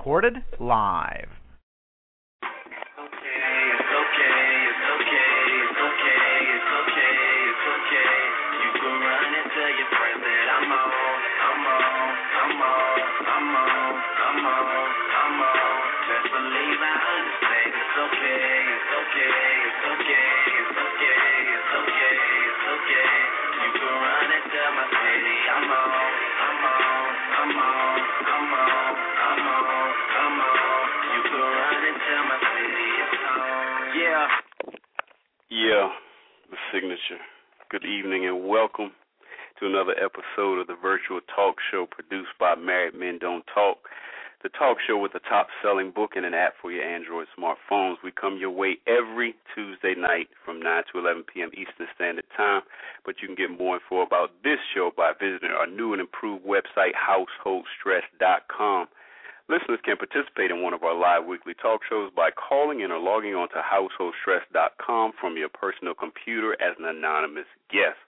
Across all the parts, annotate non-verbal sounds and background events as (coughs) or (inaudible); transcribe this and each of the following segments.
recorded live. Evening and welcome to another episode of the virtual talk show produced by Married Men Don't Talk. The talk show with the top selling book and an app for your Android smartphones. We come your way every Tuesday night from 9 to 11 p.m. Eastern Standard Time. But you can get more info about this show by visiting our new and improved website, householdstress.com. Listeners can participate in one of our live weekly talk shows by calling in or logging on to householdstress.com from your personal computer as an anonymous guest.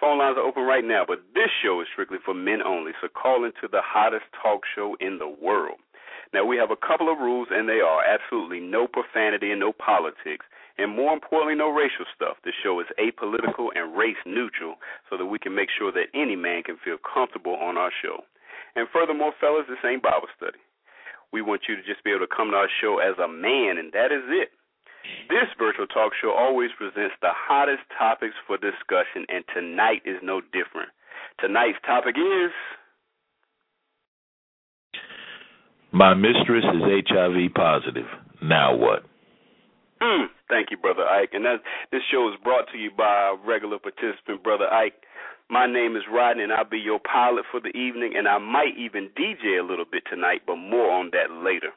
Phone lines are open right now, but this show is strictly for men only, so call into the hottest talk show in the world. Now, we have a couple of rules, and they are absolutely no profanity and no politics, and more importantly, no racial stuff. The show is apolitical and race neutral so that we can make sure that any man can feel comfortable on our show. And furthermore, fellas, this ain't Bible study. We want you to just be able to come to our show as a man, and that is it. This virtual talk show always presents the hottest topics for discussion, and tonight is no different. Tonight's topic is My mistress is HIV positive. Now what? Mm, thank you, Brother Ike. And that this show is brought to you by our regular participant, Brother Ike. My name is Rodney, and I'll be your pilot for the evening, and I might even DJ a little bit tonight, but more on that later.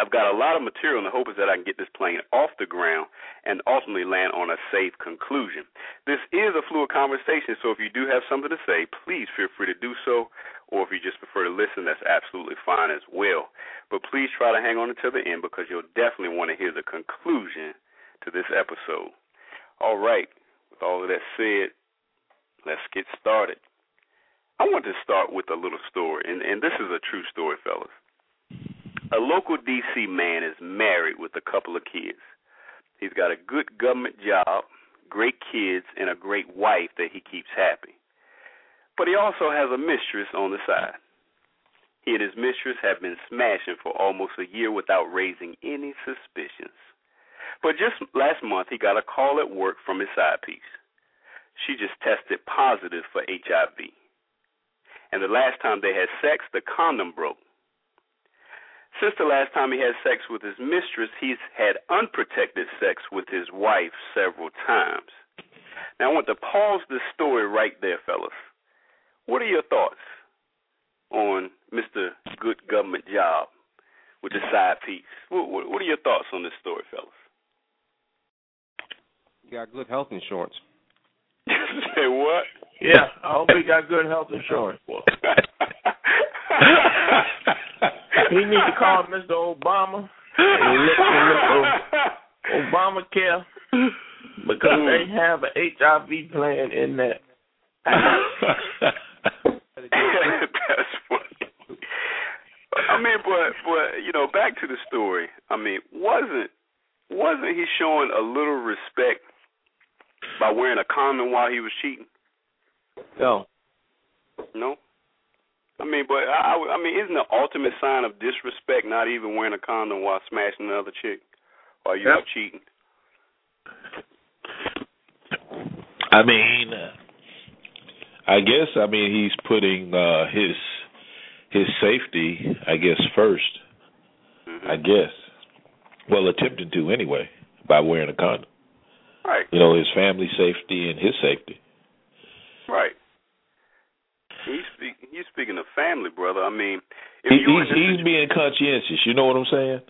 I've got a lot of material, and the hope is that I can get this plane off the ground and ultimately land on a safe conclusion. This is a fluid conversation, so if you do have something to say, please feel free to do so, or if you just prefer to listen, that's absolutely fine as well. But please try to hang on until the end because you'll definitely want to hear the conclusion to this episode. All right, with all of that said, let's get started. I want to start with a little story, and, and this is a true story, fellas. A local D.C. man is married with a couple of kids. He's got a good government job, great kids, and a great wife that he keeps happy. But he also has a mistress on the side. He and his mistress have been smashing for almost a year without raising any suspicions. But just last month, he got a call at work from his side piece. She just tested positive for HIV. And the last time they had sex, the condom broke. Since the last time he had sex with his mistress, he's had unprotected sex with his wife several times. Now, I want to pause this story right there, fellas. What are your thoughts on Mr. Good Government Job with the side piece? What, are your thoughts on this story, fellas? You got good health insurance. (laughs) Say what? Yeah, I hope he got good health insurance. (laughs) he need to call Mr. Obama and look for Obamacare because they have an HIV plan in there. That's funny. I mean, but but you know, back to the story. I mean, wasn't wasn't he showing a little respect by wearing a condom while he was cheating? No. No. I mean, but I, I mean, isn't the ultimate sign of disrespect not even wearing a condom while smashing another chick while you're Yep. cheating? I mean, I guess I mean he's putting uh his his safety, I guess, 1st Mhm. I guess. Well, attempting to anyway by wearing a condom. Right, You know, his family safety and his safety. right. He's speak, he's speaking of family, brother. I mean, if He, you he's, he's situ- being conscientious. You know what I'm saying?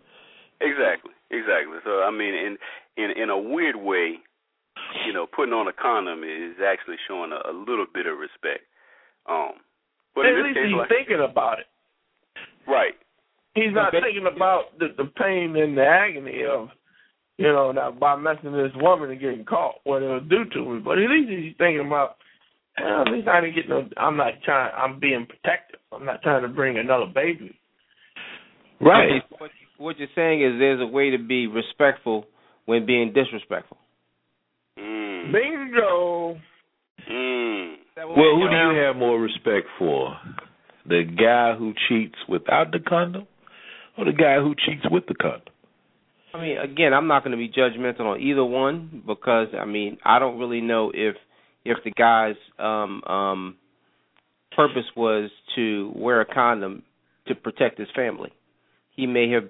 exactly, exactly. So I mean, in in in a weird way, you know, putting on a condom is actually showing a, a little bit of respect. Um, but At least case, he's like, thinking about it. right, He's not thinking about the, the pain and the agony of, you know, that by messing with this woman and getting caught, what it'll do to me. But at least he's thinking about, well, at least I didn't get no. I'm not trying. I'm being protective. I'm not trying to bring another baby. Right. What, what you're saying is there's a way to be respectful when being disrespectful. Mm. Bingo. Mm. Well, who do you have more respect for? The guy who cheats without the condom or the guy who cheats with the condom? I mean, again, I'm not going to be judgmental on either one because I mean, I don't really know if if the guy's um um purpose was to wear a condom to protect his family. He may have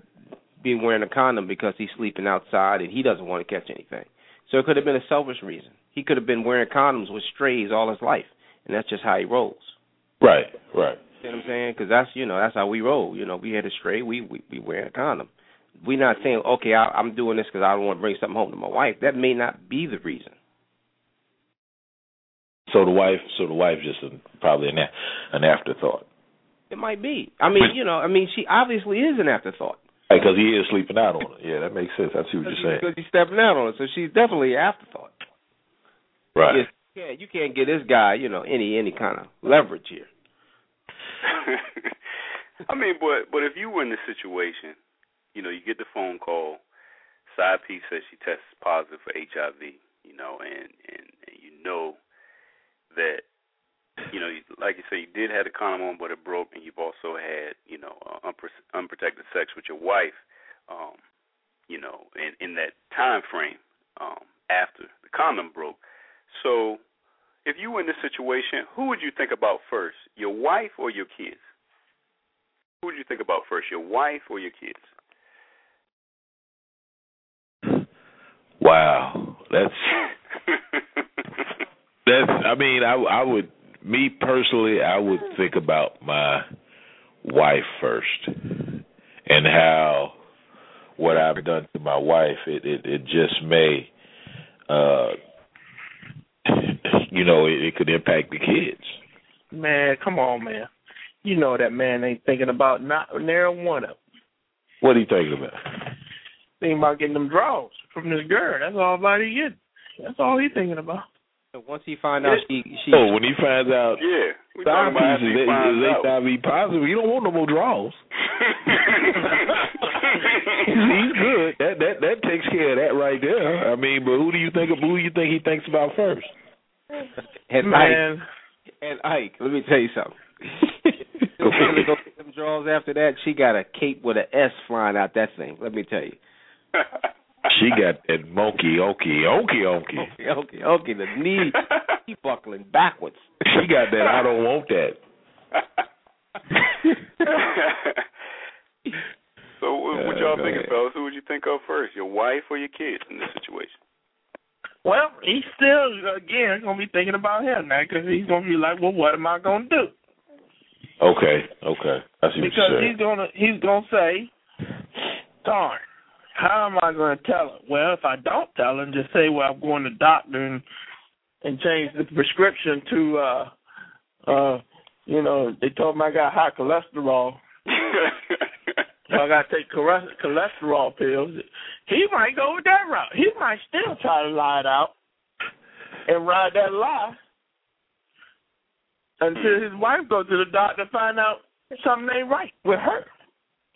been wearing a condom because he's sleeping outside and he doesn't want to catch anything. So it could have been a selfish reason. He could have been wearing condoms with strays all his life, and that's just how he rolls. Right, right. You know what I'm saying? Because that's you know that's how we roll. You know, we had a stray, we we we wear a condom. We're not saying okay, I, I'm doing this because I don't want to bring something home to my wife. That may not be the reason. So the wife, so the wife just a, probably an an afterthought. It might be. I mean, you know, I mean, she obviously is an afterthought. Because he is sleeping out on it. Yeah, that makes sense. I see what you're saying. Because he's stepping out on it, so she's definitely an afterthought. Right. Yeah, you can't get this guy, you know, any any kind of leverage here. (laughs) I mean, but but if you were in this situation, you know, you get the phone call, side piece says she tests positive for HIV, you know, and and, and you know that you know, like you say, you did have the condom on, but it broke, and you've also had, you know, uh, unpro- unprotected sex with your wife, um, you know, in in that time frame um, after the condom broke. So, if you were in this situation, who would you think about first, your wife or your kids? Who would you think about first, your wife or your kids? Wow, that's (laughs) that's. I mean, I I would me personally, I would think about my wife first and how what I've done to my wife it it, it just may uh (laughs) you know it, it could impact the kids. Man, come on, man. You know that man ain't thinking about not near one of them. What are you thinking about? Thinking about getting them draws from this girl. That's all about he get. That's all he thinking about. Once he find out she she Oh, when he finds out yeah, we side talking about is, he finds is out. HIV positive, you don't want no more draws. (laughs) He's good. That that that takes care of that right there. I mean, but who do you think of who do you think he thinks about first? and Man, Ike, and Ike, let me tell you something. (laughs) If she really go get them draws after that, she got a cape with an S flying out that thing. Let me tell you. She got that monkey okie okie okie. Okay, okay, okay. The knee, (laughs) knee buckling backwards. She got that I don't want that. so what, what Uh, y'all go thinking, ahead. fellas? Who would you think of first, your wife or your kids in this situation? well, he's still again gonna be thinking about him now because he's gonna be like, well, what am I gonna do? Okay, okay. I see what Because you're he's gonna he's gonna say, darn, how am I gonna tell her? Well, if I don't tell and just say, well, I'm going to doctor and and change the prescription to, uh, uh, you know, they told me I got high cholesterol. So I got to take cholesterol pills. He might go with that route. He might still try to lie it out and ride that lie until his wife goes to the doctor and find out something ain't right with her.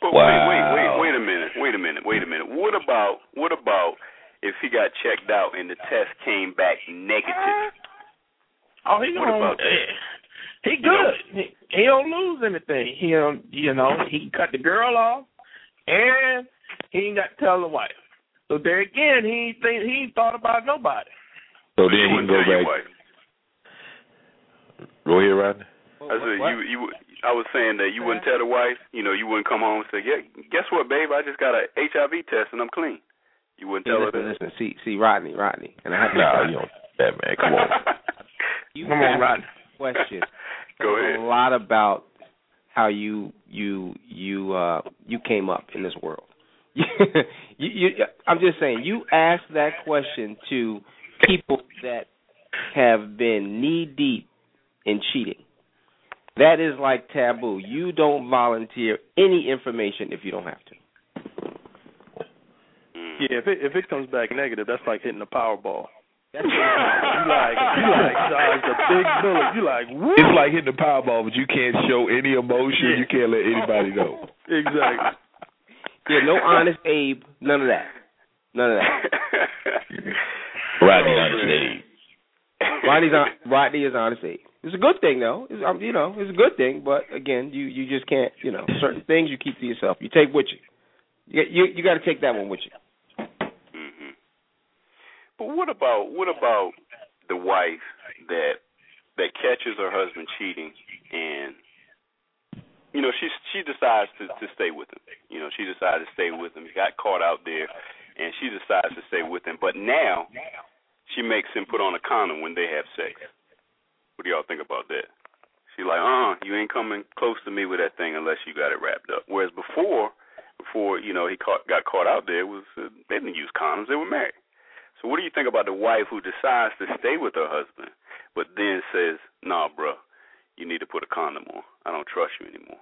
But Wow. wait, wait, wait, wait a minute, wait a minute, wait a minute. What about what about if he got checked out and the test came back negative? Oh, he What gonna, about that? eh, he good. He, he don't lose anything. He don't, you know, he cut the girl off, and he ain't got to tell the wife. So there again, he ain't think he ain't thought about nobody. So You then he can go back. Go ahead, Rodney. I said you you. I was saying that you wouldn't tell the wife. You know, you wouldn't come home and say, "Yeah, guess what, babe? I just got a HIV test and I'm clean." You wouldn't Hey, tell listen, her that. listen, see, see, Rodney, Rodney, and I have to Nah, you don't that man. Come on. (laughs) you Come on, Rodney. (laughs) a question. Go ahead. A lot about how you you you uh you came up in this world. (laughs) you, you, I'm just saying, you ask that question to people that have been knee deep in cheating. That is like taboo. You don't volunteer any information if you don't have to. Yeah, if it if it comes back negative, that's like hitting a Powerball. That's You like you like dodged a big bullet. You like woo. It's like hitting the Powerball, but you can't show any emotion. You can't let anybody know. exactly. Yeah, no honest Abe, none of that. None of that. Rodney honest. Abe. Rodney's on, Rodney is honest Abe. It's a good thing though. It's, um, you know, it's a good thing, but again, you you just can't, you know, certain things you keep to yourself. You take with you. You you, you got to take that one with you. hmm But what about what about the wife that that catches her husband cheating and you know she she decides to to stay with him. You know she decided to stay with him. He got caught out there, and she decides to stay with him. But now she makes him put on a condom when they have sex. What do y'all think about that? She like, uh, you ain't coming close to me with that thing unless you got it wrapped up. Whereas before, before you know he caught got caught out there, was uh, they didn't use condoms. They were married. So what do you think about the wife who decides to stay with her husband, but then says, "Nah, bro, you need to put a condom on. I don't trust you anymore."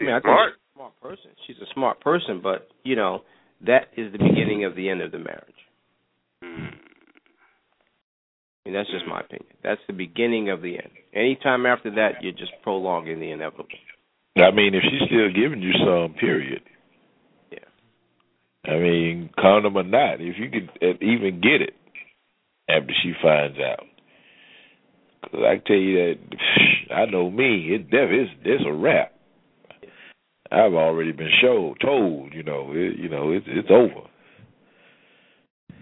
I mean, I think smart. she's a smart person. She's a smart person, but you know, that is the beginning of the end of the marriage. Hmm. Mean, that's just my opinion. That's the beginning of the end. Anytime after that, you're just prolonging the inevitable. I mean, if she's still giving you some, period. Yeah. I mean, condom or not, if you could even get it after she finds out. 'Cause I can tell you that I know me, it def it's it's a wrap. I've already been showed, told, you know, it, you know, it's it's over.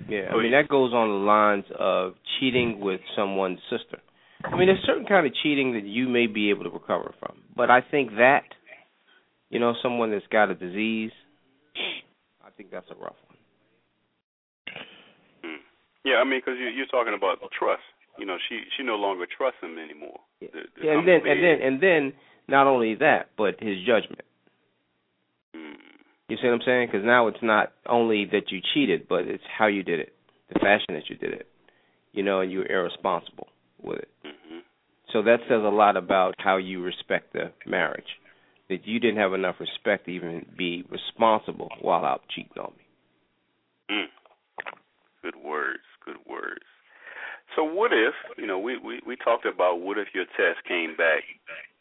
Yeah, I mean that goes on the lines of cheating with someone's sister. I mean, there's certain kind of cheating that you may be able to recover from, but I think that, you know, someone that's got a disease, I think that's a rough one. Hmm. Yeah, I mean, because you, you're talking about trust. You know, she she no longer trusts him anymore. Yeah. The- the Yeah, and then and then and then not only that, but his judgment. You see what I'm saying? Because now it's not only that you cheated, but it's how you did it, the fashion that you did it. You know, and you're irresponsible with it. hmm So that says a lot about how you respect the marriage. That you didn't have enough respect to even be responsible while out cheating on me. Mm. Good words. Good words. So what if you know we, we we talked about what if your test came back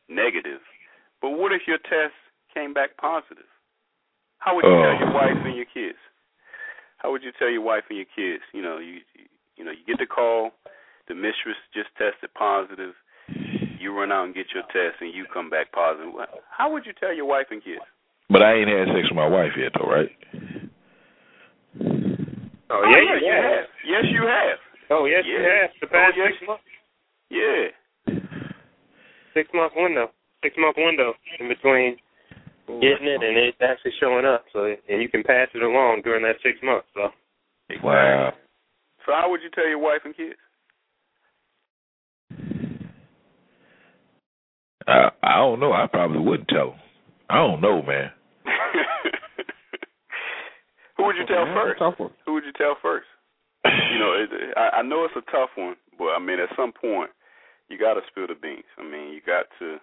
negative, but what if your test came back positive? How would you Oh. tell your oh. wife and your kids? How would you tell your wife and your kids? You know you you know you get the call, the mistress just tested positive. You run out and get your test, and you come back positive. How would you tell your wife and kids? But I ain't had sex with my wife yet, though, right? Oh, oh yeah, yes, you have. Yes, you have. Oh yes, you have. The oh, past Oh, yes. six months, Yeah. six month window, six month window in between getting it and it's actually showing up. So and you can pass it along during that six months. So Wow. So how would you tell your wife and kids? I I don't know. I probably wouldn't tell. 'em. I don't know, man. (laughs) Who would you tell Yeah, first? Who would you tell first? (laughs) You know, it, I, I know it's a tough one, but I mean, at some point, you got to spill the beans. I mean, you got to.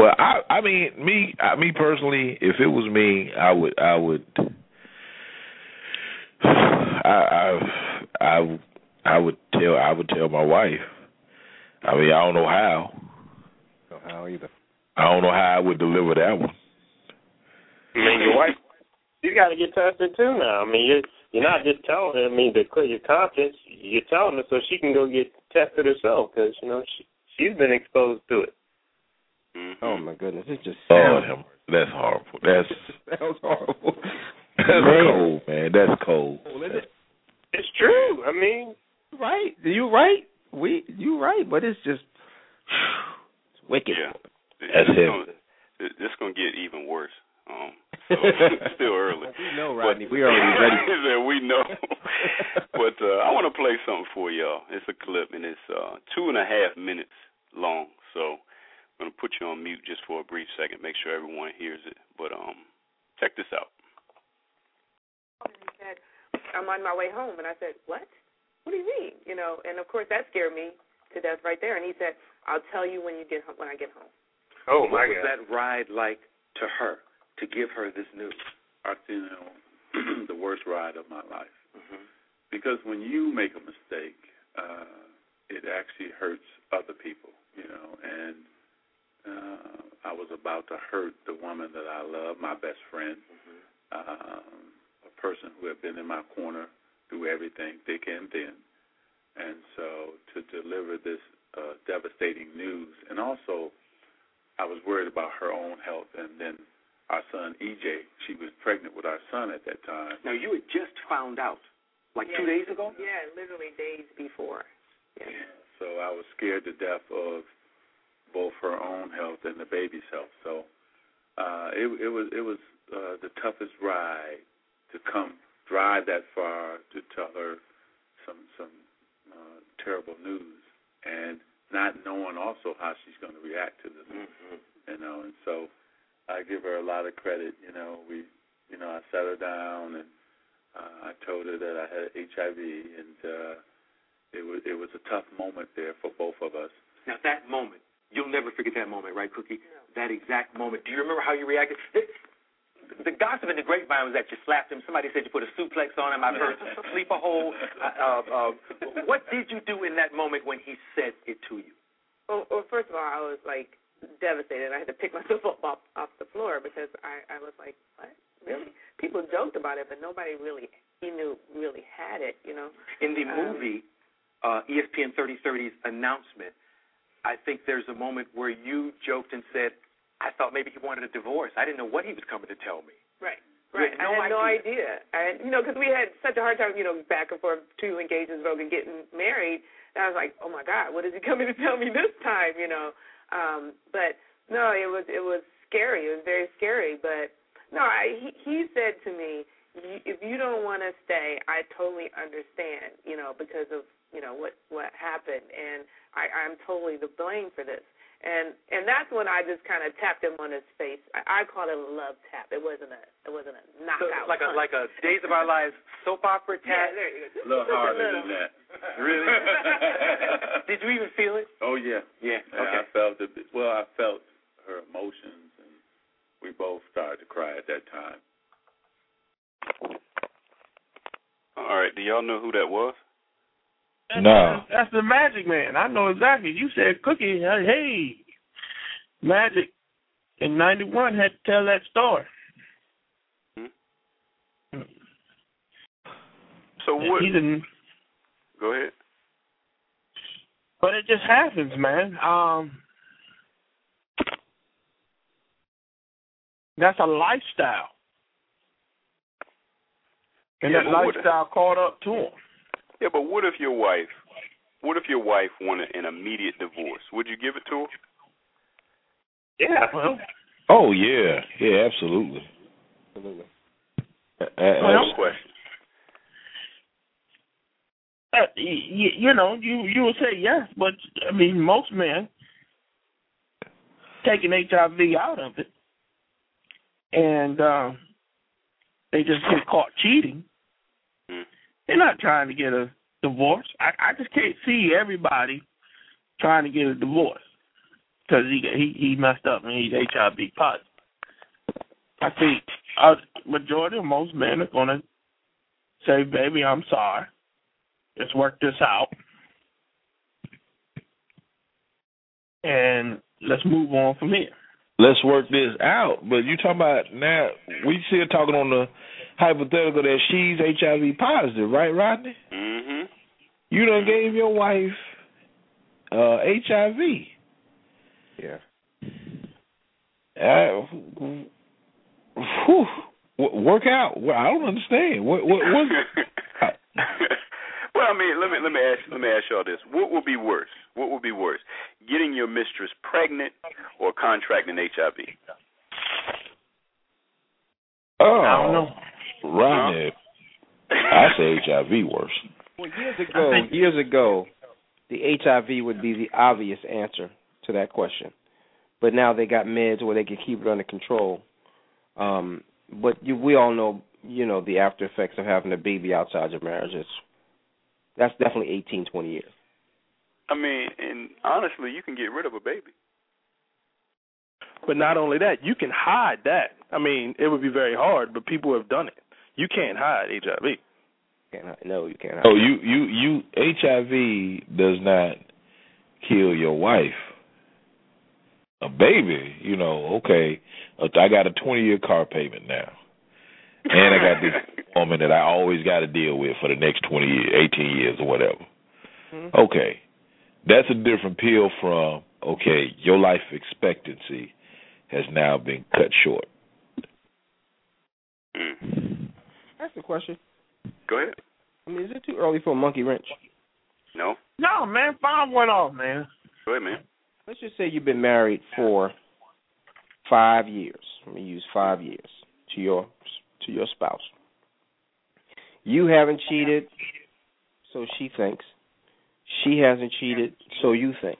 Well, I I mean me I, me personally, if it was me, I would I would I I I I would tell I would tell my wife. I mean, I don't know how. Don't know how either. I don't know how I would deliver that one. I mean, your wife, you got to get tested too now. I mean, you're you're not just telling her. I mean, to clear your conscience, you're telling her so she can go get tested herself because you know she she's been exposed to it. Mhm. Oh my goodness, it just Oh, sounds him. That's horrible. That's (laughs) sounds horrible. (laughs) that's Man. cold, man. That's cold. Well. It's true. I mean, Right? You right? We you right? But it's just it's wicked. Yeah. That's it's heavy. Gonna, it- it's gonna get even worse. Um, so it's (laughs) still early. We know, But- Rodney. we already ready. We know. but uh, I want to play something for y'all. It's a clip, and it's uh, two and a half minutes long. So I'm gonna put you on mute just for a brief second, make sure everyone hears it. But um, check this out. and he said, I'm on my way home. And I said, What? What do you mean? You know, and of course that scared me to death right there. And he said, I'll tell you when you get home, when I get home. oh what my was that ride like to her to give her this news? Arsenio, (clears throat) the worst ride of my life. Mm-hmm. Because when you make a mistake, uh, it actually hurts other people, you know. And uh, I was about to hurt the woman that I love, my best friend, um, a person who had been in my corner through everything, thick and thin. And so to deliver this uh, devastating news, and also I was worried about her own health, and then our son EJ, she was pregnant with our son at that time. Now you had just found out, like Yeah. two days ago. Yeah, literally days before. Yeah. So I was scared to death of both her own health and the baby's health. So uh, it, it was it was uh, the toughest ride to come drive that far to tell her some some uh, terrible news and not knowing also how she's going to react to this. Mm-hmm. You know, and so I give her a lot of credit. You know, we you know I sat her down and uh, I told her that I had HIV and. uh it was it was a tough moment there for both of us. Now that moment, you'll never forget that moment, right, Cookie? That exact moment. Do you remember how you reacted? The, the gossip in the grapevine was that you slapped him. Somebody said you put a suplex on him. I've heard (laughs) sleeper hold. Uh, uh, what did you do in that moment when he said it to you? Well, well, first of all, I was like devastated. I had to pick (laughs) myself up off, off the floor because I, I was like, what? Really? People joked about it, but nobody really, he knew, really had it, you know? In the Um, movie uh, ESPN 3030's announcement, I think there's a moment where you joked and said, I thought maybe he wanted a divorce. I didn't know what he was coming to tell me. Right. Right. no I had no idea. idea. I you know, because we had such a hard time, you know, back and forth, two engagements, broken, getting married. And I was like, oh my God, what is he (laughs) coming to tell me this time? You know. Um, but no, it was it was scary. It was very scary. But no, I, he he said to me, "You- if you don't want to stay, I totally understand. You know, because of you know what what happened, and I, I'm totally to blame for this. And and that's when I just kind of tapped him on his face. I, I called it a love tap. It wasn't a it wasn't a So knockout. like a like a Days of Our Lives soap opera yeah, tap. there you go. A little harder than that. (laughs) Really? (laughs) Did you even feel it? Oh yeah. Yeah. Yeah, Okay. I felt it. Well, I felt her emotions, and we both started to cry at that time. All right. Do y'all know who that was? That's, No. that's the Magic Man. I know exactly. You said Cookie. Hey, Magic in '91 had to tell that story. So what? He didn't. Go ahead. But it just happens, man. Um, that's a lifestyle, and Yeah, that lifestyle caught up to him. Yeah, but what if your wife? What if your wife wanted an immediate divorce? Would you give it to her? Yeah, well, Oh yeah, yeah, absolutely. Absolutely. A- a- Well, No question. uh, you, you know, you you would say yes, but I mean, most men taking HIV out of it, and uh, they just get caught cheating. They're not trying to get a divorce. I, I just can't see everybody trying to get a divorce because he he he messed up and he's HIV positive. I think a majority of most men are gonna say, "Baby, I'm sorry. Let's work this out, and let's move on from here." let's work this out. But you talking about now? We still talking on the hypothetical that she's HIV positive, right, Rodney? Mm-hmm. You done gave your wife uh HIV. Yeah. Uh, whew, work out. I don't understand. What what what? (laughs) well, I mean, let me let me ask let me ask y'all this: What would be worse? What would be worse, getting your mistress pregnant or contracting HIV? oh, I don't know. Rodney, I say HIV worse. Well, years ago, years ago, the HIV would be the obvious answer to that question. But now they got meds where they can keep it under control. Um, but you, we all know, you know, the after effects of having a baby outside your marriage. It's, that's definitely eighteen, twenty years. I mean, and honestly, you can get rid of a baby. But not only that, you can hide that. I mean, it would be very hard, but people have done it. You can't hide HIV. Can't hide- no, you can't. hide Oh, you you you HIV does not kill your wife. a baby, you know, okay, I got a 20 year car payment now. And I got this (laughs) woman that I always got to deal with for the next 20 years, 18 years or whatever. Mm-hmm. Okay. That's a different pill from, okay, your life expectancy has now been cut short. Mm. That's the question. Go ahead. I mean, is it too early for a monkey wrench? No. No, man. Five went off, man. Go ahead, man. Let's just say you've been married for five years. Let me use five years to your to your spouse. You haven't cheated, so she thinks. She hasn't cheated, so you think.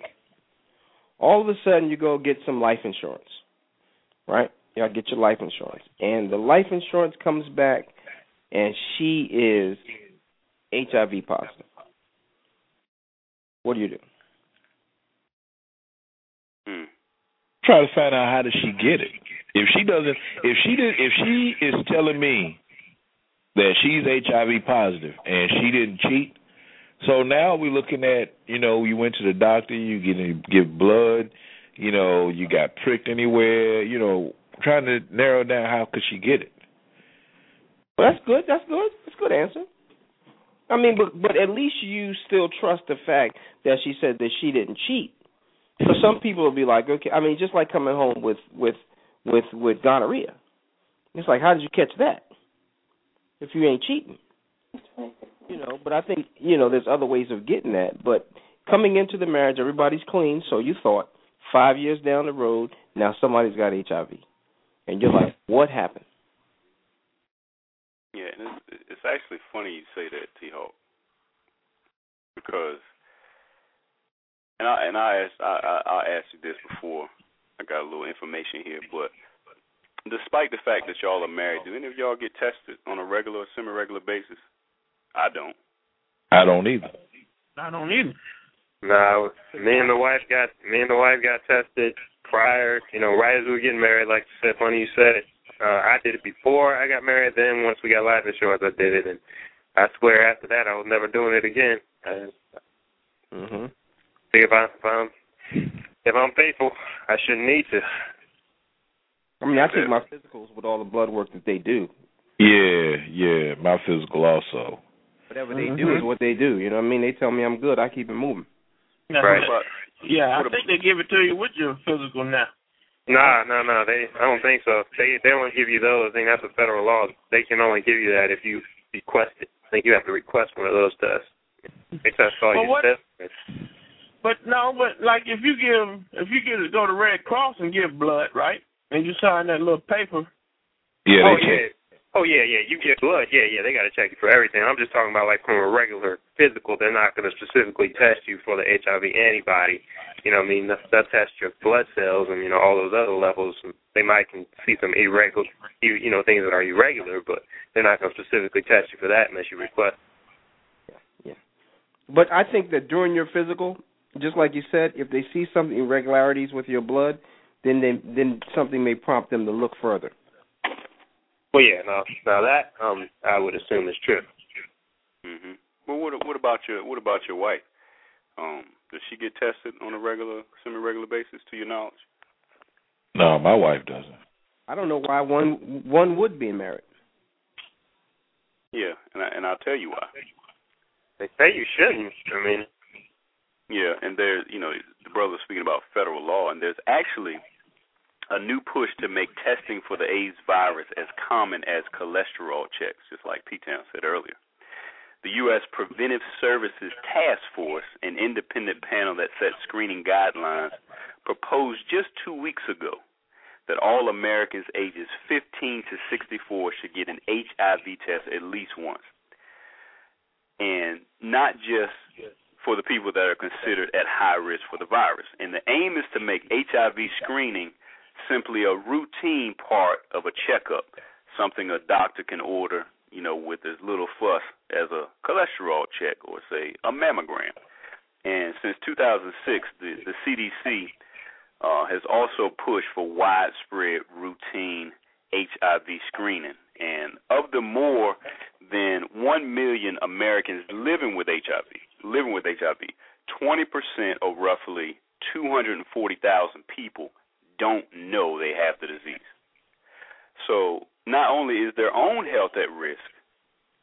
All of a sudden, you go get some life insurance, right? Y'all get your life insurance, and the life insurance comes back, and she is HIV positive. What do you do? Hmm. Try to find out how does she get it. If she doesn't, if she did, if she is telling me that she's HIV positive and she didn't cheat, so now we're looking at, you know, you went to the doctor, you get give blood, you know, you got pricked anywhere, you know, trying to narrow down how could she get it. Well, that's good. That's good. That's a good answer. I mean, but but at least you still trust the fact that she said that she didn't cheat. So some people will be like, okay, I mean, just like coming home with with with with gonorrhea. It's like, how did you catch that? If you ain't cheating, you know. But I think you know there's other ways of getting that. But coming into the marriage, everybody's clean, so you thought. Five years down the road, now somebody's got HIV, and you're like, what happened? Yeah, and it's, it's actually funny you say that, T Hawk, because and I and I asked I, I I asked you this before I got a little information here, but despite the fact that y'all are married, do any of y'all get tested on a regular or semi-regular basis? I don't. I don't either. I don't either. No, me and the wife got me and the wife got tested prior. You know, right as we were getting married. Like you said, funny you said it. Uh, I did it before I got married. Then once we got life insurance, I did it, and I swear after that I was never doing it again. Uh, mhm. See if I if I'm if I'm faithful, I shouldn't need to. I mean, I take my physicals with all the blood work that they do. Yeah, yeah, my physical also. Whatever they mm-hmm. do is what they do. You know what I mean? They tell me I'm good. I keep it moving. Yeah, right. Yeah, I think they give it to you with your physical now. Nah, no, no, they. I don't think so. They they don't give you those. I think that's a federal law. They can only give you that if you request it. I think you have to request one of those tests. They test all well, your what, tests. But no, but like if you give if you get to go to Red Cross and give blood, right? And you sign that little paper. Yeah, oh, they yeah. Oh yeah, yeah. You get blood. Yeah, yeah. They got to check you for everything. I'm just talking about like from a regular physical. They're not going to specifically test you for the HIV antibody. You know, what I mean, they'll, they'll test your blood cells and you know all those other levels. They might can see some irregular, you, you know, things that are irregular, but they're not going to specifically test you for that unless you request. Yeah, yeah. But I think that during your physical, just like you said, if they see some irregularities with your blood, then they, then something may prompt them to look further. Well, yeah, now now that um I would assume is true. Mhm. Well, what what about your what about your wife? Um, does she get tested on a regular, semi-regular basis, to your knowledge? No, my wife doesn't. I don't know why one one would be married. Yeah, and I, and I'll tell you why. They say you shouldn't. I mean, yeah, and there's, you know, the brother speaking about federal law, and there's actually a new push to make testing for the AIDS virus as common as cholesterol checks, just like P-Town said earlier. The U.S. Preventive Services Task Force, an independent panel that sets screening guidelines, proposed just two weeks ago that all Americans ages 15 to 64 should get an HIV test at least once. And not just for the people that are considered at high risk for the virus. And the aim is to make HIV screening simply a routine part of a checkup, something a doctor can order, you know, with as little fuss as a cholesterol check or, say, a mammogram. And since 2006, the, the CDC uh, has also pushed for widespread routine HIV screening. And of the more than 1 million Americans living with HIV, living with HIV, 20% or roughly 240,000 people don't know they have the disease. So not only is their own health at risk,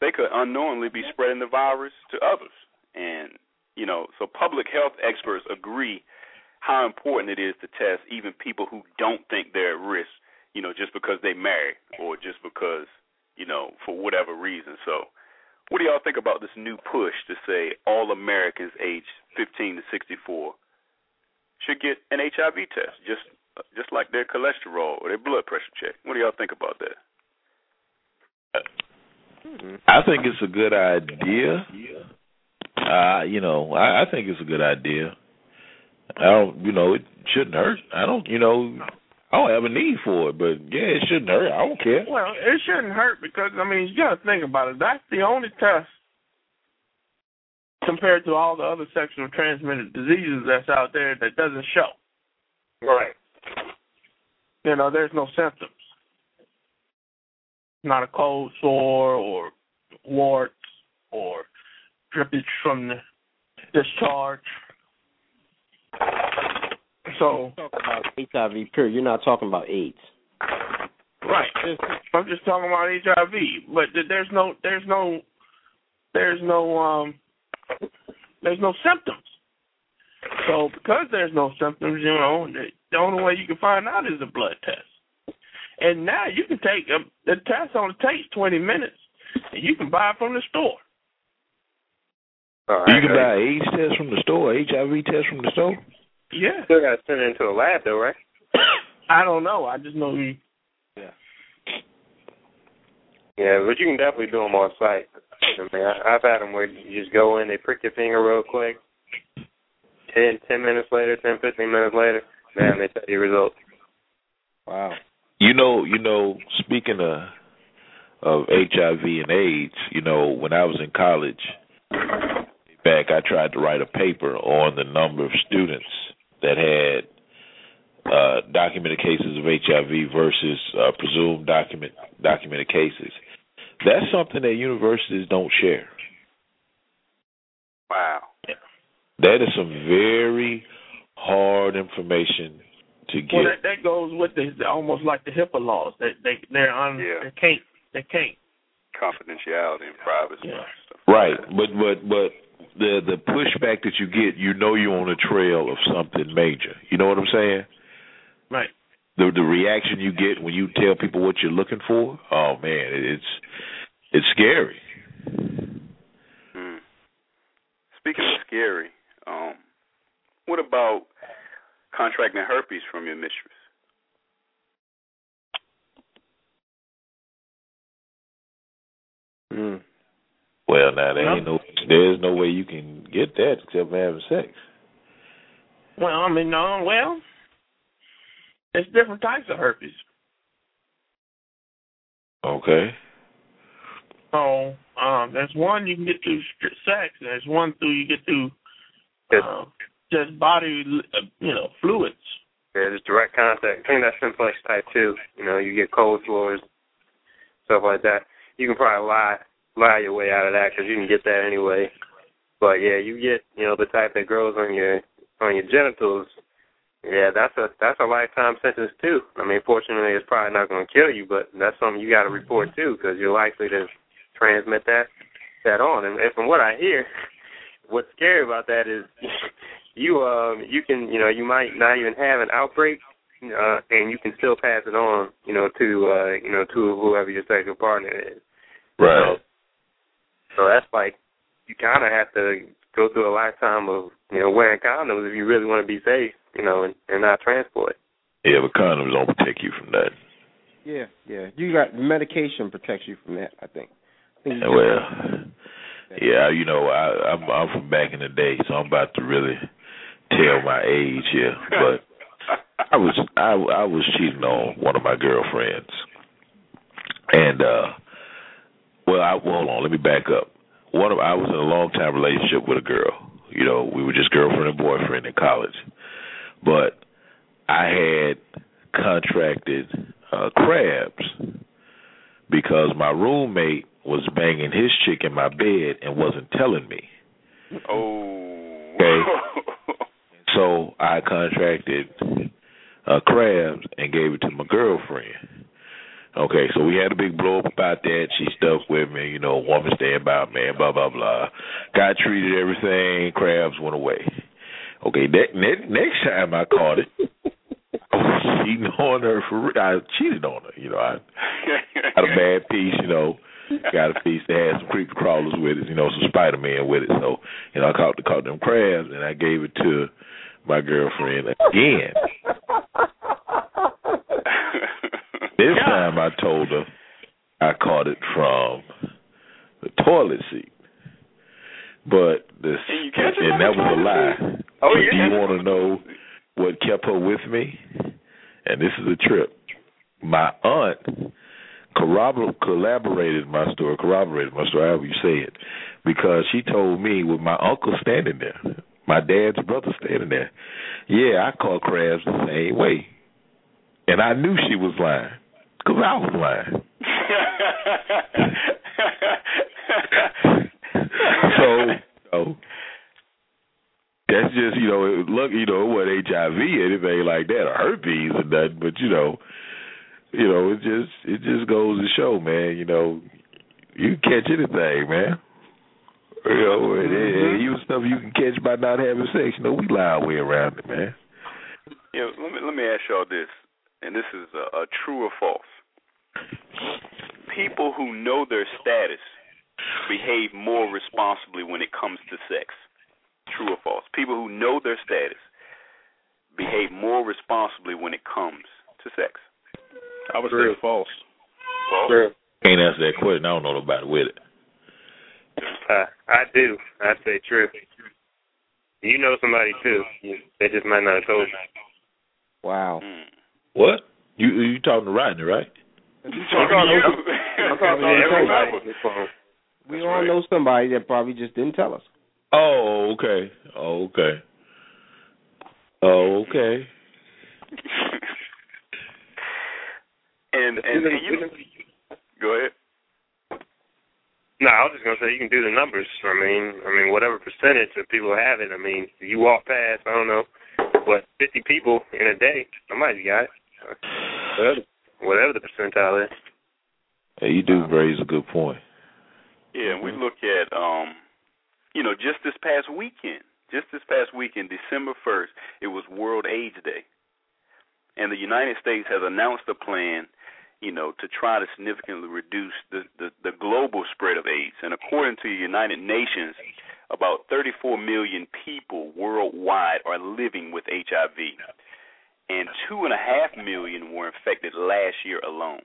they could unknowingly be spreading the virus to others. And you know, so public health experts agree how important it is to test even people who don't think they're at risk, you know, just because they marry or just because, you know, for whatever reason. So, what do y'all think about this new push to say all Americans aged 15 to 64 should get an HIV test, just just like their cholesterol or their blood pressure check? What do y'all think about that? I think it's a good idea. Uh, you know, I, I think it's a good idea. I don't, you know, it shouldn't hurt. I don't, you know, I don't have a need for it, but yeah, it shouldn't hurt. I don't care. Well, it shouldn't hurt because I mean, you got to think about it. That's the only test compared to all the other sexually transmitted diseases that's out there that doesn't show. Right. You know, there's no symptoms. Not a cold sore or warts or drippage from the discharge. So talking about HIV period. You're not talking about AIDS. Right. I'm just talking about HIV, but there's no there's no there's no um there's no symptoms. So because there's no symptoms, you know, the, the only way you can find out is a blood test. And now you can take a, the test only takes 20 minutes, and you can buy it from the store. All You can buy AIDS test from the store, HIV test from the store. Yeah. Still got to send it into a lab, though, right? (coughs) I don't know. I just know you. Yeah. Yeah, but you can definitely do them on site. I mean, I, I've had them where you just go in, they prick your finger real quick. Ten, ten minutes later, ten, fifteen minutes later, man, they tell you results. Wow. You know, you know. Speaking of of HIV and AIDS, you know, when I was in college, back I tried to write a paper on the number of students that had uh, documented cases of HIV versus uh, presumed document documented cases. That's something that universities don't share. Wow. That is some very hard information to get. Well, that, that goes with the, the almost like the HIPAA laws. They they they're on. Yeah. They can't. They can't. Confidentiality and privacy. Yeah. and stuff Right, that. but but but the the pushback that you get, you know, you're on a trail of something major. You know what I'm saying? Right. The the reaction you get when you tell people what you're looking for, oh man, it- it's it's scary. Hmm. Speaking of scary, um, what about contracting herpes from your mistress? Mm. Well, now there ain't no there's no way you can get that except for having sex. Well, I mean, no. Well, it's different types of herpes. Okay. So um, there's one you can get through sex. and There's one through you get through uh, just body, uh, you know, fluids. Yeah, just direct contact. I think that's simplex type two. You know, you get cold sores, stuff like that. You can probably lie lie your way out of that because you can get that anyway. But yeah, you get you know the type that grows on your on your genitals. Yeah, that's a that's a lifetime sentence too. I mean, fortunately, it's probably not going to kill you, but that's something you got to report too because you're likely to transmit that that on. And, and from what I hear, (laughs) what's scary about that is (laughs) you um you can you know you might not even have an outbreak uh and you can still pass it on you know to uh you know to whoever your sexual partner is Right. so that's like you kind of have to go through a lifetime of you know wearing condoms if you really want to be safe you know and, and not transport Yeah, but condoms don't protect you from that. Yeah, yeah. You got medication protects you from that. I think. I think Well, yeah, you know, I, I'm I'm from back in the day, so I'm about to really tell my age here. But I was I I was cheating on one of my girlfriends, and uh, well, I well, hold on, let me back up. One of I was in a long time relationship with a girl. You know, we were just girlfriend and boyfriend in college, but I had contracted uh, crabs because my roommate was banging his chick in my bed and wasn't telling me. Oh. Okay. (laughs) So I contracted uh, crabs and gave it to my girlfriend. Okay, so we had a big blow up about that. She stuck with me, you know, woman stand by man, blah blah blah. Got treated everything. Crabs went away. Okay, that, that next time I caught it, I cheating on her for real. I cheated on her. You know, I got a bad piece. You know, got a piece that had some creepy crawlers with it. You know, some Spider Man with it. So, you know, I caught the caught them crabs and I gave it to my girlfriend again. This time I told her I caught it from the toilet seat. But this and that was a lie. Oh, but yeah. do you want to know what kept her with me? And this is a trip. My aunt corrobor- collaborated my story, corroborated my story, however you say it, because she told me with my uncle standing there, my dad's brother standing there, yeah, I caught crabs the same way. And I knew she was lying, because I was lying. (laughs) so, so that's just you know, it, look, you know, it wasn't HIV or anything like that, or herpes or nothing, but you know, you know, it just it just goes to show, man. You know, you catch anything, man. You know, and, and mm-hmm. even stuff you can catch by not having sex. You know, we lie our way around it, man. You know, let me let me ask y'all this, and this is a, a true or false. People who know their status behave more responsibly when it comes to sex. True or false? People who know their status behave more responsibly when it comes to sex. I would True. say false. False. True. Can't answer that question. I don't know nobody with it. Uh, I do. I say true. You know somebody too. They just might not have told you. Wow. Mm. What? You you talking to Rodney, right? (laughs) I'm talking to you. I'm talking to everybody on this phone. We That's all right. know somebody that probably just didn't tell us. Oh, okay. Oh, okay. Oh, okay. (laughs) and and, and you (laughs) go ahead. No, I was just gonna say you can do the numbers. I mean, I mean, whatever percentage of people have it. I mean, you walk past, I don't know, what fifty people in a day, somebody got it. Whatever, whatever the percentile is. Hey, you do raise a good point. Yeah, and we look at um, you know, just this past weekend, just this past weekend, December first, it was World AIDS Day, and the United States has announced a plan, you know, to try to significantly reduce the the, the global spread of AIDS. And according to the United Nations, about 34 million people worldwide are living with HIV, and two and a half million were infected last year alone.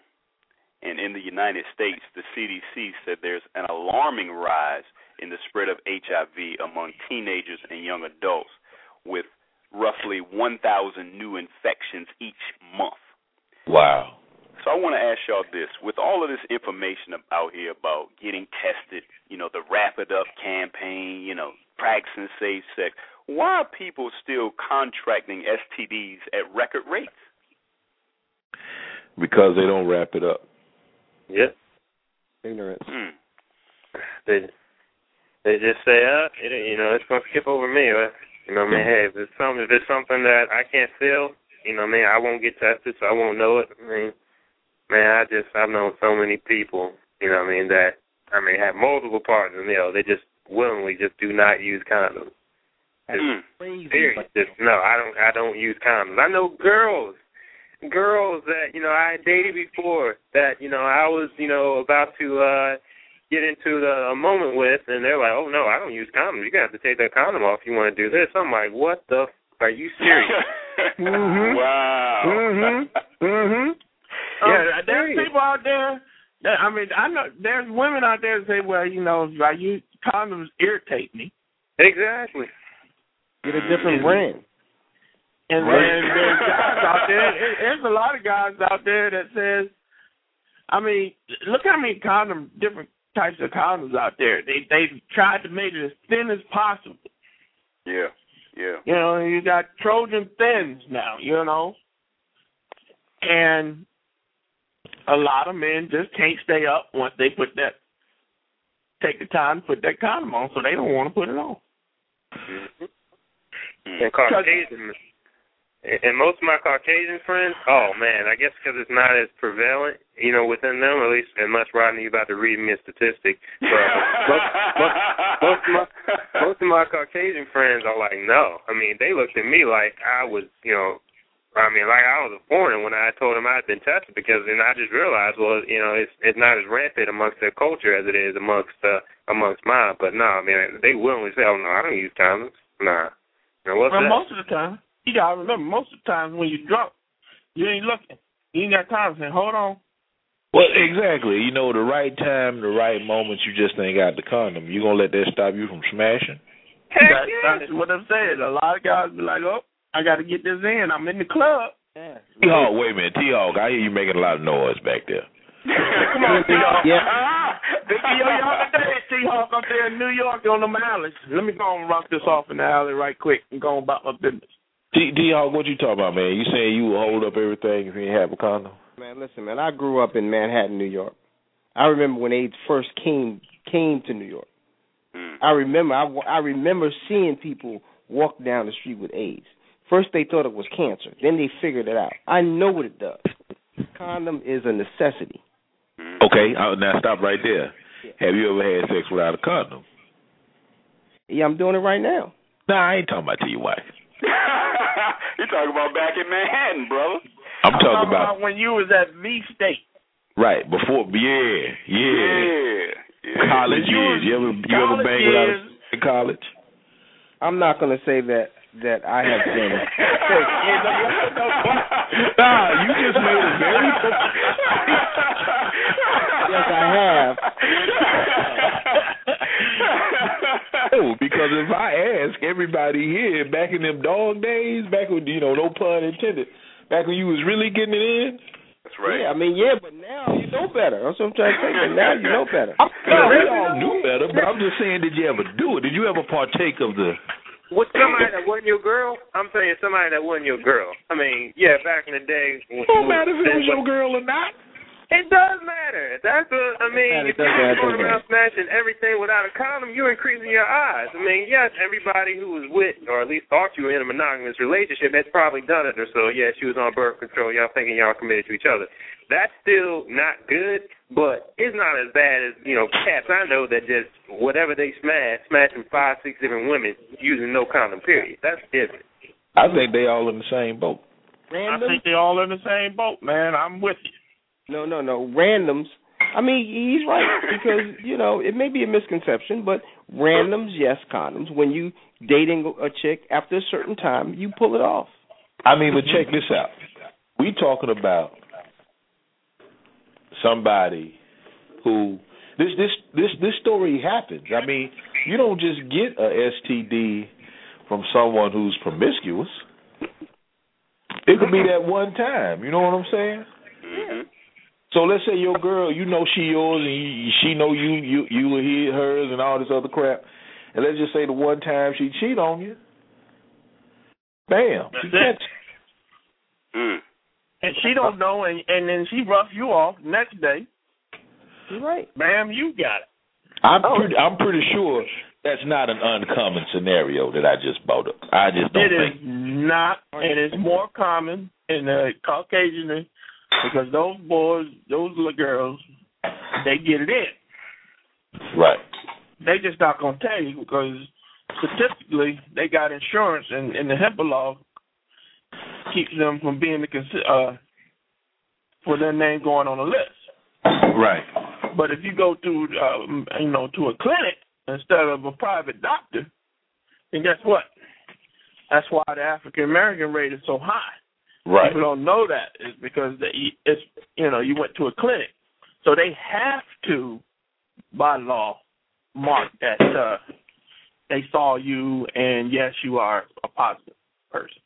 And in the United States, the CDC said there's an alarming rise in the spread of HIV among teenagers and young adults, with roughly 1,000 new infections each month. Wow. So I want to ask y'all this: with all of this information out here about getting tested, you know, the Wrap It Up campaign, you know, practicing safe sex, why are people still contracting STDs at record rates? Because they don't wrap it up. Yep. Ignorance. Hmm. They they just say, uh, it, you know, it's gonna skip over me. Or, you know, what I mean, hey, if it's something, if it's something that I can't feel, you know, what I mean, I won't get tested, so I won't know it. I mean, man, I just I've known so many people, you know, what I mean, that I mean have multiple partners, you know, they just willingly just do not use condoms. Hmm. Crazy. Period. Just no, I don't. I don't use condoms. I know girls, girls that you know I dated before that you know I was you know about to uh get into the a moment with, and they're like, oh no, I don't use condoms. You're gonna have to take that condom off if you want to do this. I'm like, what the? F- are you serious? Mhm. (laughs) (laughs) Wow. Mhm. Mm Mhm. I'm Yeah, there's people out there. That, I mean, I know there's women out there that say, "Well, you know, if I use condoms irritate me," exactly. Get a different brand. and Right. then there's guys out there. there- There's a lot of guys out there that says, I mean, look how many condom different types of condoms out there. They they tried to make it as thin as possible. Yeah. Yeah. You know, you got Trojan thins now, you know. And a lot of men just can't stay up once they put that take the time to put that condom on, so they don't want to put it on. Mm-hmm. Hmm. And Caucasian, and most of my Caucasian friends, oh man, I guess because it's not as prevalent, you know, within them at least. Unless Rodney, you about to read me a statistic, but most, most, most of my most of my Caucasian friends are like, no. I mean, they looked at me like I was, you know, I mean, like I was a foreigner when I told them I had been tested because then I just realized, well, you know, it's it's not as rampant amongst their culture as it is amongst uh, amongst mine. But no, I mean, they willingly say, oh no, I don't use condoms. Nah. Now, what's well, that? most of the time, you gotta remember, most of the times when you're drunk, you ain't looking. You ain't got time to say, hold on. Well, exactly. You know, the right time, the right moment, you just ain't got the condom. You gonna let that stop you from smashing? Heck that, yeah. That's what I'm saying. A lot of guys be like, oh, I got to get this in. I'm in the club. Yeah. T Hawk, wait a minute, T Hawk, I hear you making a lot of noise back there. (laughs) Come on, T-Hawk. Yeah. Ah, Big yo, y'all today, T-Hawk up there in New York on the alleys. Let me go and rock this off in the alley right quick and go on about my business. T T Hawk, what you talking about, man? You saying you would hold up everything if you didn't have a condom? Man, listen, man. I grew up in Manhattan, New York. I remember when AIDS first came came to New York. Mm. I remember I, I remember seeing people walk down the street with AIDS. First they thought it was cancer, then they figured it out. I know what it does. Condom is a necessity. Mm. Okay, now stop right there. Have you ever had sex without a condom? Yeah, I'm doing it right now. Nah, I ain't talking about to your wife. (laughs) you talking about back in Manhattan, brother? I'm talking about when you was at V State. right before. Yeah, yeah. Yeah. yeah. College You years. You ever you ever college bang without a in college? I'm not going to say that that I have been. (laughs) Nah, you just made a very. (laughs) yes, I have. No, (laughs) oh, because if I ask everybody here back in them dog days, back when you know, no pun intended, back when you was really getting it in, That's right. Yeah, I mean, yeah, but now you know better. That's what I'm trying to say. But now you know better. no, we all knew better. But I'm just saying, did you ever do it? Did you ever partake of the? With somebody that wasn't your girl, I'm saying somebody that wasn't your girl. I mean, yeah, back in the day. It don't matter if it was your girl or not. It does matter. That's a. I mean, It if you're going around smashing everything without a condom, you're increasing your odds. I mean, yes, everybody who was with, or at least thought you were in a monogamous relationship, has probably done it or so. Yeah, she was on birth control. Y'all thinking y'all committed to each other. That's still not good, but it's not as bad as you know cats I know that just whatever they smash, smashing five, six different women using no condom. Period. That's different. I think they all in the same boat. I think they all in the same boat, man. I'm with you. No, no, no. Randoms. I mean, he's right because you know it may be a misconception, but randoms, yes, condoms. When you dating a chick after a certain time, you pull it off. I mean, but check this out. We talking about somebody who this this this this story happens. I mean, you don't just get a STD from someone who's promiscuous. It could be that one time. You know what I'm saying? hmm So let's say your girl, you know she yours, and you, she know you, you, you were he, hers, and all this other crap. And let's just say the one time she cheat on you, bam, she That's it. catch. Mm. And she don't know, and and then she rough you off next day. You're right. Bam, you got it. I'm pretty, I'm pretty sure that's not an uncommon scenario that I just brought up. I just don't It is think. not, and it's more common in the Caucasian because those boys, those little girls, they get it in. Right. They just not gonna tell you because statistically they got insurance, and, and the HIPAA law keeps them from being the uh for their name going on the list. Right. But if you go to um, you know to a clinic instead of a private doctor, then guess what? That's why the African American rate is so high. Right. People don't know that is because they, it's you know you went to a clinic, so they have to by law mark that uh, they saw you and yes you are a positive person.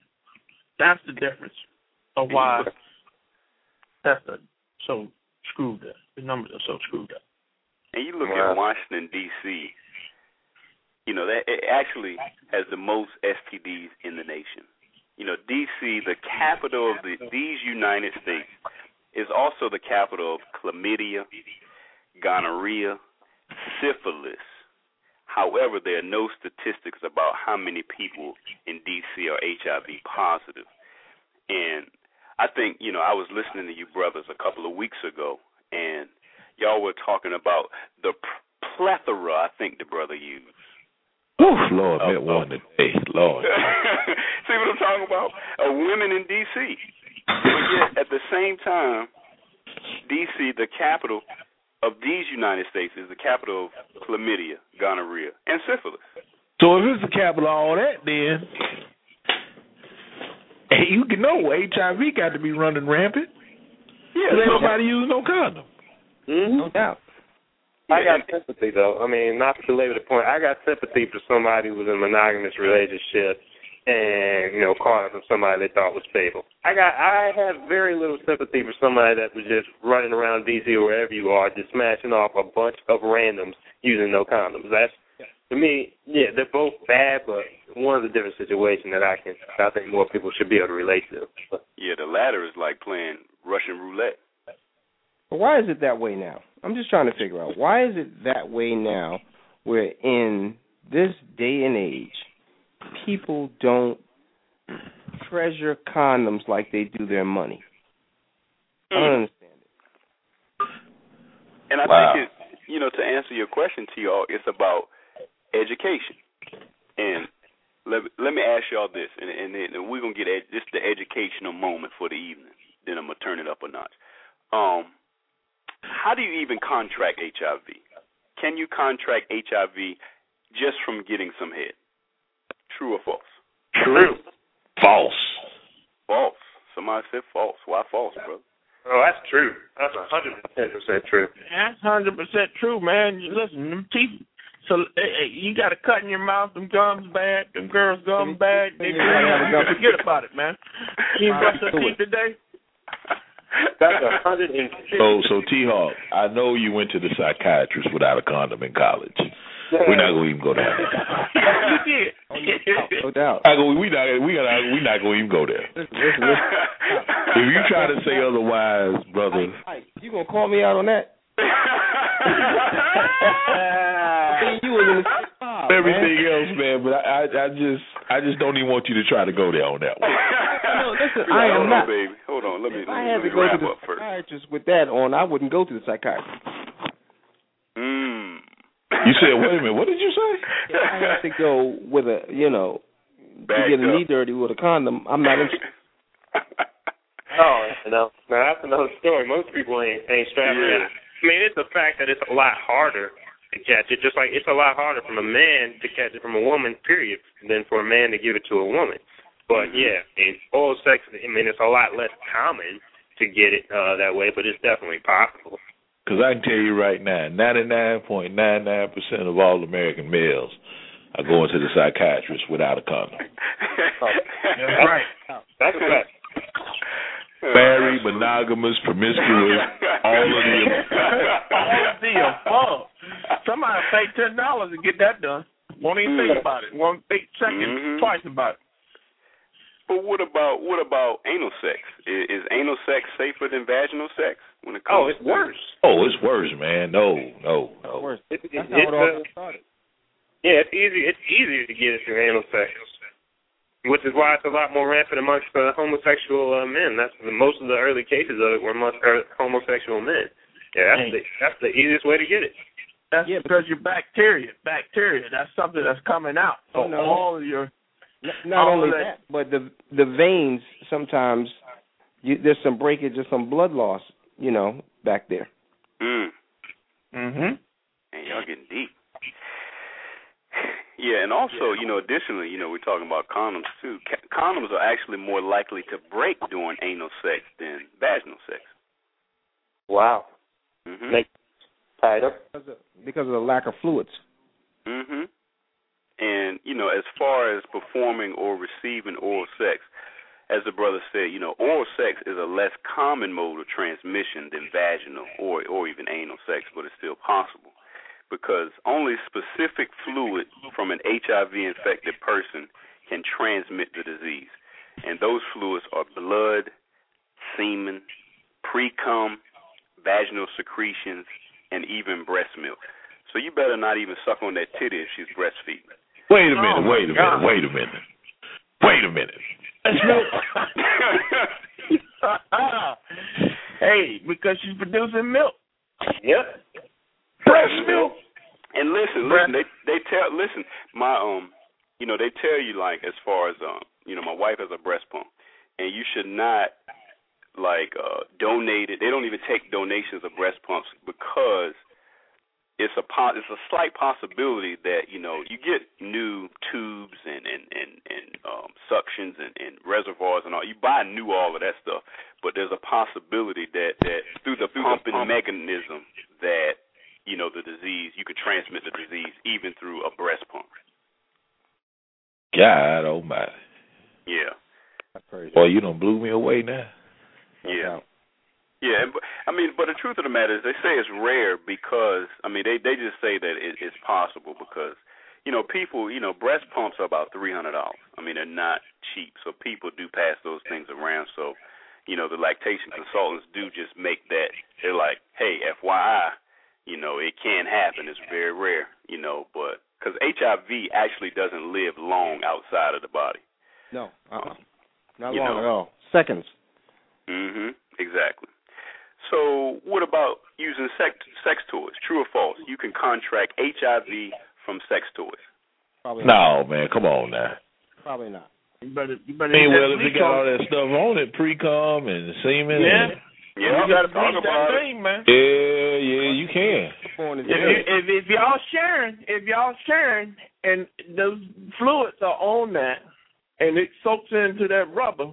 That's the difference of why that's the, so screwed up. The numbers are so screwed up. And you look Wow. at Washington D.C. You know that it actually has the most STDs in the nation. You know, D.C., the capital of the, these United States, is also the capital of chlamydia, gonorrhea, syphilis. However, there are no statistics about how many people in D.C. are HIV positive. And I think you know I was listening to you brothers a couple of weeks ago, and y'all were talking about the plethora. I think the brother used. Oof, Lord, that one today, Lord. (laughs) See what I'm talking about? Uh, women in D.C. But yet, at the same time, D.C., the capital of these United States, is the capital of chlamydia, gonorrhea, and syphilis. So if it's the capital of all that, then hey, you can know HIV got to be running rampant. Yeah, Ain't so- nobody using no condom. Mm-hmm. No doubt. I got sympathy though. I mean, not to belabor the point, I got sympathy for somebody who was in a monogamous relationship and, you know, caught up with somebody they thought was stable. I got I have very little sympathy for somebody that was just running around DC or wherever you are, just smashing off a bunch of randoms using no condoms. That's to me, yeah, they're both bad, but one of the different situations that I can I think more people should be able to relate to. But, Yeah, the latter is like playing Russian roulette. But why is it that way now? I'm just trying to figure out why is it that way now where in this day and age people don't treasure condoms like they do their money. I don't understand it. And I Wow. think it, you know, to answer your question, to y'all, it's about education. And let let me ask y'all this, and and then we're gonna get ed, just the educational moment for the evening. Then I'm gonna turn it up a notch. Um, how do you even contract HIV? Can you contract HIV just from getting some head? True or false? True. False. False. Somebody said false. Why false, brother? oh, that's true. That's a hundred percent true. That's hundred percent true, man. You listen, them teeth. So hey, hey, you got a cut in your mouth. Them gums bad. Them girls gum bad. They Yeah, yeah, yeah. forget about it, man. (laughs) You brush your teeth today. That's a hundred and So, so T Hawk, I know you went to the psychiatrist without a condom in college. We're not gonna even go down there. you (laughs) did. No doubt. I go, we not, we not, we not gonna even go there. (laughs) If you try to say otherwise, brother, Ike, you gonna call me out on that? (laughs) You was in the six five, man. everything else, man. But I, I, I just, I just don't even want you to try to go there on that one. No, listen, I hold am on, not. baby. Hold on. Let me, If let I had let to me go to wrap the first. psychiatrist with that on, I wouldn't go to the psychiatrist. Mm. You said, wait a minute, what did you say? If I had to go with a, you know, to get a up. knee dirty with a condom, I'm not interested. (laughs) Oh, no. Now that's another story. Most people ain't ain't strapped Yeah. in. I mean, it's the fact that it's a lot harder to catch it. Just like it's a lot harder from a man to catch it from a woman, period, than for a man to give it to a woman. But Mm-hmm. yeah, I mean, oral sex. I mean, it's a lot less common to get it uh that way, but it's definitely possible. Because I can tell you right now, 99.99% of all American males are going to the psychiatrist without a condom. (laughs) That's right. That's a fact. Married, monogamous, promiscuous, all of the All of the above. Somebody pay ten dollars to get that done. Won't even think about it. Won't think second Mhm. twice about it. But what about what about anal sex? Is, is anal sex safer than vaginal sex when it comes? Oh, it's worse. Oh, it's worse, man. No, no, no. Worse. It, it, That's it's, how it all uh, started. Yeah, it's easy. It's easier to get it through anal sex, which is why it's a lot more rampant amongst uh, homosexual uh, men. That's the, most of the early cases of it were amongst uh, homosexual men. Yeah, that's the that's the easiest way to get it. That's because your bacteria, bacteria. That's something that's coming out. So Oh, no. all of your N- Not all only of that, but the the veins sometimes you, there's some breakage or some blood loss, you know, back there. Mm. mm-hmm. Man, y'all getting deep. Yeah, and also, you know, additionally, you know, we're talking about condoms too. Ca- condoms are actually more likely to break during anal sex than vaginal sex. Wow. hmm Make tied up. Because of, because of the lack of fluids. hmm And you know, as far as performing or receiving oral sex, as the brother said, you know, oral sex is a less common mode of transmission than vaginal or or even anal sex, but it's still possible because only specific fluid from an HIV infected person can transmit the disease. And those fluids are blood, semen, pre-cum, vaginal secretions, and even breast milk. So you better not even suck on that titty if she's breastfeeding. Wait a minute, Oh, wait a God. minute, wait a minute. Wait a minute. That's real. (laughs) (laughs) paid because she's producing milk. Yep. Breast milk. And listen, listen, they they tell listen, my um you know, they tell you like as far as um you know, my wife has a breast pump and you should not like uh donate it. They don't even take donations of breast pumps because it's a po- it's a slight possibility that you know you get new tubes and and and, and um, suctions and, and reservoirs and all. You buy new all of that stuff, but there's a possibility that that through the through pumping mechanism that you know the disease you could transmit the disease even through a breast pump. God almighty. Yeah. Boy, you don't blew me away now. Yeah. Yeah, but I mean, but the truth of the matter is, they say it's rare because I mean, they they just say that it, it's possible because you know people, you know, breast pumps are about three hundred dollars. I mean, they're not cheap, so people do pass those things around. So, you know, the lactation consultants do just make that they're like, hey, FYI, you know, it can happen. It's very rare, you know, but because HIV actually doesn't live long outside of the body. No, uh-uh. not long know. at all. Seconds. Mhm. Exactly. So, what about using sex sex toys? True or false? You can contract HIV from sex toys. Probably not. No, man, come on now. Probably not. You better, you better I mean, well, if it leak got all that stuff on it, pre-cum and semen. Yeah. And, Yeah, you gotta talk about that it. thing, man. yeah, yeah, you can. If, you, if if y'all sharing, if y'all sharing, and those fluids are on that, and it soaks into that rubber,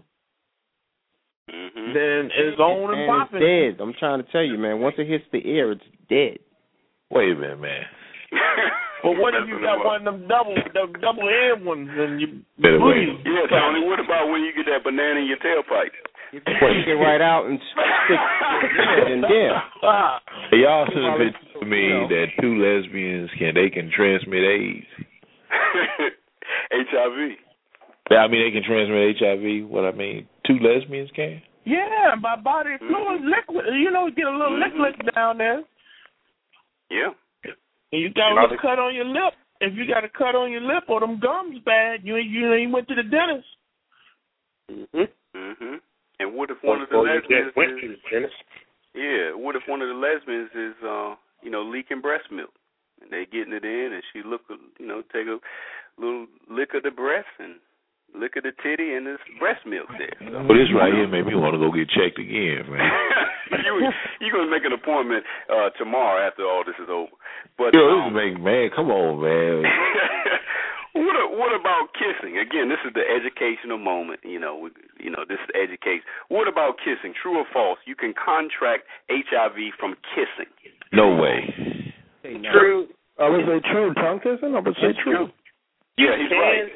Mhm. then it's on and, and popping. it's dead. I'm trying to tell you, man. Once it hits the air, it's dead. Wait a minute, man. But what if you got one of them double, the double end ones, and you Better breathe? wait. Yeah, Tony. What about when you get that banana in your tailpipe? If you take it right out and stick, (laughs) yeah, then yeah. Ah, Y'all should have been to me you know. that two lesbians can they can transmit AIDS. (laughs) HIV. Yeah, I mean they can transmit HIV. What I mean, two lesbians can. yeah, my body Mm-hmm. fluid, liquid. You know, get a little Mhm. liquid down there, Yeah. and you got a little cut on your lip. If you got a cut on your lip or them gums bad, you ain't you ain't went to the dentist. Mhm. Mhm. And what if one of the Before you lesbians just went to the dentist. yeah, what if one of the lesbians is uh, you know, leaking breast milk? And they getting it in and she look you know, take a little lick of the breast and lick at the titty and this breast milk there. So, But this right here made me want to go get checked again, man. (laughs) you you gonna make an appointment uh tomorrow after all this is over. But Yo, this um, make man, come on, man. (laughs) what a, what about kissing? Again, this is the educational moment. You know, we, you know, this is education. What about kissing? True or false? You can contract HIV from kissing. No way. True. I would say true. Tongue kissing? I would say It's true. Yeah, he's can. right.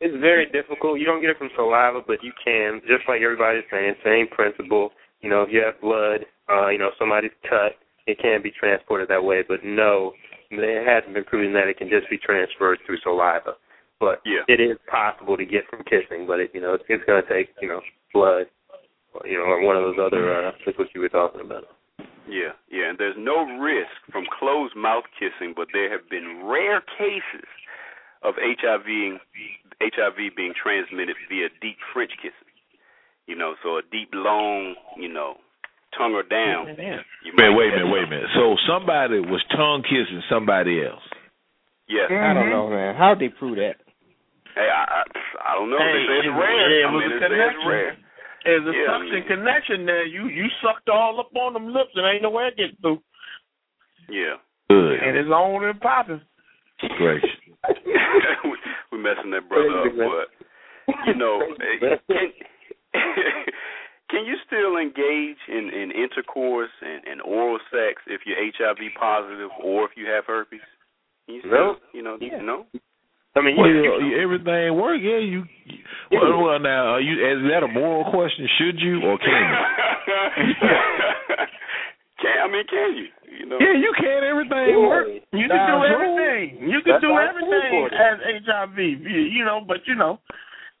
It's, very difficult. You don't get it from saliva, but you can. Just like everybody's saying, same principle. You know, if you have blood, uh, you know, somebody's cut, it can be transported that way. But no, it hasn't been proven that it can just be transferred through saliva. But Yeah. it is possible to get from kissing. But it, you know, it's, it's going to take, you know, blood, or, you know, or one of those other uh, liquids you were talking about. Yeah, yeah, and there's no risk from closed mouth kissing, but there have been rare cases of HIV HIV being transmitted via deep French kissing. You know, so a deep, long, you know, tongue or down. You Man, might wait a minute, wait a minute. So somebody was tongue kissing somebody else. Yes. I don't know, man. How'd they prove that? Hey, I, I I don't know. Hey, they say it's it- rare. it I was mean, a they it's connection. rare. There's a Yeah, I suction mean- connection there. You you sucked all up on them lips and ain't no way to get through. Yeah. Good. And it's on and popping. Great. (laughs) We're messing that brother up, but you know, (laughs) eh, can (laughs) can you still engage in in intercourse and, and oral sex if you're HIV positive or if you have herpes? Can you still, No. you know, Yeah. no. I mean, Well, you, you- everything work, yeah. You well, well now, are you is that a moral question? Should you or can you? Can I mean can you? You know. Yeah, you can. Everything work. You can do everything. You can That's do everything as HIV. You, you know, but you know,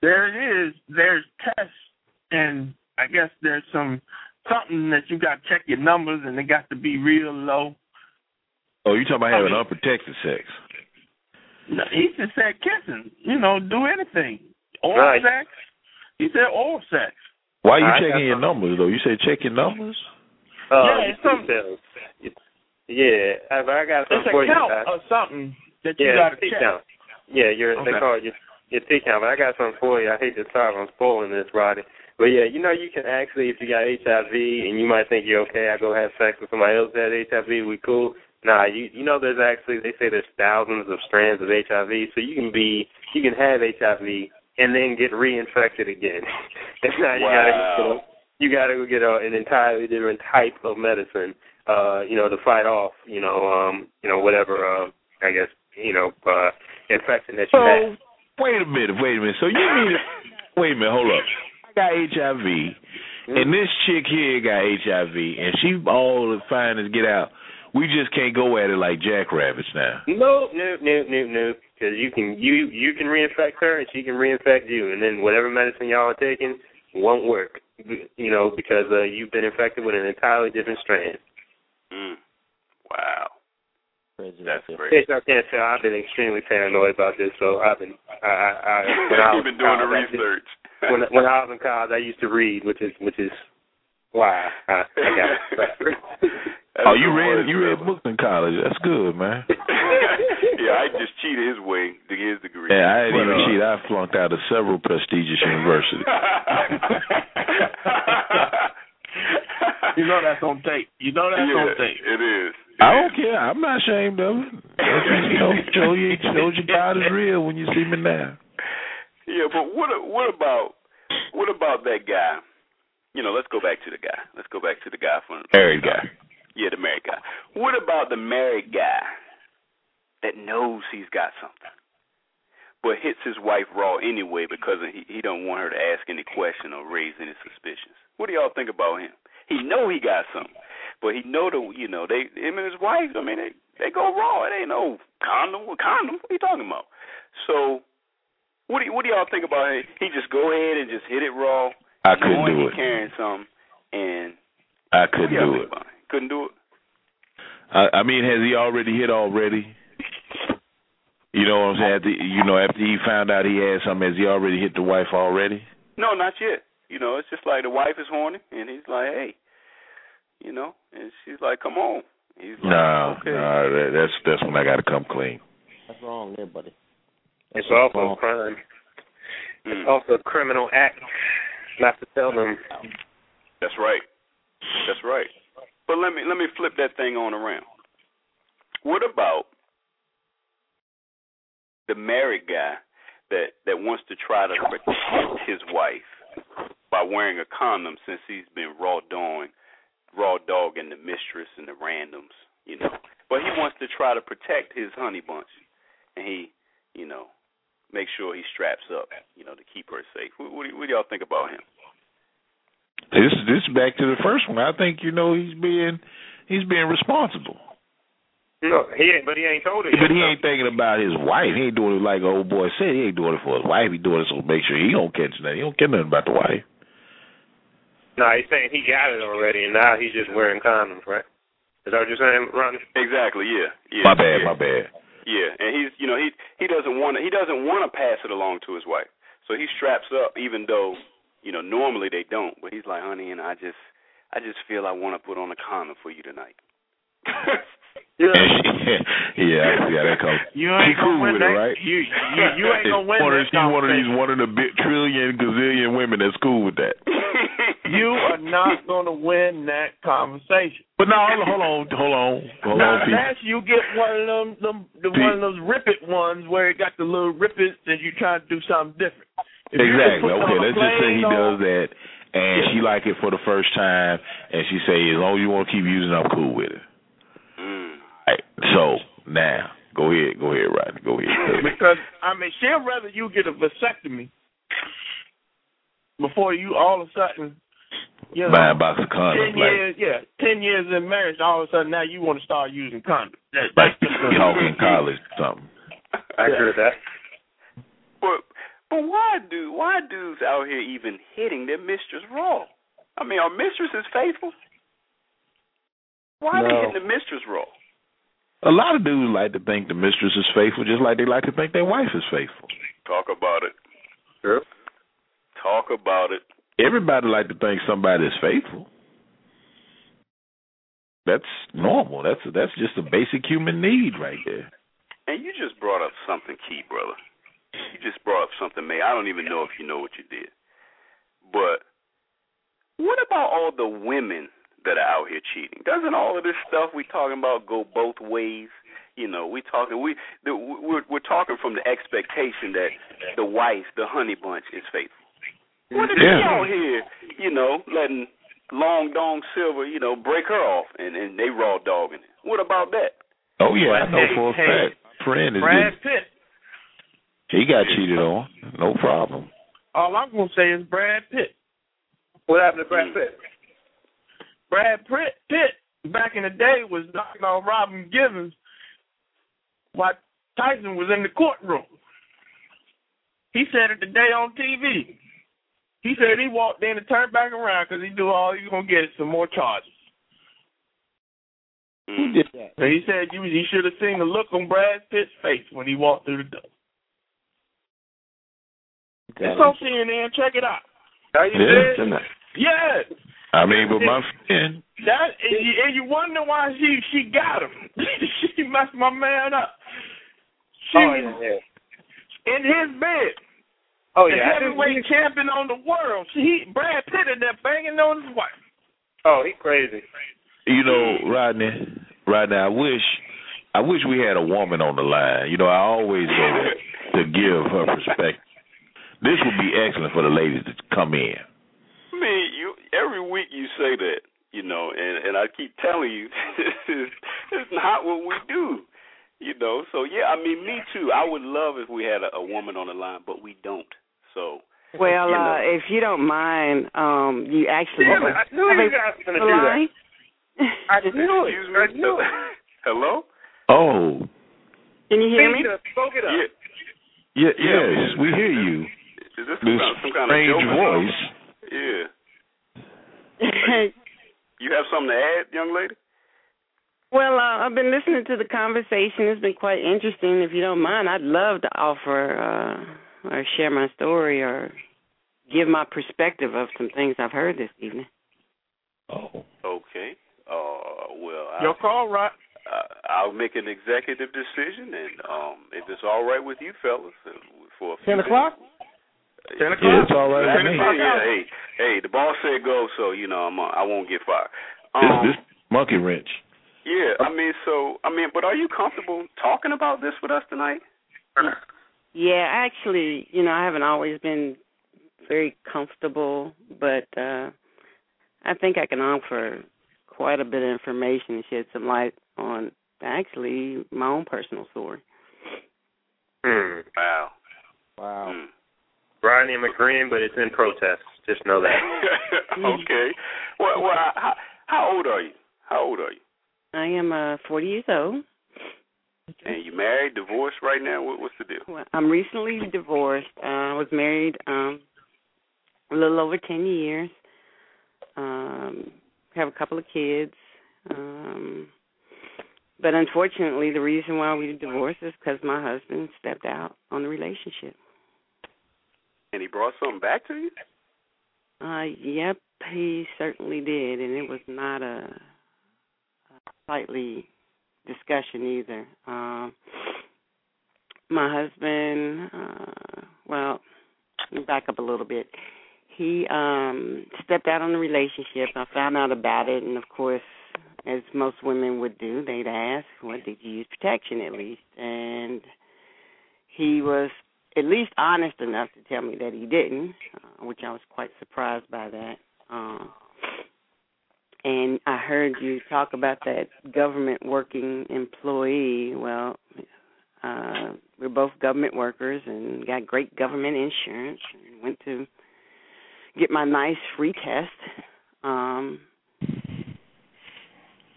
there it is. There's tests, and I guess there's some something that you got to check your numbers, and they got to be real low. Oh, you talking about having I mean- unprotected sex? No, he just said kissing. You know, do anything. Oral Right. sex. He said oral sex. Why are you I- checking your numbers though? You say check your numbers. Uh, yeah, it's some, details. Yeah, I, I got something a for you. count guys. or something that you yeah, got to T check. count. Yeah, your Okay. they call it your your T count. But I got something for you. I hate to start on spoiling this, Roddy. But yeah, you know you can actually, if you got HIV and you might think you're okay, I go have sex with somebody else that has HIV, we cool. Nah, you you know there's actually they say there's thousands of strands of HIV, so you can be you can have HIV and then get reinfected again. (laughs) and now you gotta you gotta go get a, an entirely different type of medicine, uh, you know, to fight off, you know, um, you know, whatever uh I guess, you know, uh infection that you have. So wait a minute, wait a minute. So you mean wait a minute, hold up. I got HIV and this chick here got HIV and she all the fine as get out. We just can't go at it like jackrabbits now. Nope, nope, nope, nope, nope. Because you can you you can reinfect her and she can reinfect you, and then whatever medicine y'all are taking won't work. You know because uh, you've been infected with an entirely different strand. Mm. Wow. Crazy That's out there. great. I can't tell, I've been extremely paranoid about this. So I've been I I, I (laughs) when I was You've been in doing the college, I did- research. when when I was in college, I used to read, which is which is why I, I got (laughs) it. Oh, you read you read books in college. That's good, man. (laughs) yeah, I just cheated his way to get his degree. Yeah, I didn't But, even uh, cheat. I flunked out of several prestigious universities. (laughs) You know that's on tape. You know that's yeah, on tape. it is. I don't care. I'm not ashamed of it. Show, show you, show you God is real when you see me now. Yeah, but what what about what about that guy? You know, let's go back to the guy. Let's go back to the guy from Married guy. Yeah, the married guy. What about the married guy that knows he's got something, but hits his wife raw anyway because he he don't want her to ask any question or raise any suspicions? What do y'all think about him? He know he got something, but he know the you know they him and his wife. I mean they they go raw. It ain't no condom. What condom? What are you talking about? So what do you, what do y'all think about him? He just go ahead and just hit it raw. I couldn't do it. carrying something and I couldn't do y'all do think it. About him? Couldn't do it. I, I mean, has he already hit already? You know what I'm saying? After, you know, after he found out he had something, has he already hit the wife already? No, not yet. You know, it's just like the wife is horny, and he's like, "Hey," you know, and she's like, "Come on." He's like, No, okay. no, that, that's that's when I got to come clean. That's wrong there, buddy. It's also wrong. a crime. Mm, It's also a criminal act not to tell them. that's right. That's right. But let me let me flip that thing on around. What about the married guy that that wants to try to protect his wife by wearing a condom since he's been raw dogging, raw dogging the mistress and the randoms, you know. But he wants to try to protect his honey bunch, and he, you know, make sure he straps up, you know, to keep her safe. What, what, do, what do y'all think about him? This this back to the first one. I think you know he's being he's being responsible, No, he ain't. But he ain't told her. but he ain't thinking about his wife. He ain't doing it like old boy said. He ain't doing it for his wife. He doing it so make sure he don't catch nothing. He don't care nothing about the wife. No, he's saying he got it already, and now he's just wearing condoms, right? Is that what you're saying, Ronnie? Exactly. Yeah. Yeah. My bad, yeah. my bad. Yeah, and he's you know he he doesn't want to he doesn't want to pass it along to his wife, so he straps up even though you know normally they don't, but he's like, honey, and I just I just feel I want to put on a condom for you tonight. (laughs) Yeah. And she, (laughs) yeah, I see how that comes. You ain't cool gonna win with it, right? You you you ain't gonna win one of, that she's one of these one of the bit trillion gazillion women that's cool with that. (laughs) You are not gonna win that conversation. But no, hold on, hold on, hold now, on, people. unless you get one of them, them the, Pete. one of those rip it ones where it got the little rippets and you trying to do something different. If you just Exactly. Okay, let's just say he plain does that, and she like it for the first time, and she say, as long as you want to keep using, it, I'm cool with it. mm. Right. So now, go ahead, go ahead, Rodney, go ahead. (laughs) Because I mean, she'll rather you get a vasectomy before you all of a sudden, you know, Buy a box of condoms, ten like years, yeah, ten years in marriage, all of a sudden now you want to start using condoms. That, like that's just talk in college or something. I agree with that. But but why do why dudes out here even hitting their mistress raw? I mean, are mistresses faithful? Why are they No. hitting the mistress raw? A lot of dudes like to think the mistress is faithful, just like they like to think their wife is faithful. Talk about it. True. Talk about it. Everybody like to think somebody is faithful. that's normal. That's that's just a basic human need right there. And you just brought up something key, brother. You just brought up something, May. I don't even know if you know what you did. But what about all the women that are out here cheating? Doesn't all of this stuff we talking about go both ways? You know, we talking we the, we're we're talking from the expectation that the wife, the honey bunch, is faithful. What if Yeah. you out here, you know, letting Long Dong Silver, you know, break her off and and they raw dogging it? What about that? Oh yeah, I know Hey, for a hey, fact. Friend is Brad Pitt. He got cheated on. No problem. All I'm gonna say is Brad Pitt. What happened to Brad Pitt? Brad Pitt, Pitt back in the day was knocking on Robin Givens while Tyson was in the courtroom. He said it today on TV. He said he walked in and turned back around because he knew all he was gonna get is some more charges. Mm. did that? And he said you he should have seen the look on Brad Pitt's face when he walked through the door. It's on CNN. Check it out. Are you Yeah. serious? Yes. I mean, but my friend, That and you, and you wonder why she she got him. (laughs) she messed my man up. She Oh was yeah, yeah. in his bed. Oh the yeah. I heavyweight champion on the world. She he, Brad Pitt in there banging on his wife. Oh, he crazy. you know, Rodney, Rodney, I wish, I wish we had a woman on the line. You know, I always go to, to give her perspective. This would be excellent for the ladies to come in. I mean, you every week you say that, you know, and and I keep telling you this (laughs) is it's not what we do. You know, so yeah, I mean me too. I would love if we had a, a woman on the line, but we don't. So Well, You know. uh, if you don't mind, um, you actually Damn it, I knew you guys were gonna the do that. line? I (laughs) knew it. excuse I knew it. (laughs) Hello? Oh, Can you hear me? Speak up, Spoke it up. Yeah. yeah, yes, we hear you. Is this This kind, some kind of strange joke? voice. Yeah. You have something to add, young lady? well, uh, I've been listening to the conversation. It's been quite interesting. If you don't mind, I'd love to offer uh, or share my story or give my perspective of some things I've heard this evening. Oh, Okay. Uh, well, I, Your call, right? uh, I'll make an executive decision, and um, if it's all right with you fellas, uh, for a few Ten o'clock? minutes- Ten yeah, it's all right Ten o'clock. Yeah, hey, hey, the boss said go, so you know I'm uh, I won't get fired. This, Um, this monkey wrench. yeah, I mean, so I mean, but are you comfortable talking about this with us tonight? Yeah, actually, you know, I haven't always been very comfortable, but uh I think I can offer quite a bit of information and shed some light on actually my own personal story. Hmm. Wow. Wow. Hmm. Rodney and McGreen, but it's in protest. Just know that. (laughs) okay. Well, well, how, how old are you? How old are you? I am uh 40 years old. And you married, divorced right now? What, what's the deal? Well, I'm recently divorced. Uh, I was married um a little over 10 years. Um have a couple of kids. Um but unfortunately, the reason why we divorced is because my husband stepped out on the relationship. And he brought something back to you? Uh, yep, he certainly did, and it was not a, a slightly discussion either. Um, my husband, uh, well, let me back up a little bit. He um stepped out on the relationship. I found out about it, and of course, as most women would do, they'd ask, "What did you use protection at least?" And he was at least honest enough to tell me that he didn't, uh, which I was quite surprised by that. Um, and I heard you talk about that government working employee. Well, uh, we're both government workers and got great government insurance. And went to get my nice free test. Um,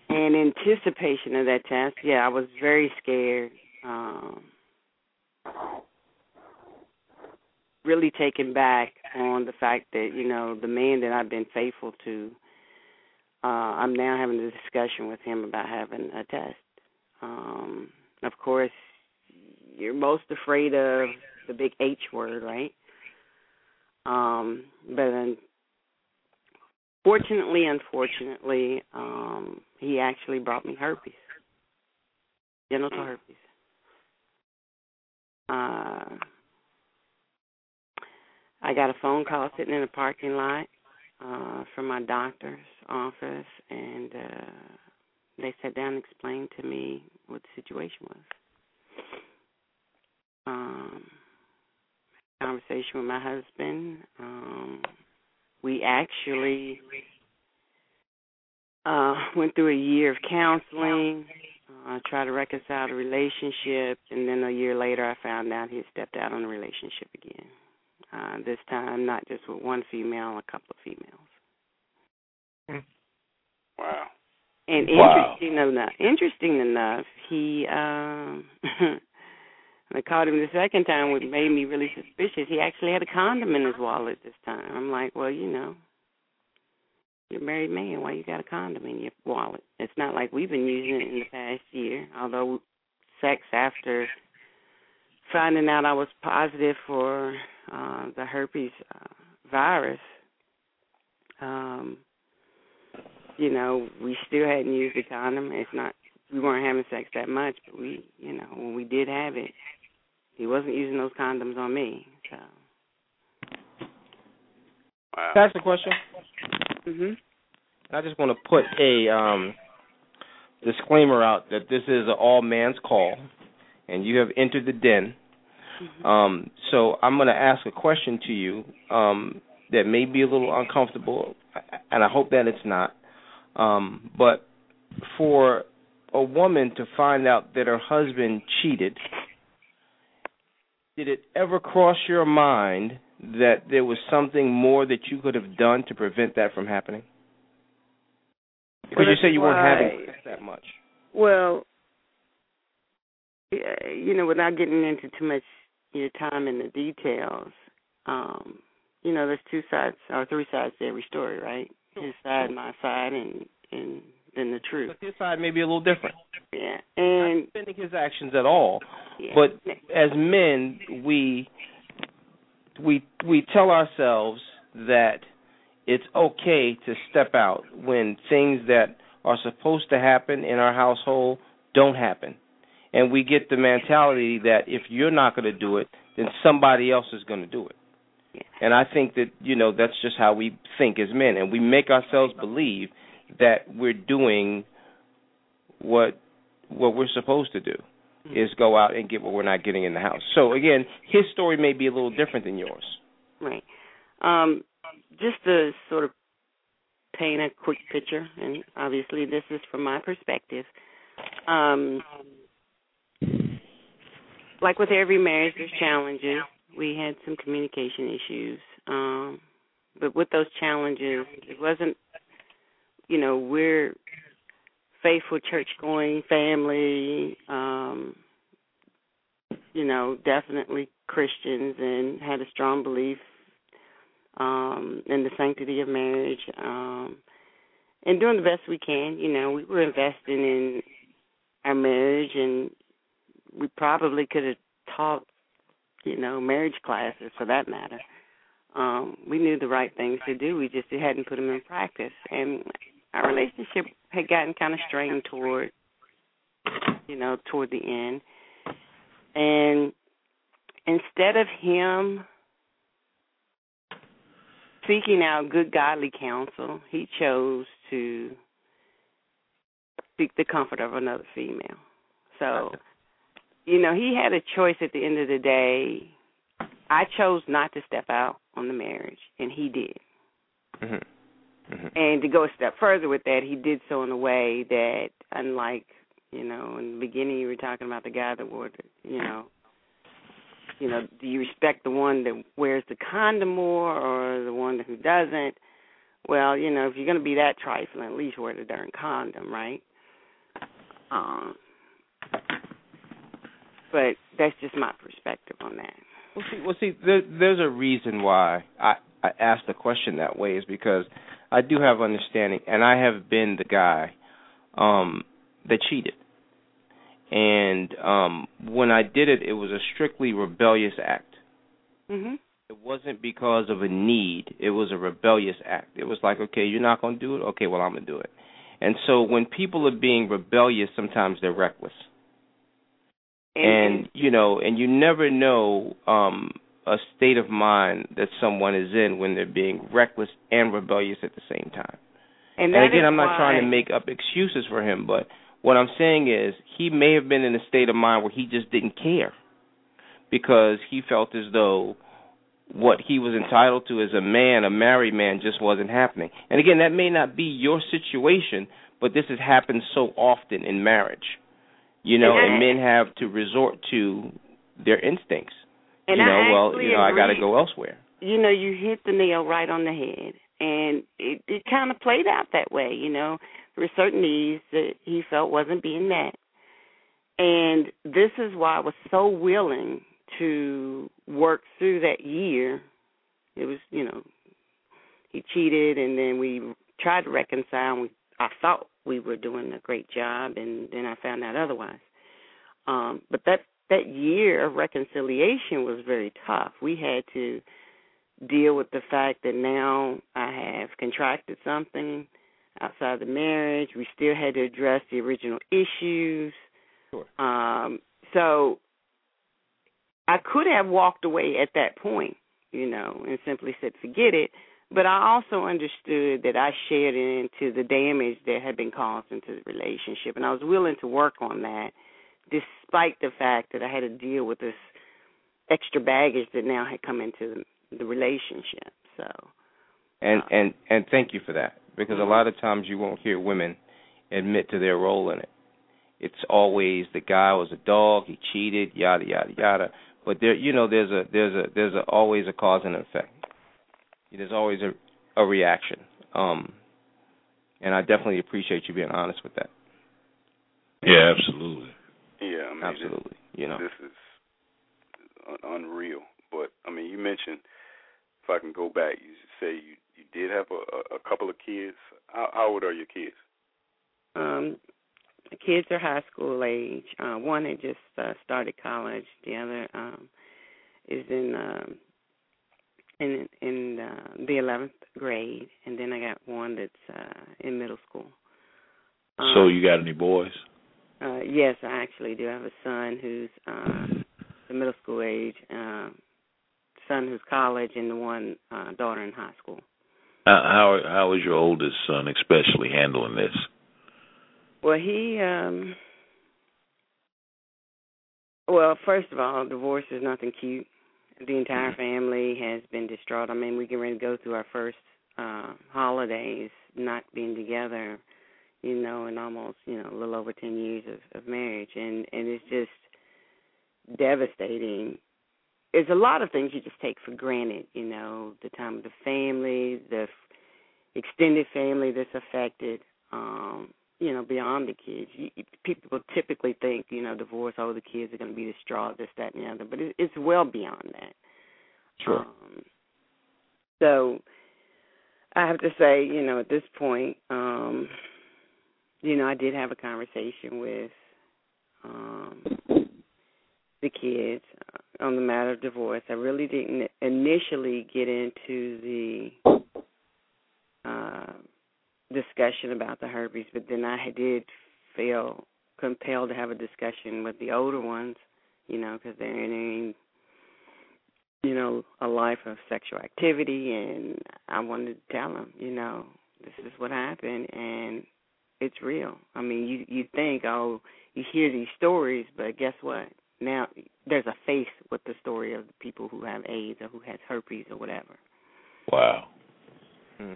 in anticipation of that test, yeah, I was very scared. Um, really taken back on the fact that you know the man that I've been faithful to. Uh, I'm now having a discussion with him about having a test. Um, of course, you're most afraid of the big H word, right? Um, but then fortunately, unfortunately, um, he actually brought me herpes, genital herpes. Uh, I got a phone call sitting in a parking lot uh, from my doctor's office, and uh, they sat down and explained to me what the situation was. Um, conversation with my husband. Um, we actually uh, (laughs) went through a year of counseling, uh, tried to reconcile the relationship, and then a year later, I found out he had stepped out on the relationship again. Uh, this time, not just with one female, a couple of females. Wow. And Wow. interesting enough, interesting enough, he um I caught him the second time, which made me really suspicious, he actually had a condom in his wallet this time. I'm like, well, you know, you're a married man. Why you got a condom in your wallet? It's not like we've been using it in the past year. Although sex after finding out I was positive for uh the herpes uh, virus, um, you know, we still hadn't used a condom. It's not we weren't having sex that much, but we, you know, when we did have it, he wasn't using those condoms on me. So. Wow. That's the question. Mhm. I just want to put a um, disclaimer out that this is an all man's call, and you have entered the den. Um, so I'm going to ask a question to you um, that may be a little uncomfortable, and I hope that it's not. Um, but for a woman to find out that her husband cheated, did it ever cross your mind that there was something more that you could have done to prevent that from happening? Because you say you weren't having sex that much. Well, you know, without getting into too much your time in the details, um, you know, there's two sides or three sides to every story, right? His side, my side, and and then the truth. But his side may be a little different. Yeah, and Not defending his actions at all, yeah. but as men, we we we tell ourselves that it's okay to step out when things that are supposed to happen in our household don't happen. And we get the mentality that if you're not going to do it, then somebody else is going to do it. And I think that, you know, that's just how we think as men and we make ourselves believe that we're doing what what we're supposed to do is go out and get what we're not getting in the house. So again, his story may be a little different than yours. Right. Um, just to sort of paint a quick picture, and obviously this is from my perspective. Um, like with every marriage, there's challenges. We had some communication issues, um, but with those challenges, it wasn't. You know, we're faithful church-going family. Um, you know, definitely Christians and had a strong belief um in the sanctity of marriage um and doing the best we can you know we were investing in our marriage and we probably could have taught you know marriage classes for that matter. Um we knew the right things to do. We just hadn't put them in practice. And our relationship had gotten kind of strained toward you know toward the end. And instead of him seeking out good godly counsel, he chose to seek the comfort of another female. So, you know, he had a choice at the end of the day. I chose not to step out on the marriage, and he did. Mm-hmm. Mm-hmm. And to go a step further with that, he did so in a way that, unlike, you know, in the beginning you were talking about the guy that wore, the, you know, you know, do you respect the one that wears the condom more or the one who doesn't? Well, you know, if you're going to be that trifling, at least wear the darn condom, right? Um, but that's just my perspective on that. Well, see, well, see, there, there's a reason why I I asked the question that way is because I do have understanding, and I have been the guy um that cheated. And um when I did it, it was a strictly rebellious act. Mhm. it wasn't because of a need. It was a rebellious act. It was like, okay, you're not going to do it. Okay, well, I'm going to do it. And so when people are being rebellious, sometimes they're reckless. And you know, and you never know um a state of mind that someone is in when they're being reckless and rebellious at the same time. And, and again, I'm why... not trying to make up excuses for him, but what I'm saying is he may have been in a state of mind where he just didn't care because he felt as though what he was entitled to as a man, a married man, just wasn't happening. And again, that may not be your situation, but this has happened so often in marriage. You know, and, and men have to resort to their instincts. And you know, I well, you know, agree. I got to go elsewhere. You know, you hit the nail right on the head, and it it kind of played out that way. You know, there were certain needs that he felt wasn't being met, and this is why I was so willing to work through that year. It was, you know, he cheated, and then we tried to reconcile. And we, I thought we were doing a great job, and then I found out otherwise. Um, but that that year of reconciliation was very tough. We had to deal with the fact that now I have contracted something outside the marriage. We still had to address the original issues. Sure. Um, so I could have walked away at that point, you know, and simply said, forget it. But I also understood that I shared in into the damage that had been caused into the relationship, and I was willing to work on that, despite the fact that I had to deal with this extra baggage that now had come into the, the relationship. So, and uh, and and thank you for that, because a lot of times you won't hear women admit to their role in it. It's always the guy was a dog, he cheated, yada yada yada. But there, you know, there's a there's a there's a, always a cause and effect. There's always a a reaction. Um, and I definitely appreciate you being honest with that. Yeah, absolutely. Yeah, I mean, absolutely. This, you know, this is unreal. But I mean, you mentioned if I can go back, you say you you did have a, a couple of kids. How, how old are your kids? Um, the kids are high school age. Uh, one had just uh, started college. The other um, is in um, in in uh, the eleventh grade, and then I got one that's uh, in middle school. Um, so you got any boys? Uh, yes, I actually do. I have a son who's uh, the middle school age, uh, son who's college, and the one uh, daughter in high school. Uh, how how is your oldest son, especially handling this? Well, he um well, first of all, divorce is nothing cute. The entire family has been distraught. I mean, we ready to go through our first uh holidays not being together, you know, in almost, you know, a little over 10 years of of marriage and and it's just devastating. There's a lot of things you just take for granted, you know, the time of the family, the extended family that's affected. Um you know, beyond the kids. You, people typically think, you know, divorce, oh, the kids are going to be distraught, this, that, and the other, but it, it's well beyond that. Sure. Um, so I have to say, you know, at this point, um, you know, I did have a conversation with um, the kids on the matter of divorce. I really didn't initially get into the uh, discussion about the herpes, but then I did feel compelled to have a discussion with the older ones, you know, because they're entering, you know, a life of sexual activity, and I wanted to tell them, you know, this is what happened, and it's real. I mean, you you think, oh, you hear these stories, but guess what? Now there's a face with the story of the people who have AIDS or who has herpes or whatever. Wow. Mm.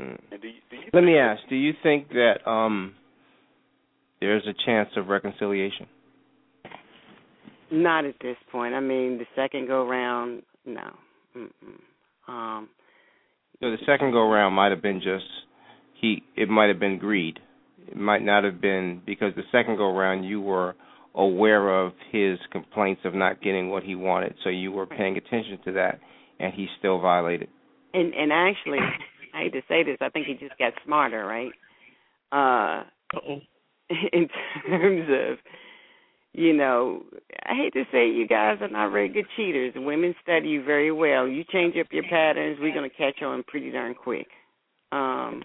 Mm. Do you, do you Let me ask: Do you think that um, there's a chance of reconciliation? Not at this point. I mean, the second go round, no. Mm-mm. Um, so the second go round might have been just he. It might have been greed. It might not have been because the second go round you were aware of his complaints of not getting what he wanted, so you were paying attention to that, and he still violated. And and actually, I hate to say this, I think he just got smarter, right? Uh Uh-oh. (laughs) in terms of you know, I hate to say you guys are not very good cheaters. Women study you very well. You change up your patterns, we're gonna catch on pretty darn quick. Um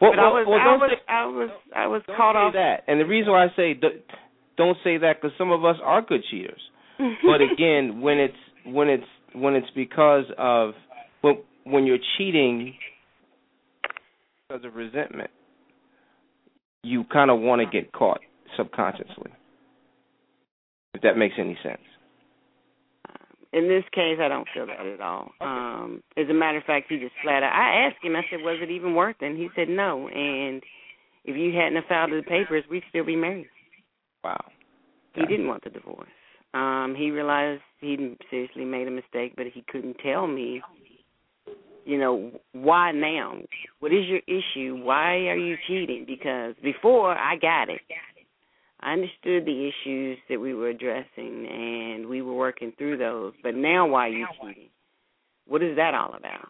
well, but well, I was, well, I was, say, I was, I was caught off that. And the reason why I say don't, don't say that because some of us are good cheaters. (laughs) but again, when it's when it's when it's because of when when you're cheating because of resentment, you kind of want to get caught subconsciously. If that makes any sense. In this case, I don't feel that at all. Um, as a matter of fact, he just flat out. I asked him. I said, "Was it even worth it?" And he said, "No." And if you hadn't have filed the papers, we'd still be married. Wow. He didn't want the divorce. Um, he realized he seriously made a mistake, but he couldn't tell me, you know, why now? What is your issue? Why are you cheating? Because before I got it. I understood the issues that we were addressing and we were working through those. But now why are you cheating? What is that all about?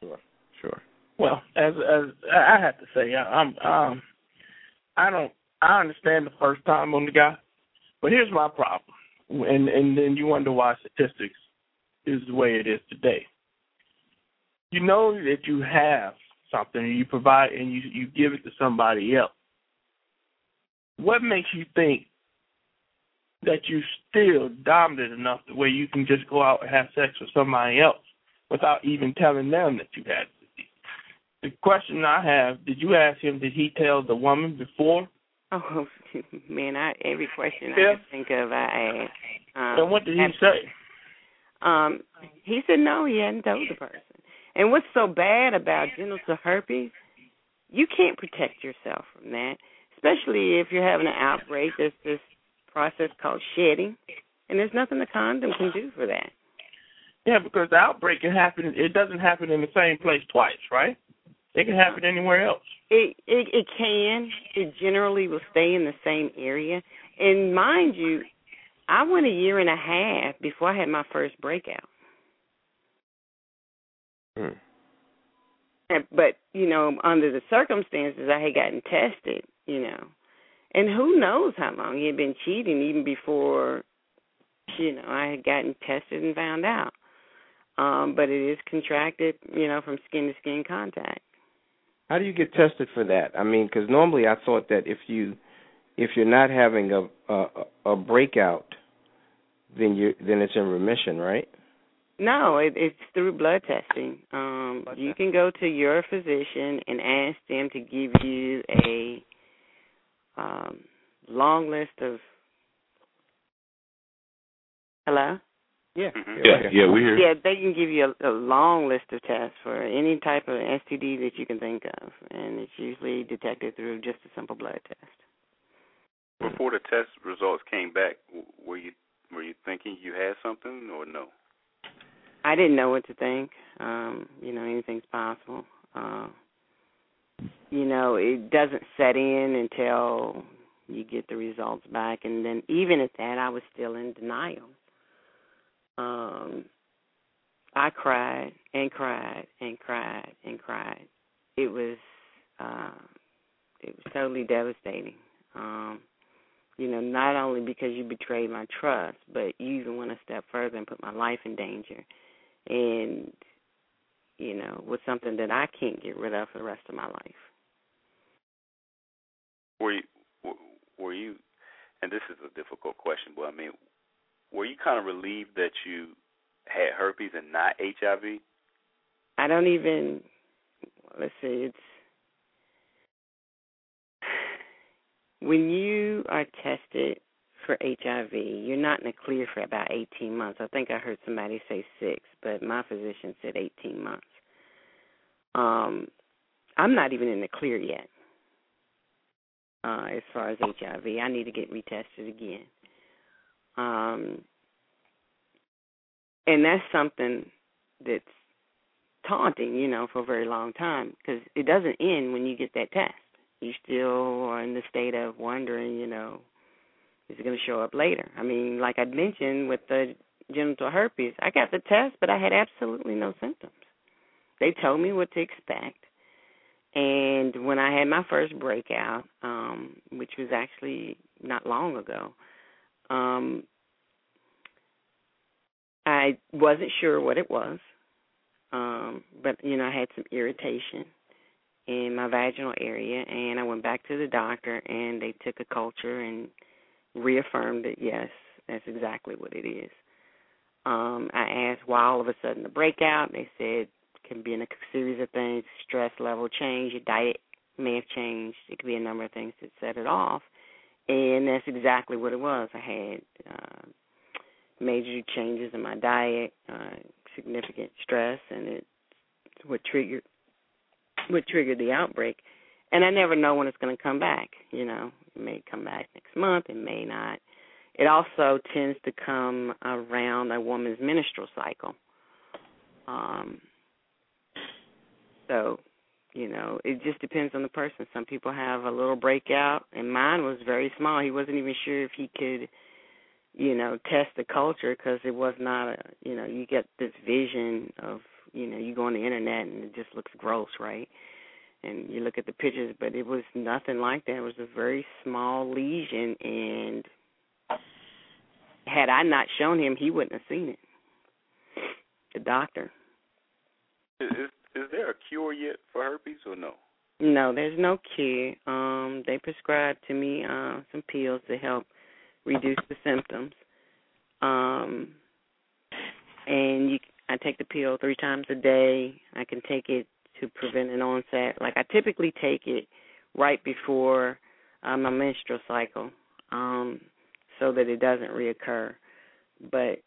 Sure. Sure. Well, as as I have to say, I'm um, I don't I understand the first time on the guy, but here's my problem, and and then you wonder why statistics is the way it is today. You know that you have something, and you provide, and you you give it to somebody else. What makes you think that you're still dominant enough the way you can just go out and have sex with somebody else without even telling them that you had it? The question I have: Did you ask him? Did he tell the woman before? Oh (laughs) man, I every question Yeah. I think of, I asked. Um, and what did he ab- say? Um, he said no, he hadn't told the person. And what's so bad about genital herpes? You can't protect yourself from that, especially if you're having an outbreak. There's this process called shedding, and there's nothing the condom can do for that. Yeah, because the outbreak can happen. It doesn't happen in the same place twice, right? It can happen anywhere else. It it it can. It generally will stay in the same area. And mind you, I went a year and a half before I had my first breakout. Hmm. But you know, under the circumstances, I had gotten tested. You know, and who knows how long he had been cheating even before. You know, I had gotten tested and found out. Um, but it is contracted, you know, from skin to skin contact. How do you get tested for that? I mean, because normally I thought that if you if you're not having a a, a breakout, then you then it's in remission, right? No, it, it's through blood testing. Um, you can go to your physician and ask them to give you a um, long list of. Hello. Yeah. Mhm. Yeah, yeah, we hear. Yeah, they can give you a, a long list of tests for any type of STD that you can think of, and it's usually detected through just a simple blood test. Before the test results came back, w- were you were you thinking you had something or no? I didn't know what to think. Um, you know, anything's possible. Uh, you know, it doesn't set in until you get the results back, and then even at that, I was still in denial. Um, I cried and cried and cried and cried. It was uh, it was totally devastating. Um, you know, not only because you betrayed my trust, but you even went a step further and put my life in danger. And, you know, was something that I can't get rid of for the rest of my life. Were you were you? And this is a difficult question, but I mean, were you kind of relieved that you had herpes and not HIV? I don't even let's see, it's when you are tested for HIV, you're not in the clear for about 18 months. I think I heard somebody say 6, but my physician said 18 months. Um I'm not even in the clear yet. Uh as far as HIV, I need to get retested again. Um and that's something that's taunting, you know, for a very long time because it doesn't end when you get that test. You still are in the state of wondering, you know, is going to show up later? I mean, like I mentioned with the genital herpes, I got the test, but I had absolutely no symptoms. They told me what to expect. And when I had my first breakout, um, which was actually not long ago, Um, I wasn't sure what it was, um, but you know I had some irritation in my vaginal area, and I went back to the doctor, and they took a culture and reaffirmed that yes, that's exactly what it is. Um, I asked why all of a sudden the breakout. They said it can be in a series of things, stress level change, your diet may have changed. It could be a number of things that set it off, and that's exactly what it was. I had uh, major changes in my diet, uh, significant stress, and it what triggered what triggered the outbreak. And I never know when it's going to come back. You know, may come back next month, it may not. It also tends to come around a woman's menstrual cycle. Um, so, you know, it just depends on the person. Some people have a little breakout, and mine was very small. He wasn't even sure if he could, you know, test the culture because it was not a, you know, you get this vision of, you know, you go on the internet and it just looks gross, right? And you look at the pictures, but it was nothing like that. It was a very small lesion, and had I not shown him, he wouldn't have seen it. The doctor. Is is there a cure yet for herpes or no? No, there's no cure. Um, they prescribed to me uh, some pills to help reduce the symptoms. Um, and you, I take the pill three times a day. I can take it to prevent an onset. Like I typically take it right before uh, my menstrual cycle, um, so that it doesn't reoccur. But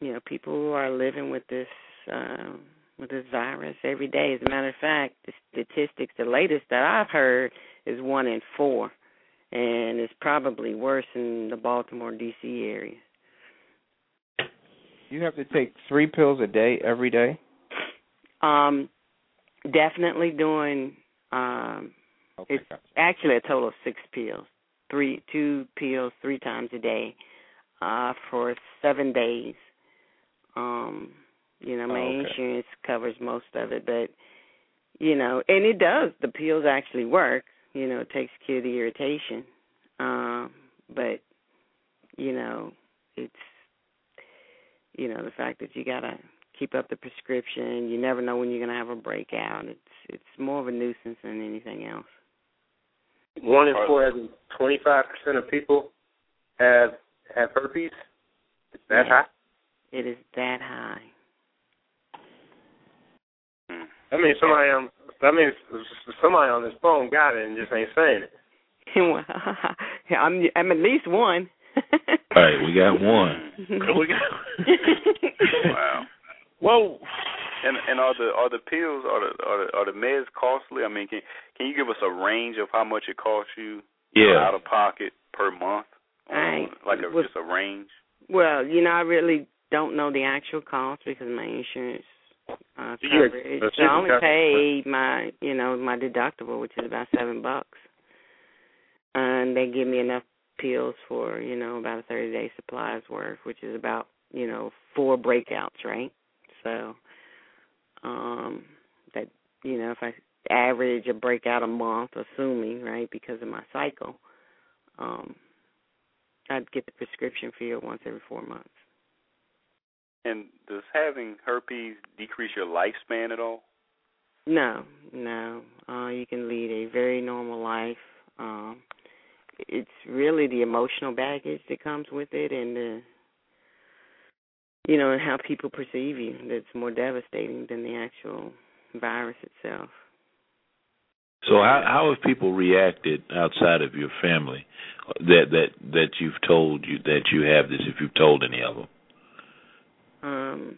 you know, people who are living with this. Uh, with this virus every day. As a matter of fact, the statistics, the latest that I've heard, is one in four, and it's probably worse in the Baltimore D.C. area. You have to take three pills a day every day. Um, definitely doing. Um, okay, it's gotcha. actually a total of six pills. Three, two pills, three times a day, uh, for seven days. Um, you know, my oh, okay. insurance covers most of it, but you know, and it does. The pills actually work. You know, it takes care of the irritation. Um, but you know, it's you know the fact that you gotta keep up the prescription. You never know when you're gonna have a breakout. It's it's more of a nuisance than anything else. One in four, twenty five percent of people have have herpes. Is that yeah. high? It is that high. Hmm. I mean, somebody on I mean, somebody on this phone got it and just ain't saying it. (laughs) well, (laughs) I'm I'm at least one. right, we got one. (laughs) we got. wow. Whoa. And and are the are the pills are the are the, are the meds costly? I mean, can can you give us a range of how much it costs you? Yeah. Out of pocket per month. I, like a, well, just a range. Well, you know, I really don't know the actual cost because my insurance uh So cover you're- it. So I only deductible. pay my you know, my deductible which is about seven bucks. And they give me enough pills for, you know, about a thirty day supplies worth, which is about, you know, four breakouts, right? So um that you know, if I average a breakout a month, assuming, right, because of my cycle, um I'd get the prescription filled once every four months. And does having herpes decrease your lifespan at all? No, no. Uh, you can lead a very normal life. Um, it's really the emotional baggage that comes with it, and the you know, and how people perceive you that's more devastating than the actual virus itself. So how how have people reacted outside of your family that that that you've told you that you have this if you've told any of them? Um,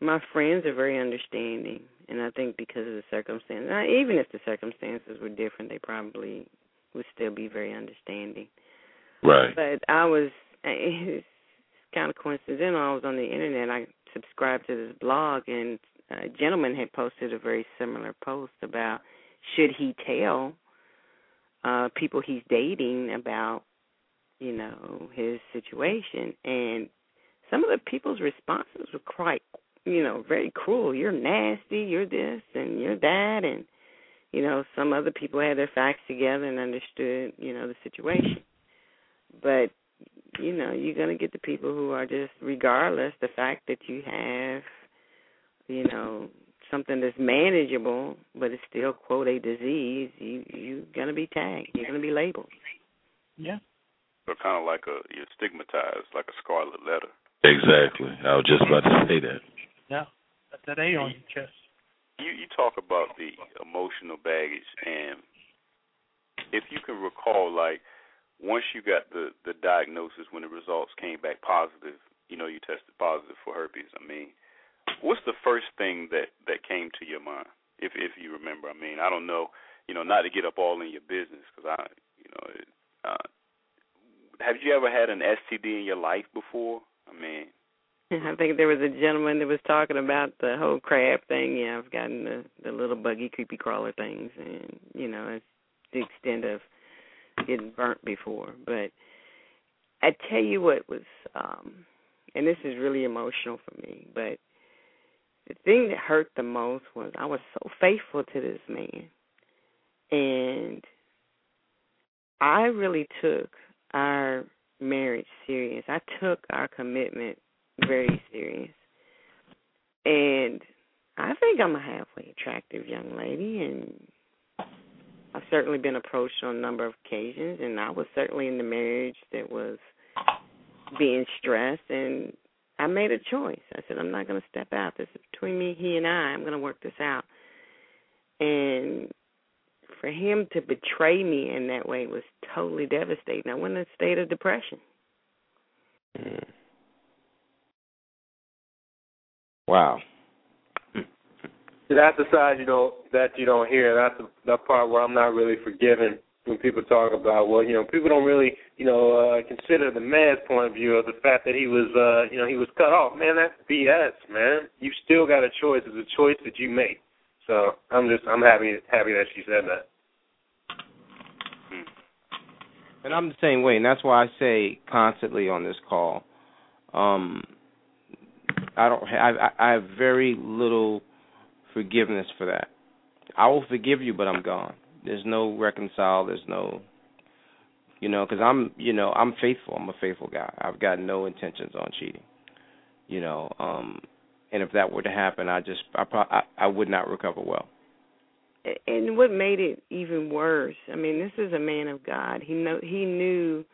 my friends are very understanding, and I think because of the circumstances, even if the circumstances were different, they probably would still be very understanding. Right. But I was, (laughs) it's kind of coincidental. I was on the internet. I subscribed to this blog, and a gentleman had posted a very similar post about should he tell uh people he's dating about, you know, his situation, and some of the people's responses were quite, you know, very cruel. You're nasty. You're this and you're that, and you know, some other people had their facts together and understood, you know, the situation. But you know, you're gonna get the people who are just regardless the fact that you have, you know, something that's manageable, but it's still quote a disease. You you're gonna be tagged. You're gonna be labeled. Yeah. So kind of like a you're stigmatized, like a scarlet letter. Exactly. I was just about to say that. Yeah. Got that A on your chest. You you talk about the emotional baggage, and if you can recall, like once you got the the diagnosis, when the results came back positive, you know you tested positive for herpes. I mean, what's the first thing that that came to your mind, if if you remember? I mean, I don't know, you know, not to get up all in your business, because I, you know, uh, have you ever had an STD in your life before? I mean. (laughs) I think there was a gentleman that was talking about the whole crab thing. Yeah, I've gotten the the little buggy creepy crawler things, and you know, it's the extent of getting burnt before. But I tell you what was, um and this is really emotional for me, but the thing that hurt the most was I was so faithful to this man, and I really took our marriage serious. I took our commitment very serious. And I think I'm a halfway attractive young lady and I've certainly been approached on a number of occasions and I was certainly in the marriage that was being stressed and I made a choice. I said, I'm not gonna step out. This is between me, he and I, I'm gonna work this out. And for him to betray me in that way was totally devastating. I went in a state of depression. Mm. Wow. That's the side you don't that you don't hear. That's the, that part where I'm not really forgiving when people talk about well, you know, people don't really, you know, uh consider the man's point of view of the fact that he was uh, you know, he was cut off. Man, that's BS, man. You still got a choice. It's a choice that you make. So I'm just I'm happy happy that she said that. And I'm the same way, and that's why I say constantly on this call, um, I don't I, I have very little forgiveness for that. I will forgive you, but I'm gone. There's no reconcile. There's no, you know, because I'm, you know, I'm faithful. I'm a faithful guy. I've got no intentions on cheating. You know, um, and if that were to happen, I just, I, probably, I, I would not recover well. And what made it even worse? I mean, this is a man of God. He know he knew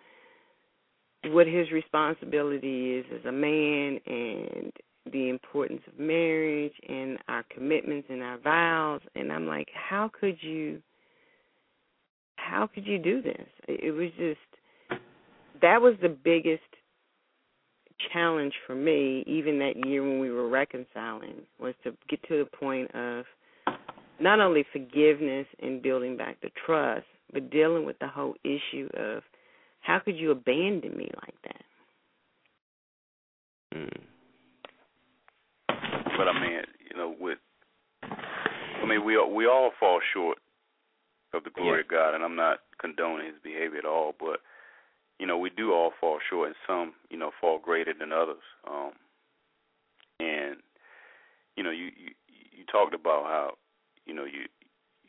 what his responsibility is as a man and the importance of marriage and our commitments and our vows. And I'm like how could you how could you do this? It was just that was the biggest challenge for me even that year when we were reconciling was to get to the point of not only forgiveness and building back the trust but dealing with the whole issue of how could you abandon me like that? Mm. But I mean, you know, with I mean, we we all fall short of the glory yeah. of God, and I'm not condoning his behavior at all, but you know, we do all fall short, and some, you know, fall greater than others. Um, and you know, you you you talked about how you know you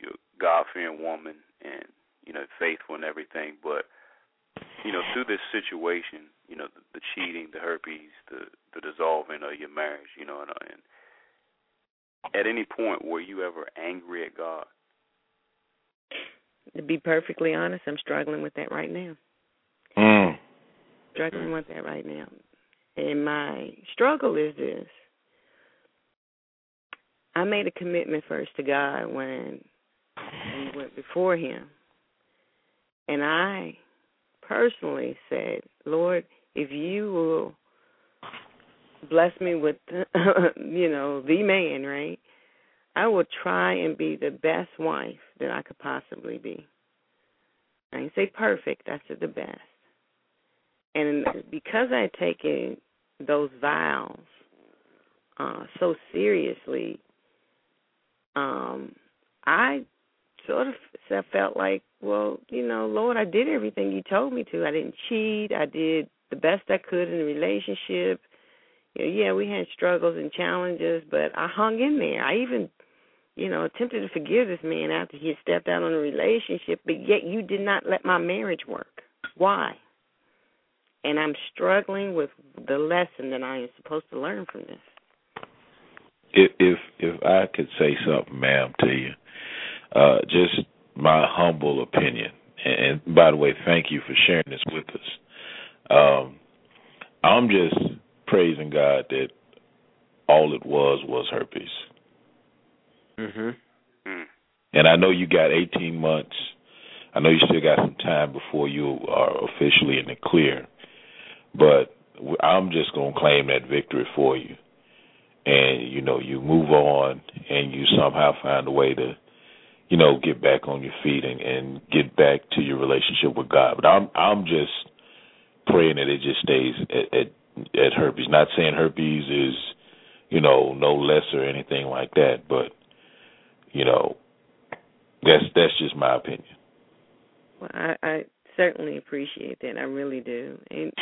you're a God fearing woman and you know faithful and everything, but you know through this situation, you know the, the cheating, the herpes, the the dissolving of your marriage, you know, and, and at any point were you ever angry at God? To be perfectly honest, I'm struggling with that right now. Mm. Struggling with that right now. And my struggle is this. I made a commitment first to God when we went before him. And I personally said, Lord, if you will bless me with (laughs) you know the man right? I will try and be the best wife that i could possibly be. I didn't say perfect i said the best. And because i had taken those vows uh so seriously um i sort of felt like well you know lord i did everything you told me to. I didn't cheat. I did the best i could in the relationship yeah, we had struggles and challenges, but I hung in there. I even, you know, attempted to forgive this man after he had stepped out on a relationship, but yet you did not let my marriage work. Why? and I'm struggling with the lesson that I am supposed to learn from this. If if if I could say something, ma'am, to you, uh, just my humble opinion, and, and by the way, thank you for sharing this with us. Um, I'm just praising God that all it was was herpes. Mhm. And I know you got 18 months. I know you still got some time before you are officially in the clear. But I'm just going to claim that victory for you. And you know, you move on and you somehow find a way to you know, get back on your feet and, and get back to your relationship with God. But I'm I'm just praying that it just stays at, at at herpes. Not saying herpes is, you know, no less or anything like that, but you know, that's that's just my opinion. Well, I, I certainly appreciate that. I really do, and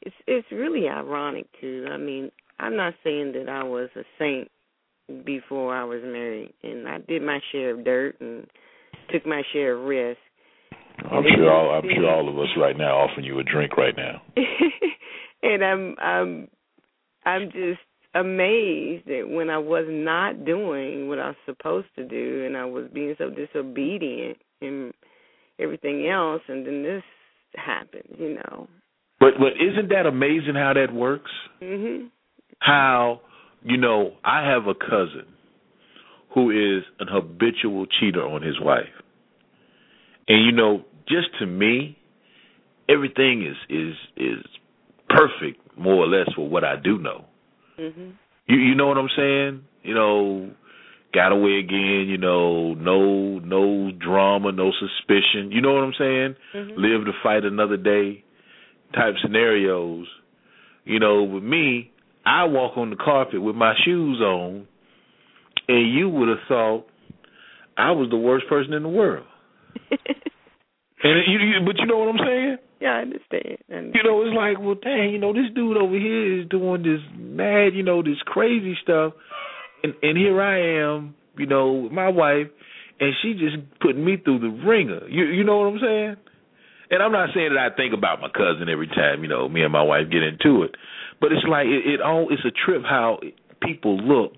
it's it's really ironic too. I mean, I'm not saying that I was a saint before I was married, and I did my share of dirt and took my share of risk. I'm sure all I'm sure (laughs) all of us right now offering you a drink right now. (laughs) and I'm I'm I'm just amazed that when I was not doing what I was supposed to do and I was being so disobedient and everything else and then this happened, you know. But but isn't that amazing how that works? Mhm. How you know, I have a cousin who is an habitual cheater on his wife. And you know, just to me, everything is is is perfect more or less for what I do know. Mhm. You you know what I'm saying? You know, got away again, you know, no no drama, no suspicion. You know what I'm saying? Mhm. Live to fight another day type scenarios. You know, with me, I walk on the carpet with my shoes on and you would have thought I was the worst person in the world. (laughs) and you, you but you know what I'm saying? Yeah, I understand. And You know, it's like, well, dang, you know, this dude over here is doing this mad, you know, this crazy stuff, and and here I am, you know, with my wife, and she just putting me through the ringer. You you know what I'm saying? And I'm not saying that I think about my cousin every time, you know, me and my wife get into it, but it's like it, it all it's a trip how people look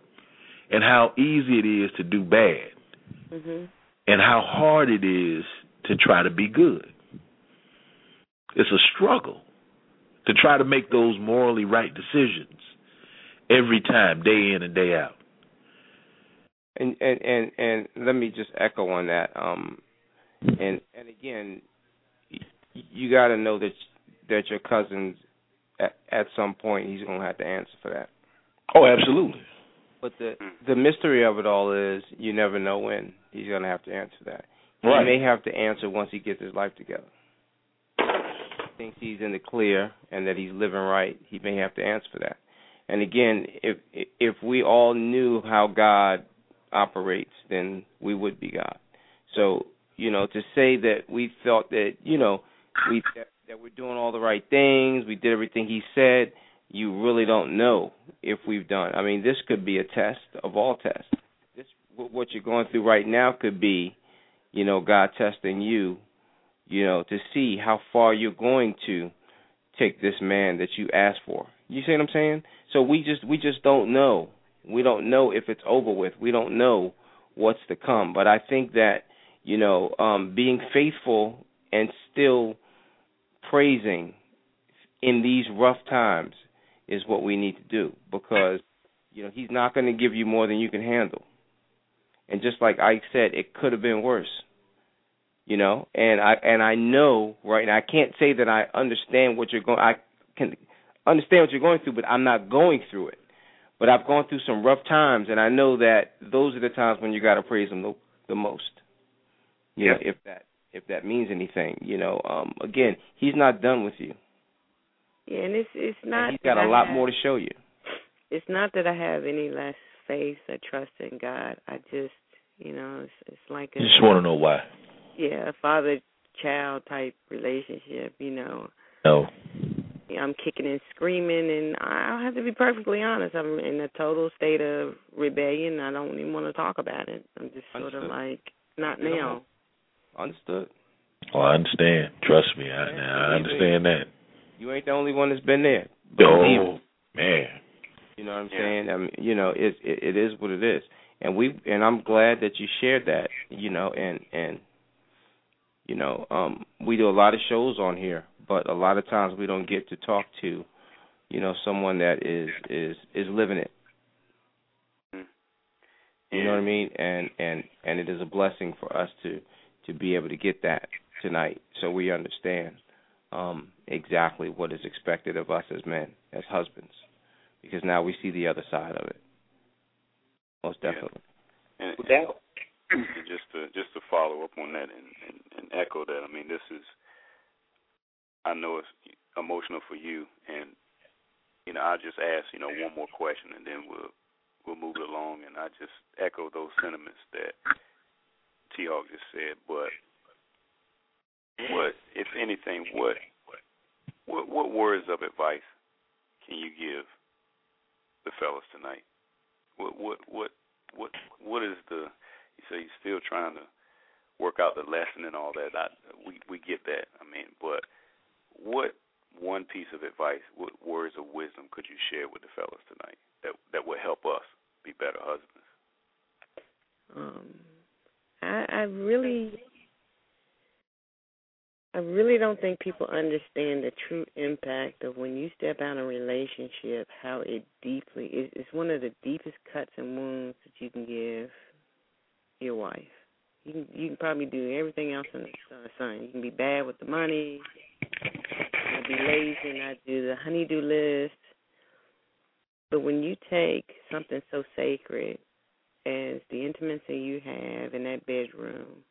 and how easy it is to do bad Mhm. and how hard it is to try to be good. It's a struggle to try to make those morally right decisions every time, day in and day out. And and and and let me just echo on that. Um, and and again, you got to know that that your cousin's at, at some point he's going to have to answer for that. Oh, absolutely. But the the mystery of it all is you never know when he's going to have to answer that. Right. He may have to answer once he gets his life together. Thinks he's in the clear and that he's living right. He may have to answer for that. And again, if if we all knew how God operates, then we would be God. So you know, to say that we felt that you know we that, that we're doing all the right things, we did everything He said. You really don't know if we've done. I mean, this could be a test of all tests. This what you're going through right now could be, you know, God testing you, you know, to see how far you're going to take this man that you asked for. You see what I'm saying? So we just we just don't know. We don't know if it's over with. We don't know what's to come. But I think that you know, um, being faithful and still praising in these rough times is what we need to do because you know he's not going to give you more than you can handle. And just like Ike said, it could have been worse. You know, and I and I know right now I can't say that I understand what you're going. I can understand what you're going through, but I'm not going through it. But I've gone through some rough times, and I know that those are the times when you got to praise him the, the most. You know, if that if that means anything. You know, um, again, he's not done with you. Yeah, and it's it's not. And he's got a lot have- more to show you. It's not that I have any less faith or trust in God. I just, you know, it's it's like a You just want to know why. Yeah, father child type relationship. You know, No. I'm kicking and screaming, and I'll have to be perfectly honest. I'm in a total state of rebellion. I don't even want to talk about it. I'm just sort of like, not You know, now. Understood. Oh, I understand. Trust me. I, I understand that. You ain't the only one that's been there. Oh man. You know what I'm Yeah. saying? I mean, you know, it, it it is what it is, and we and I'm glad that you shared that. You know, and and you know, um, we do a lot of shows on here, but a lot of times we don't get to talk to, you know, someone that is is is living it. You know what I mean? And and and it is a blessing for us to to be able to get that tonight, so we understand um, exactly what is expected of us as men, as husbands, because now we see the other side of it. Most Yeah. definitely. And, Without and just to just to follow up on that and, and, and echo that, I mean, this is, I know it's emotional for you, and you know, I'll just ask, you know, one more question, and then we'll we'll move it along, and I just echo those sentiments that T Hawk just said. But what, if anything, what what what words of advice can you give the fellas tonight? What what what what what is the say you're still trying to work out the lesson and all that. I, we we get that. I mean, but what one piece of advice, what words of wisdom could you share with the fellas tonight that that would help us be better husbands? Um, I, I really, I really don't think people understand the true impact of when you step out in a relationship. How it deeply is. It's one of the deepest cuts and wounds that you can give your wife. You can you can probably do everything else in the sun. You can be bad with the money. You can be lazy and not do the honeydew list. But when you take something so sacred as the intimacy you have in that bedroom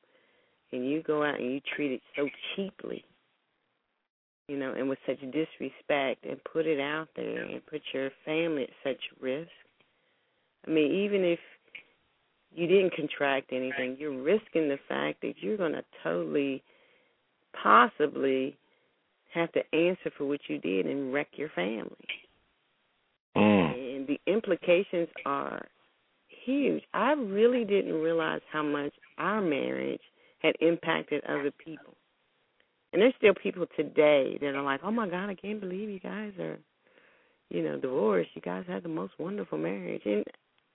and you go out and you treat it so cheaply, you know, and with such disrespect and put it out there and put your family at such risk. I mean, even if you didn't contract anything, you're risking the fact that you're going to totally, possibly have to answer for what you did and wreck your family. Mm. And the implications are huge. I really didn't realize how much our marriage had impacted other people. And there's still people today that are like, "Oh my God, I can't believe you guys are, you know, divorced. You guys had the most wonderful marriage." And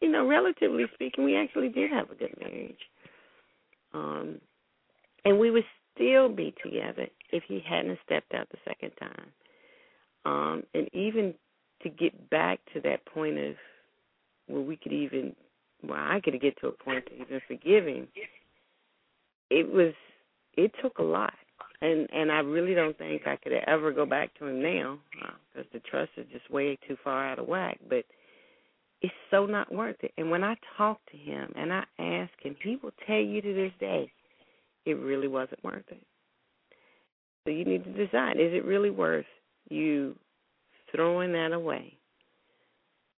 you know, relatively speaking, we actually did have a good marriage. Um, and we would still be together if he hadn't stepped out the second time. Um, and even to get back to that point of where we could even, well, I could get to a point to even forgive him. It was, it took a lot, and and I really don't think I could ever go back to him now because the trust is just way too far out of whack. But it's so not worth it. And when I talk to him and I ask him, he will tell you to this day, it really wasn't worth it. So you need to decide: is it really worth you throwing that away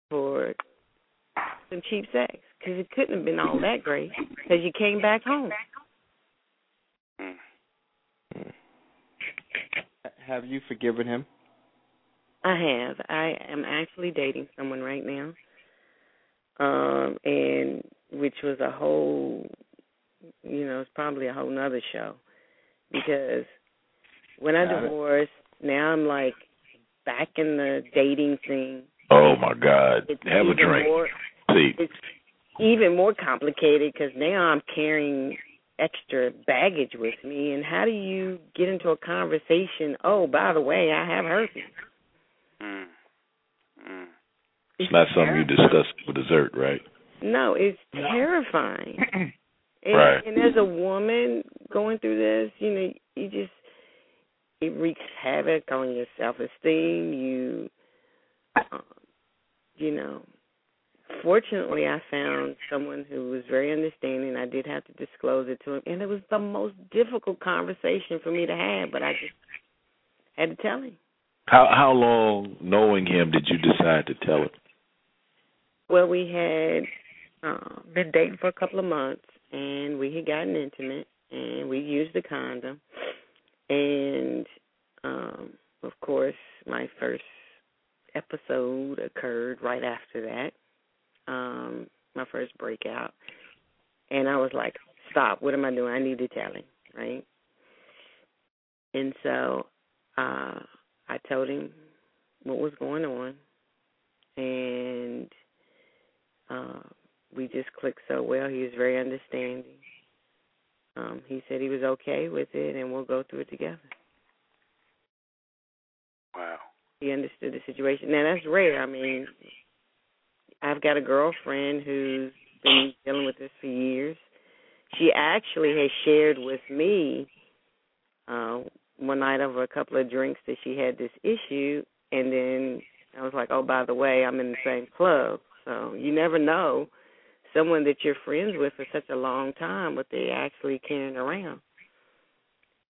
for some cheap sex? Because it couldn't have been all that great. Because you came back home. Mm. Have you forgiven him? I have. I am actually dating someone right now. Um, and which was a whole you know, it's probably a whole nother show. Because when I Got it. divorced, now I'm like back in the dating scene. Oh my God! It's Have a drink. More, See, it's even more complicated because now I'm carrying extra baggage with me. And how do you get into a conversation? Oh, by the way, I have herpes. Mm. Mm. It's not something you discuss with dessert, right? No, it's terrifying. (clears throat) And, Right. and as a woman going through this, you know, you just it wreaks havoc on your self esteem. You, um, you know, fortunately, I found someone who was very understanding. I did have to disclose it to him, and it was the most difficult conversation for me to have, but I just had to tell him. How how long knowing him did you decide to tell him? Well, we had uh, been dating for a couple of months, and we had gotten intimate, and we used the condom, and um, of course, my first episode occurred right after that. Um, my first breakout, and I was like, "Stop! What am I doing? I need to tell him, right?" And so uh, I told him what was going on, and uh, we just clicked so well. He was very understanding. Um, he said he was okay with it, and we'll go through it together. Wow. He understood the situation. Now that's rare. I mean, I've got a girlfriend who's been dealing with this for years. She actually has shared with me uh one night over a couple of drinks that she had this issue and then I was like, "Oh, by the way, I'm in the same club." So, you never know someone that you're friends with for such a long time what they actually carrying around.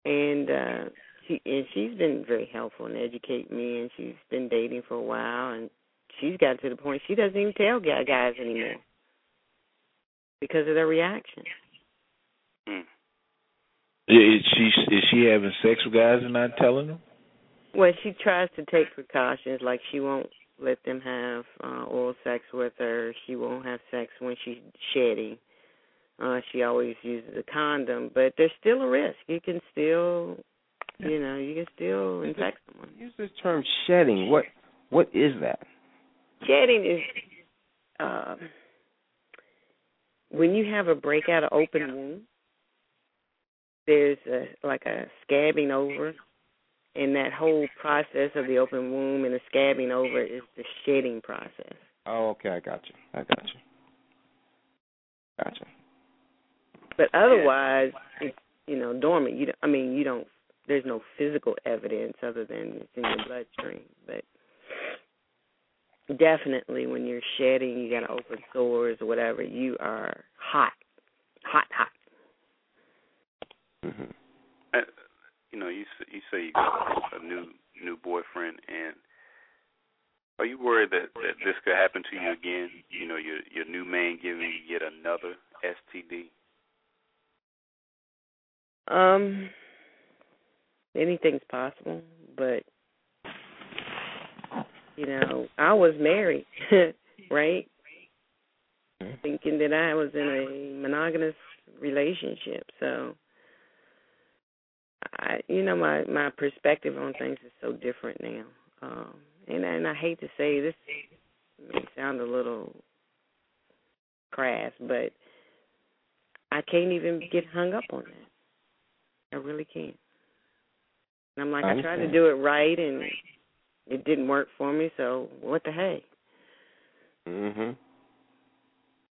And uh she and she's been very helpful in educating me and she's been dating for a while and she's got to the point she doesn't even tell guys anymore because of their reaction. Mm. Is she is she having sex with guys and not telling them? Well, she tries to take precautions, like she won't let them have uh, oral sex with her. She won't have sex when she's shedding. Uh, she always uses a condom, but there's still a risk. You can still, you know, you can still infect someone. Use this term shedding. What what is that? Shedding is uh, when you have a breakout of open wound. There's a like a scabbing over, and that whole process of the open wound and the scabbing over is the shedding process. Oh, okay, I got you. I got you. Gotcha. But otherwise, it's you know dormant. You don't, I mean, you don't. There's no physical evidence other than it's in your bloodstream. But definitely, when you're shedding, you got open sores or whatever. You are hot, hot, hot. Mm-hmm. You know, you s- you say you got a new new boyfriend, and are you worried that that this could happen to you again? You know, your your new man giving you yet another STD. Um, anything's possible, but you know, I was married, (laughs) right? Thinking that I was in a monogamous relationship, so I, you know, my my perspective on things is so different now. Um, and and I hate to say this may sound a little crass, but I can't even get hung up on that. I really can't. And I'm like, I I, tried to do it right, and it didn't work for me. So what the hey? Mhm.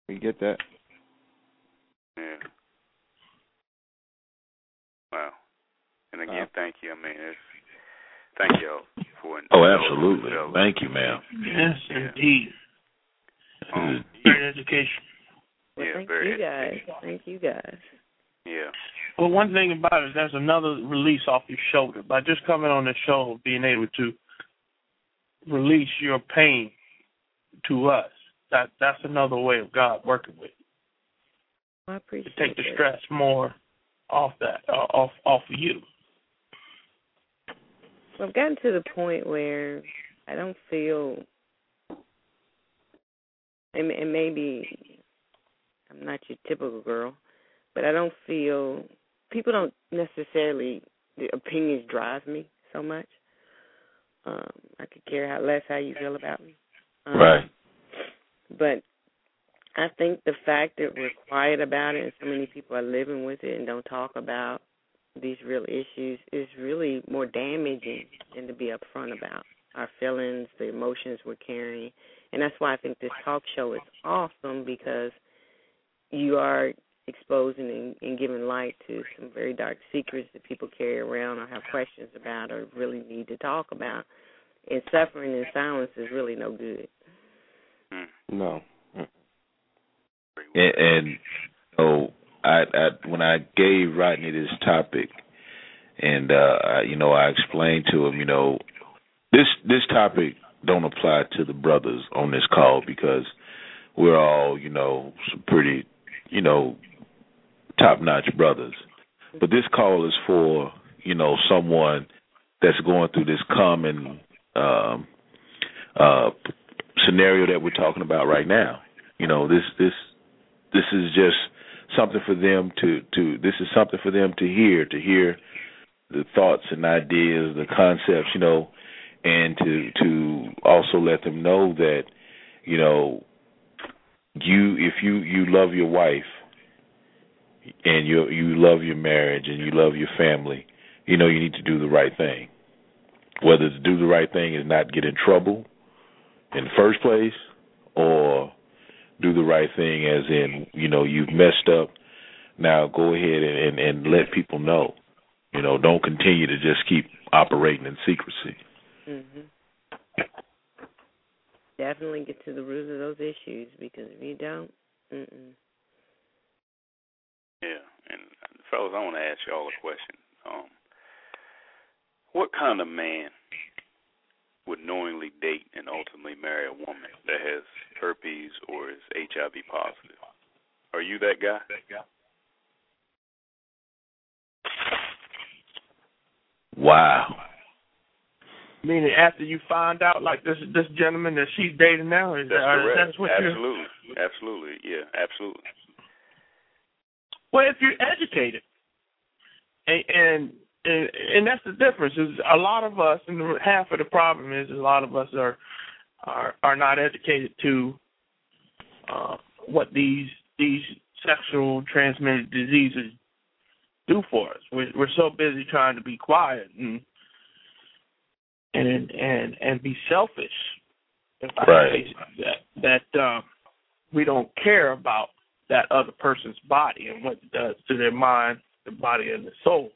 We get that. Yeah. Wow. And again, thank you. I mean, it's thank y'all for. Oh, absolutely. Thank you, ma'am. Yes, indeed. Um, Great education. Well, Yeah, thank very you guys. Thank you guys. yeah. Well, one thing about it, there's another release off your shoulder. By just coming on the show, being able to release your pain to us, that that's another way of God working with you. I To appreciate take the it. stress more off that, uh, off off of you. I've gotten to the point where I don't feel, and, and maybe I'm not your typical girl, but I don't feel people don't necessarily the opinions drive me so much. Um, I could care how less how you feel about me. Um, Right. But I think the fact that we're quiet about it and so many people are living with it and don't talk about these real issues is really more damaging than to be upfront about our feelings, the emotions we're carrying. And that's why I think this talk show is awesome because you are exposing and, and giving light to some very dark secrets that people carry around or have questions about or really need to talk about. And suffering in silence is really no good. No. Mm. And, and so I, I when I gave Rodney this topic, and uh, I, you know, I explained to him, you know, this this topic don't apply to the brothers on this call because we're all, you know, some pretty, you know, top notch brothers. But this call is for, you know, someone that's going through this common um uh scenario that we're talking about right now. You know, this this this is just something for them to to this is something for them to hear to hear the thoughts and ideas, the concepts, you know, and to to also let them know that you know you if you you love your wife and you you love your marriage and you love your family, you know you need to do the right thing. Whether to do the right thing is not get in trouble in the first place or do the right thing as in, you know, you've messed up. Now go ahead and, and, and let people know. You know, don't continue to just keep operating in secrecy. mm-hmm. Definitely get to the root of those issues because if you don't, mm-mm. Yeah, and fellas, I want to ask y'all a question. Um, what kind of man would knowingly date and ultimately marry a woman that has herpes or is HIV positive? Are you that guy? Wow. Meaning after you find out, like this this gentleman that she's dating now, is That's that, correct. that's what you're absolutely, absolutely, yeah, absolutely. Well, if you're educated, and and and, and that's the difference. Is a lot of us, and half of the problem is a lot of us are are are not educated to uh, what these these sexual transmitted diseases do for us. We're we're so busy trying to be quiet and and and and be selfish. If I Right. say that that um, we don't care about that other person's body and what it does to their mind, the body, and the soul.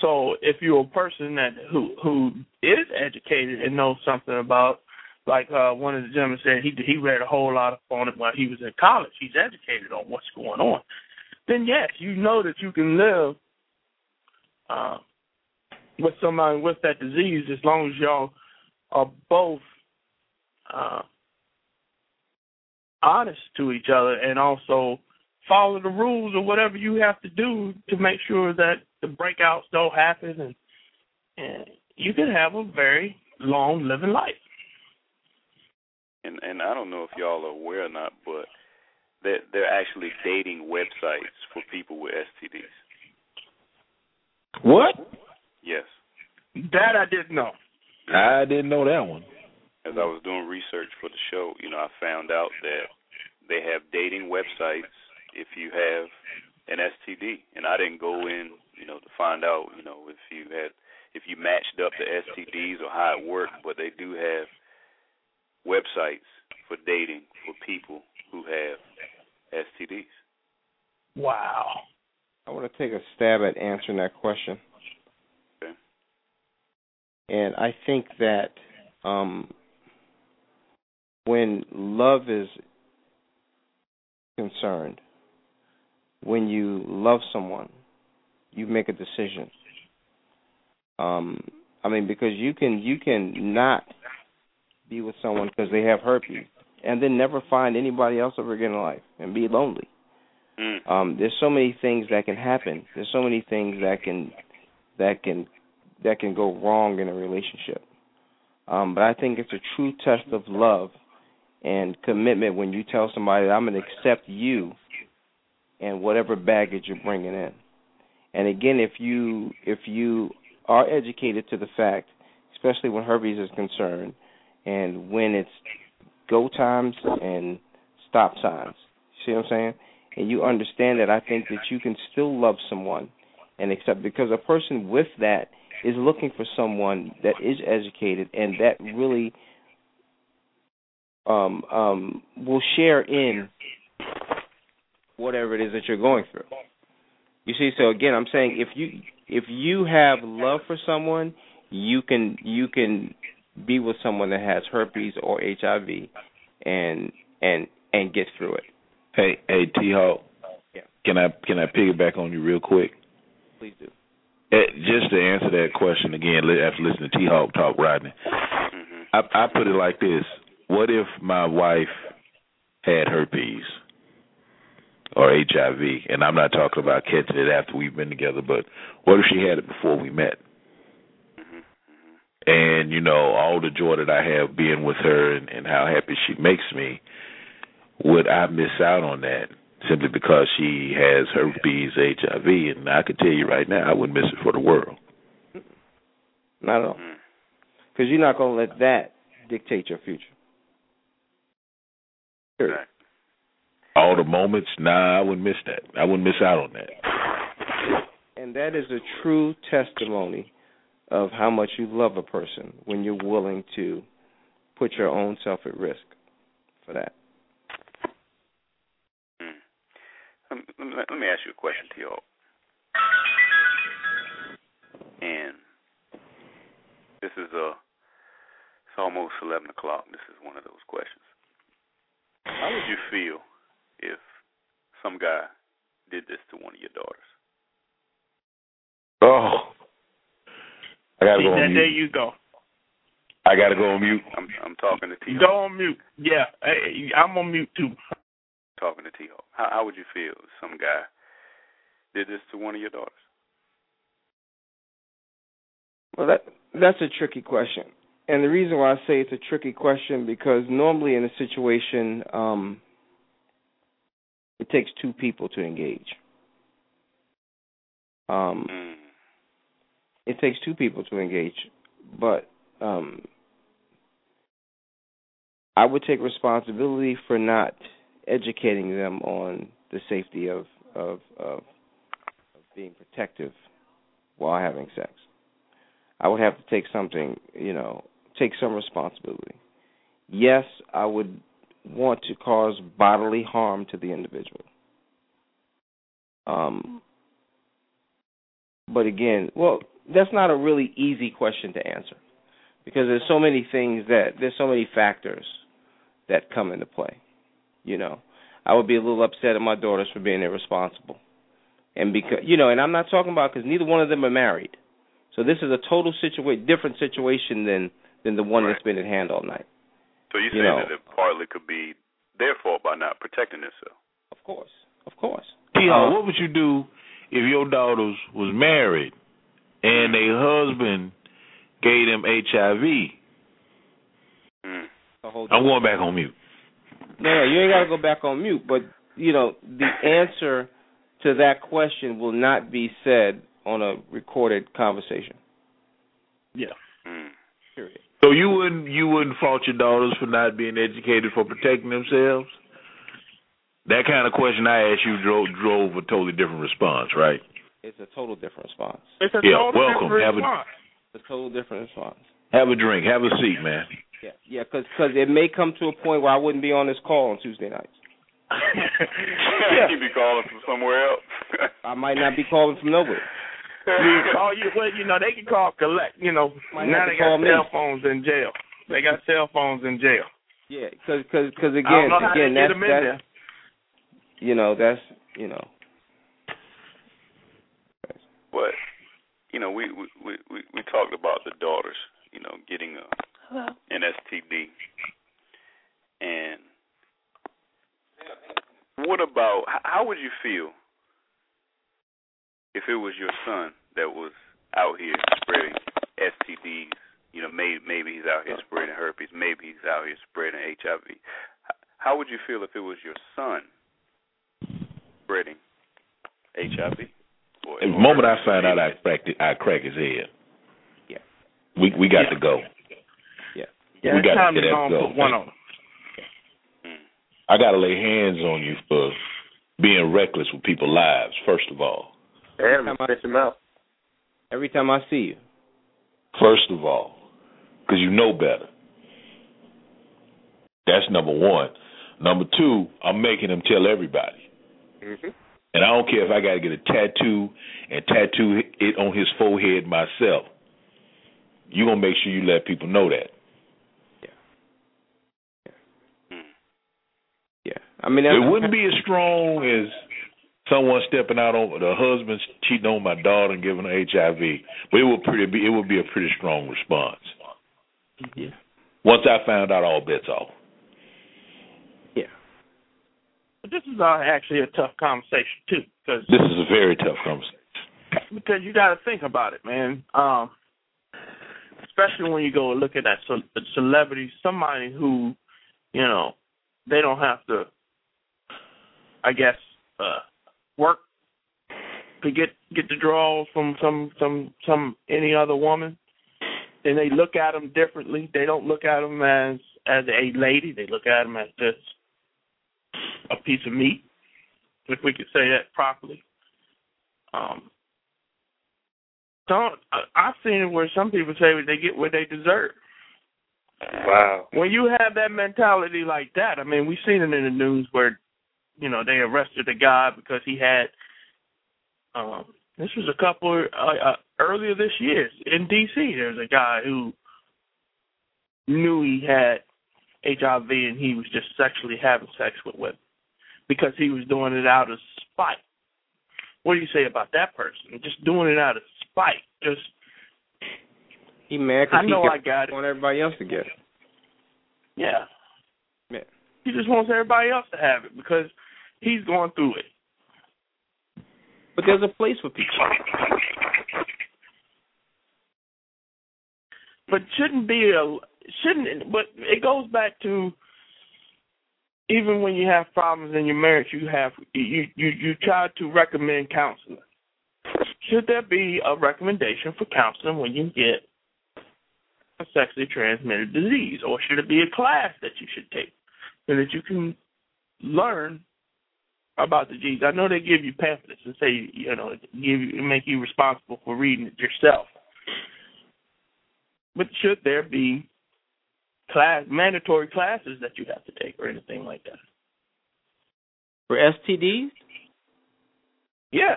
So if you're a person that who who is educated and knows something about, like uh, one of the gentlemen said, he he read a whole lot up on it while he was in college. He's educated on what's going on. Then yes, you know that you can live uh, with somebody with that disease as long as y'all are both uh, honest to each other and also follow the rules or whatever you have to do to make sure that the breakouts don't happen and and you can have a very long living life. And and I don't know if y'all are aware or not, but they're they're actually dating websites for people with STDs. What? Yes. That I didn't know. I didn't know that one. As I was doing research for the show, you know, I found out that they have dating websites if you have an STD, and I didn't go in, you know, to find out, you know, if you had if you matched up the STDs or how it worked, but they do have websites for dating for people who have STDs. Wow. I want to take a stab at answering that question. Okay. And I think that um, when love is concerned, when you love someone, you make a decision. Um, I mean, because you can you can not be with someone because they have herpes, and then never find anybody else ever again in life and be lonely. Mm. Um, there's so many things that can happen. There's so many things that can that can that can go wrong in a relationship. Um, but I think it's a true test of love and commitment when you tell somebody I'm going to accept you and whatever baggage you're bringing in. And again, if you if you are educated to the fact, especially when herpes is concerned, and when it's go times and stop signs, see what I'm saying? And you understand that, I think that you can still love someone and accept because a person with that is looking for someone that is educated and that really um um will share in whatever it is that you're going through. You see, so again, I'm saying if you if you have love for someone, you can you can be with someone that has herpes or HIV and and and get through it. Hey, hey, T Hawk. Yeah. Can I can I piggyback on you real quick? Please do. Eh, Just to answer that question again, after listening to T Hawk talk, Rodney, hmm I, I put it like this: What if my wife had herpes or HIV, and I'm not talking about catching it after we've been together, but what if she had it before we met? hmm And you know all the joy that I have being with her and, and how happy she makes me, would I miss out on that simply because she has herpes, HIV? And I can tell you right now, I wouldn't miss it for the world. Not at all. because you're not going to let that dictate your future. Period. Right. All the moments, nah, I wouldn't miss that. I wouldn't miss out on that. And that is a true testimony of how much you love a person when you're willing to put your own self at risk for that. Hmm. Let me, ask you a question, T.O. y'all. And this is a, it's almost 11 o'clock. This is one of those questions. How would you feel if some guy did this to one of your daughters? Oh, I gotta See, go that, on there you go. I gotta go on mute. I'm I'm talking to T. Go on mute. Yeah, hey, I'm on mute too. Talking to T. How how would you feel if some guy did this to one of your daughters? Well, that that's a tricky question, and the reason why I say it's a tricky question because normally in a situation, um, it takes two people to engage. Um, Mm. it takes two people to engage, but um, I would take responsibility for not educating them on the safety of of of, of being protective while having sex. I would have to take something, you know, take some responsibility. Yes, I would want to cause bodily harm to the individual. Um, but again, well, that's not a really easy question to answer because there's so many things that there's so many factors that come into play. You know, I would be a little upset at my daughters for being irresponsible, and because you know, and I'm not talking about because neither one of them are married, so this is a total situa- different situation than than the one Right. that's been at hand all night. So you You saying know. that it partly could be their fault by not protecting themselves? Of course, of course. T.O., Uh, what would you do if your daughters was married and their husband gave them HIV? Mm. I'm going back on mute. No, no, you ain't got to go back on mute. But you know, the answer to that question will not be said on a recorded conversation. Yeah. Mm. Period. So you wouldn't you wouldn't fault your daughters for not being educated for protecting themselves? That kind of question I asked you drove drove a totally different response, right? It's a total different response. It's a Yeah, total welcome. different Have a- It's a total different response. Have a drink, have a seat, man. Yeah, yeah, because cause it may come to a point where I wouldn't be on this call on Tuesday nights. (laughs) (laughs) yeah. You'd be calling from somewhere else. I might not be calling from nowhere. (laughs) you (laughs) call you well, you know, they can call collect you know, Might now they call got me. cell phones in jail. They got cell phones in jail. Yeah, because cause, cause again, again, they get that's that's you know that's you know but you know, we we we we we talked about the daughters, you know, getting a an STD, and what about how would you feel if it was your son that was out here spreading STDs? You know, maybe maybe he's out here spreading herpes, maybe he's out here spreading HIV. How would you feel if it was your son spreading HIV? Or, The moment I find out, I crack it, I crack his head. Yeah. We we got Yeah. to go. yeah. Yeah, we got time to to get go that go. put one on. I got to lay hands on you for being reckless with people's lives. First of all, Damn, it spit him out. Every time I see you, first of all, because you know better. That's number one. Number two, I'm making him tell everybody. Mm-hmm. And I don't care if I got to get a tattoo and tattoo it on his forehead myself. You're going to make sure you let people know that. Mm. yeah. Yeah. I mean, It wouldn't be as strong as someone stepping out on the husband cheating on my daughter and giving her HIV, but it would pretty be it would be a pretty strong response. Yeah. Once I found out, all bets off. Yeah. But this is uh, actually a tough conversation too, because This is a very tough conversation. because you got to think about it, man. Um, especially when you go look at that ce- a celebrity, somebody who, you know, they don't have to, I guess, uh, work to get get the draws from some some some any other woman. and they look at them differently. They don't look at them as as a lady. They look at them as just a piece of meat, if we could say that properly. Um, don't I've seen it where some people say they get what they deserve. Wow. When you have that mentality like that, I mean, we've seen it in the news where, you know, they arrested the guy because he had. Um, this was a couple uh, uh, earlier this year in D.C. There's a guy who knew he had HIV and he was just sexually having sex with women because he was doing it out of spite. What do you say about that person? Just doing it out of spite. Just he mad because I know he I got it. want everybody else to get it. Yeah. He just wants everybody else to have it because he's going through it. But there's a place for people. But shouldn't be a shouldn't but it goes back to even when you have problems in your marriage you have you you you try to recommend counseling. Should there be a recommendation for counseling when you get a sexually transmitted disease, or should it be a class that you should take so that you can learn about the disease? I know they give you pamphlets and say you know give you make you responsible for reading it yourself, but should there be class mandatory classes that you have to take or anything like that? For STDs? Yeah.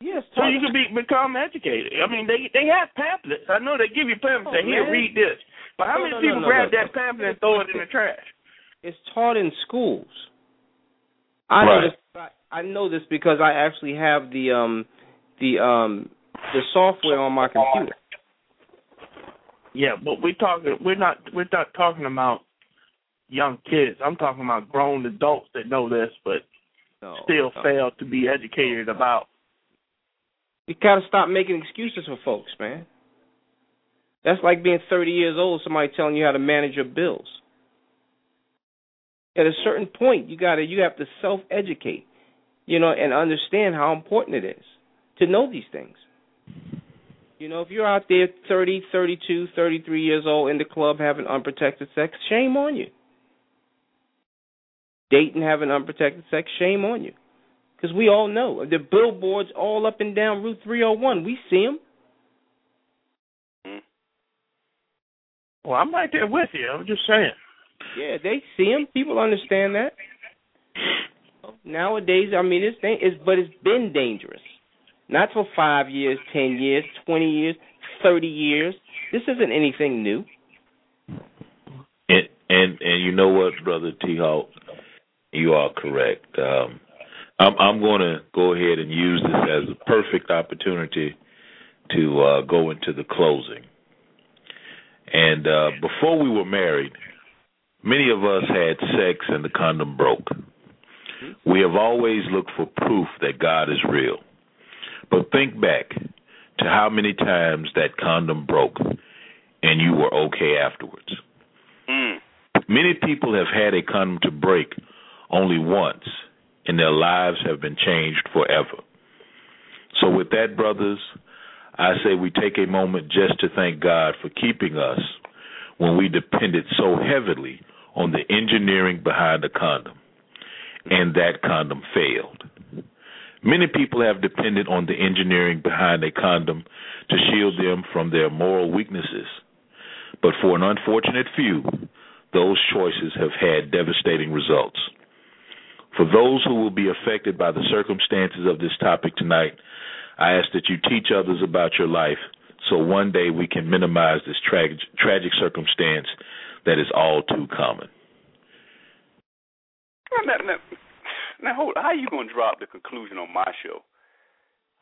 Yes. So you can be become educated. I mean, they they have pamphlets. I know they give you pamphlets. Oh, say, here, read this. But how No, many no, people no, grab that pamphlet and throw it in the trash? It's taught in schools. I know this. I I know this because I actually have the um the um the software on my computer. Yeah, but we're talking. We're not. We're not talking about young kids. I'm talking about grown adults that know this, but No, still no. fail to be educated about. You gotta stop making excuses for folks, man. That's like being 30 years old, somebody telling you how to manage your bills. At a certain point, you gotta you have to self-educate, you know, and understand how important it is to know these things. You know, if you're out there 30, 32, 33 years old in the club having unprotected sex, shame on you. Dating having unprotected sex, shame on you. Because we all know the billboards all up and down Route 301. We see them. Mm-hmm. Well, I'm right there with you. I'm just saying. Yeah, they see them. People understand that. Nowadays, I mean, it's, it's but it's been dangerous. Not for five years, ten years, twenty years, thirty years. This isn't anything new. And and and you know what, brother T Hawk, you are correct. Um, I'm I'm going to go ahead and use this as a perfect opportunity to uh, go into the closing. And uh, before we were married, many of us had sex and the condom broke. We have always looked for proof that God is real. But think back to how many times that condom broke and you were okay afterwards. Mm. Many people have had a condom to break only once, and their lives have been changed forever. So, with that, brothers, I say we take a moment just to thank God for keeping us when we depended so heavily on the engineering behind the condom, and that condom failed. Many people have depended on the engineering behind a condom to shield them from their moral weaknesses. But for an unfortunate few, those choices have had devastating results. For those who will be affected by the circumstances of this topic tonight, I ask that you teach others about your life so one day we can minimize this tragic, tragic circumstance that is all too common. Now, now, now hold. How are you gonna drop the conclusion on my show?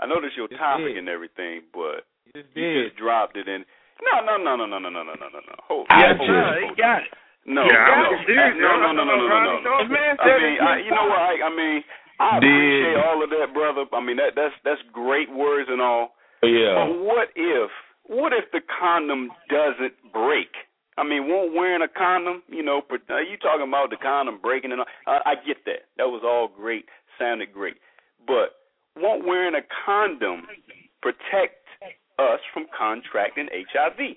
I know this your Just topic did. and everything, but Just you just dropped it in. No, no, no, no, no, no, no, no, no, no, no. Hold. I hold, just- hold, he hold. got it. No, Yeah, no, I'm serious. no, no, no, no, no, no, no. I mean, I, you know what? I, I mean, I Did- appreciate all of that, brother. I mean, that that's that's great words and all. Yeah. But what if what if the condom doesn't break? I mean, won't wearing a condom, you know, but, uh, you talking about the condom breaking and all, uh, I get that. That was all great, sounded great. But won't wearing a condom protect us from contracting HIV?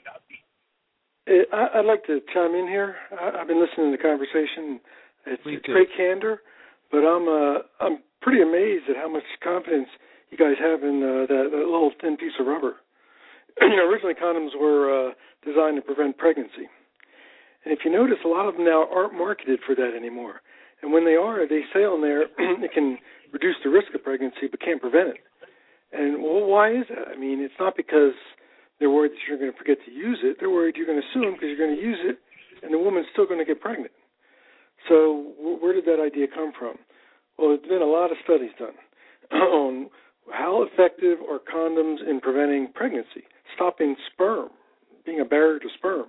I'd like to chime in here. I've been listening to the conversation. It's, Please it's do. great candor, but I'm uh, I'm pretty amazed at how much confidence you guys have in uh, that, that little thin piece of rubber. You (clears throat) know, originally condoms were uh, designed to prevent pregnancy, and if you notice, a lot of them now aren't marketed for that anymore. And when they are, they say on there (clears throat) it can reduce the risk of pregnancy but can't prevent it. And well, why is that? I mean, it's not because they're worried that you're going to forget to use it. They're worried you're going to sue them because you're going to use it, and the woman's still going to get pregnant. So where did that idea come from? Well, there's been a lot of studies done (clears throat) on how effective are condoms in preventing pregnancy, stopping sperm, being a barrier to sperm.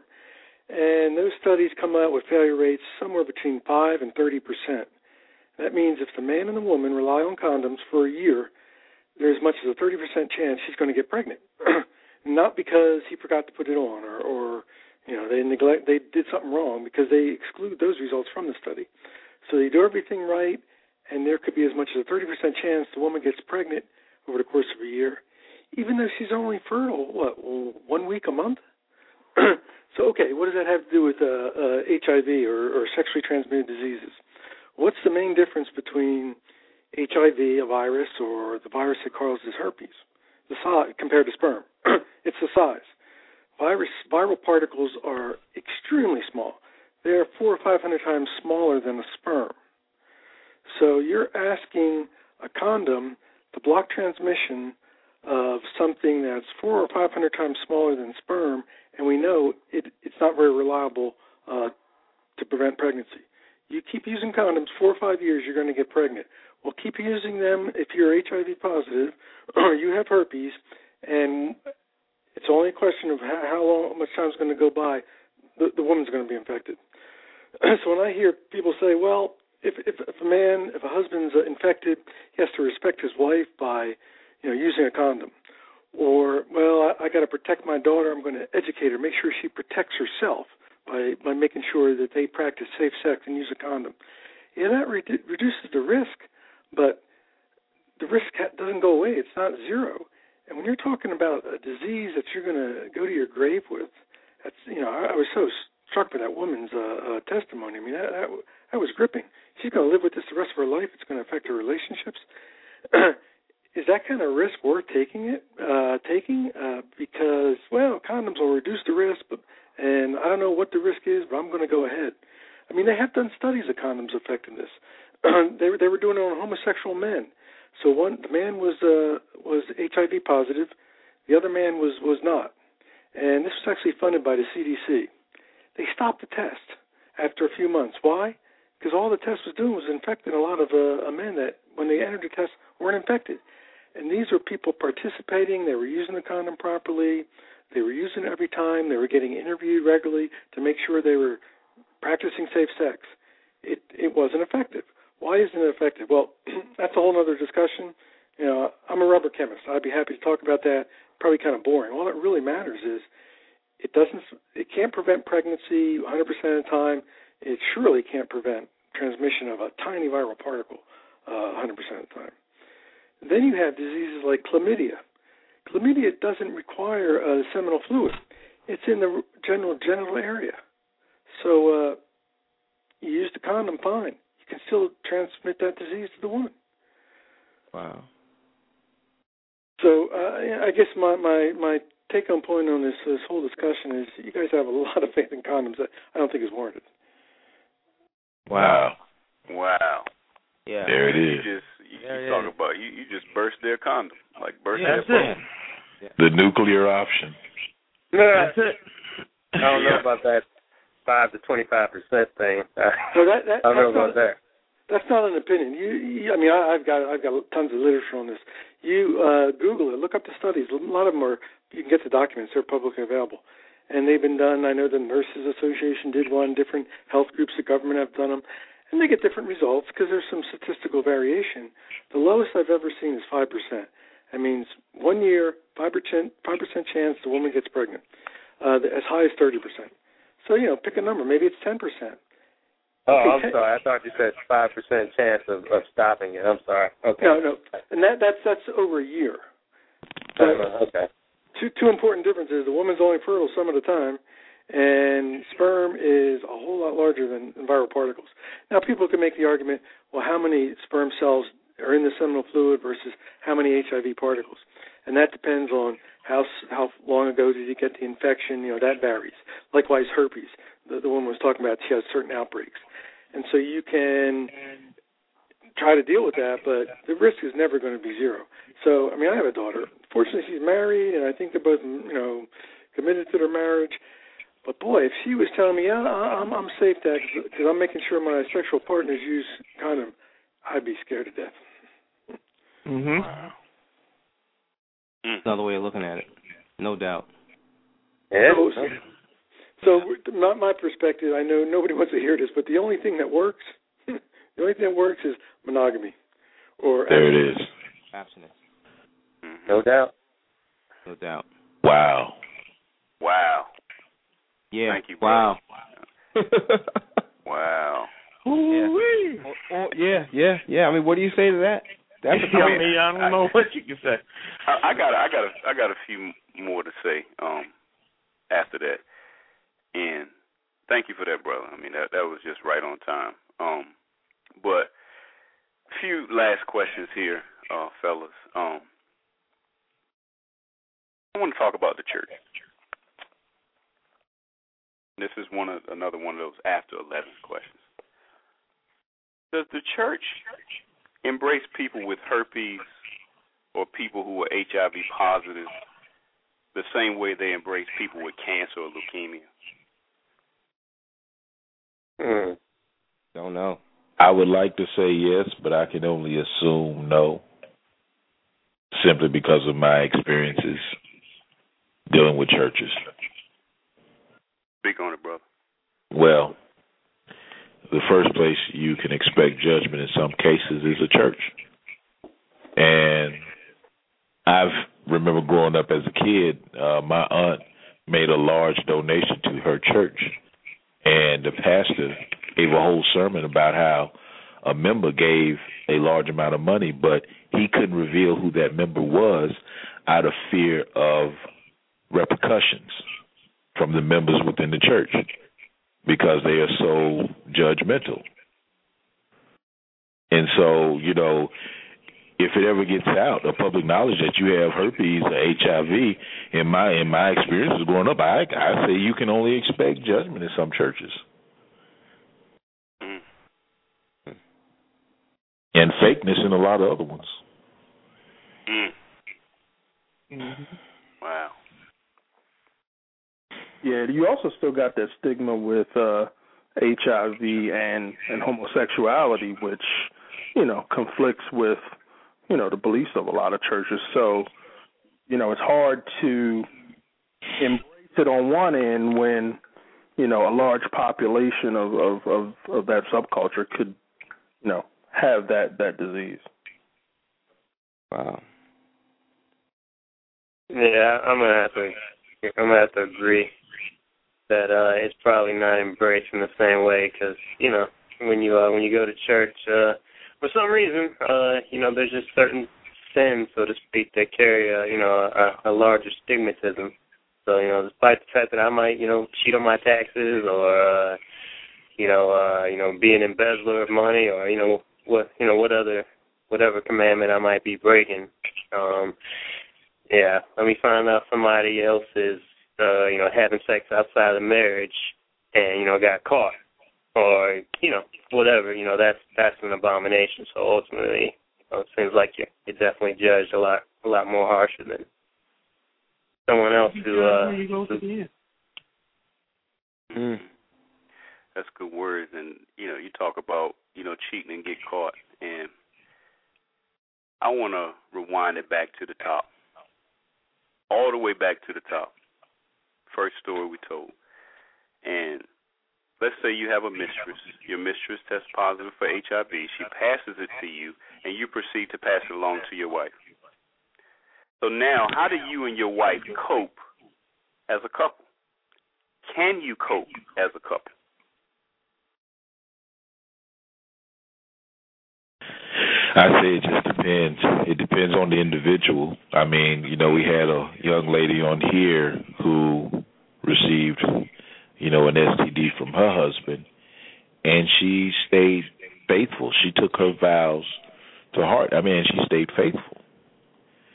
And those studies come out with failure rates somewhere between 5 and 30 percent. That means if the man and the woman rely on condoms for a year, there's as much as a 30 percent chance she's going to get pregnant. (clears throat) Not because he forgot to put it on or, or you know they neglect they did something wrong because they exclude those results from the study. So they do everything right, and there could be as much as a 30% chance the woman gets pregnant over the course of a year, even though she's only fertile what one week a month. (clears throat) so okay, what does that have to do with uh, uh, HIV or, or sexually transmitted diseases? What's the main difference between HIV, a virus, or the virus that causes herpes? The size compared to sperm. (clears throat) it's the size. Virus viral particles are extremely small. They are four or five hundred times smaller than a sperm. So you're asking a condom to block transmission of something that's four or five hundred times smaller than sperm, and we know it, it's not very reliable uh, to prevent pregnancy. You keep using condoms four or five years, you're going to get pregnant. Well, keep using them if you're HIV positive or (clears throat) you have herpes, and it's only a question of how, how long, how much time is going to go by. The, the woman's going to be infected. (clears throat) so when I hear people say, "Well, if, if if a man, if a husband's uh, infected, he has to respect his wife by, you know, using a condom," or, "Well, I, I got to protect my daughter. I'm going to educate her, make sure she protects herself by by making sure that they practice safe sex and use a condom." Yeah, that re- reduces the risk, but the risk doesn't go away. It's not zero. And when you're talking about a disease that you're going to go to your grave with, that's you know, I, I was so struck by that woman's uh, uh, testimony. I mean, that, that that was gripping. She's going to live with this the rest of her life. It's going to affect her relationships. (clears throat) Is that kind of risk worth taking it? Uh, taking uh, because well, condoms will reduce the risk, but and I don't know what the risk is, but I'm going to go ahead. I mean, they have done studies of condoms effectiveness. (clears throat) they were they were doing it on homosexual men. So one the man was uh, was HIV positive, the other man was was not, and this was actually funded by the CDC. They stopped the test after a few months. Why? Because all the test was doing was infecting a lot of uh, men that when they entered the test weren't infected. And these were people participating. They were using the condom properly. They were using it every time. They were getting interviewed regularly to make sure they were practicing safe sex. It it wasn't effective. Why isn't it effective? Well, (clears throat) that's a whole other discussion. You know, I'm a rubber chemist. I'd be happy to talk about that. Probably kind of boring. All that really matters is it doesn't. It can't prevent pregnancy 100% of the time. It surely can't prevent transmission of a tiny viral particle uh, 100% of the time. Then you have diseases like chlamydia. Chlamydia doesn't require a seminal fluid. It's in the general genital area. So uh, you use the condom, fine. You can still transmit that disease to the woman. Wow. So uh, I guess my my my take home point on this this whole discussion is you guys have a lot of faith in condoms that I don't think is warranted. Wow. Wow. Yeah. There it is. You just you, There you talk is. about you you just burst their condom like burst Yeah, their that's bubble. The nuclear option. That's it. (laughs) I don't know about that five to twenty five percent thing. (laughs) So that, that I don't know that's not, about that. That's not an opinion. You, you I mean, I, I've got I've got tons of literature on this. You uh, Google it, look up the studies. A lot of them are you can get the documents; they're publicly available, and they've been done. I know the Nurses Association did one. Different health groups, the government have done them, and they get different results because there's some statistical variation. The lowest I've ever seen is five percent. That means one year, five percent, five percent chance the woman gets pregnant. Uh, as high as thirty percent. So you know, pick a number. Maybe it's ten percent. Oh, I'm sorry. I thought you said five percent chance of, of stopping it. I'm sorry. Okay. No, no, and that that's that's over a year. Uh, okay. Two two important differences: the woman's only fertile some of the time, and sperm is a whole lot larger than viral particles. Now, people can make the argument, well, how many sperm cells are in the seminal fluid versus how many HIV particles, and that depends on how how long ago did you get the infection. You know that varies. Likewise, herpes. The, the woman was talking about she has certain outbreaks, and so you can try to deal with that, but the risk is never going to be zero. So, I mean, I have a daughter. Fortunately, she's married, and I think they're both, you know, committed to their marriage. But boy, if she was telling me, yeah, I'm I'm safe, Dad, because I'm making sure my sexual partners use condom, I'd be scared to death. Mhm. Wow. Another way of looking at it, no doubt. Yeah. So, so my, my perspective, I know nobody (laughs) wants to hear this, but the only thing that works, (laughs) the only thing that works is monogamy. Or there it is. Abstinence. No doubt. No doubt. Wow. Wow. Yeah. Thank you. (laughs) Wow. wow. Yeah. Oh, oh, yeah, yeah, yeah. I mean, what do you say to that? That's (laughs) a I mean, I don't know what you can say. I, I got I got a, I got a few more to say um after that. And thank you for that, brother. I mean that that was just right on time. Um but a few last questions here, uh fellas. Um I want to talk about the church. This is one of another one of those after eleven questions. Does the church embrace people with herpes or people who are HIV positive the same way they embrace people with cancer or leukemia? Hmm. Don't know. I would like to say yes, but I can only assume no. Simply because of my experiences dealing with churches. Speak on it, brother. Well, the first place you can expect judgment in some cases is a church. And I've remember growing up as a kid, uh, my aunt made a large donation to her church, and the pastor gave a whole sermon about how a member gave a large amount of money, but he couldn't reveal who that member was out of fear of repercussions from the members within the church because they are so judgmental. And so, you know, if it ever gets out of public knowledge that you have herpes or HIV, in my in my experiences growing up, I I say you can only expect judgment in some churches. And fakeness in a lot of other ones. Mm. Mm-hmm. Wow. Yeah, you also still got that stigma with uh HIV and and homosexuality, which you know conflicts with you know the beliefs of a lot of churches. So you know it's hard to embrace it on one end when you know a large population of of of, of that subculture could you know have that that disease. Wow. Yeah, I'm gonna have to. I'm gonna have to agree that uh it's probably not embraced in the same way because you know when you uh when you go to church uh for some reason uh you know there's just certain sins so to speak that carry uh, you know a, a larger stigmatism. So you know despite the fact that I might you know cheat on my taxes or uh you know uh you know be an embezzler of money or you know what you know what other whatever commandment I might be breaking. Um yeah, let me find out somebody else is uh, you know, having sex outside of marriage and, you know, got caught. Or, you know, whatever, you know, that's that's an abomination. So ultimately, you know, it seems like you're, you're definitely judged a lot a lot more harsher than someone else who uh who, Mm. That's good words, and you know, you talk about you know cheating and get caught, and I want to rewind it back to the top, all the way back to the top. First story we told, and let's say you have a mistress. Your mistress tests positive for HIV. She passes it to you, and you proceed to pass it along to your wife. So now, how do you and your wife cope as a couple? Can you cope as a couple? I say it just depends. It depends on the individual. I mean, you know, we had a young lady on here who received you know, an STD from her husband, and she stayed faithful. She took her vows to heart. I mean, she stayed faithful.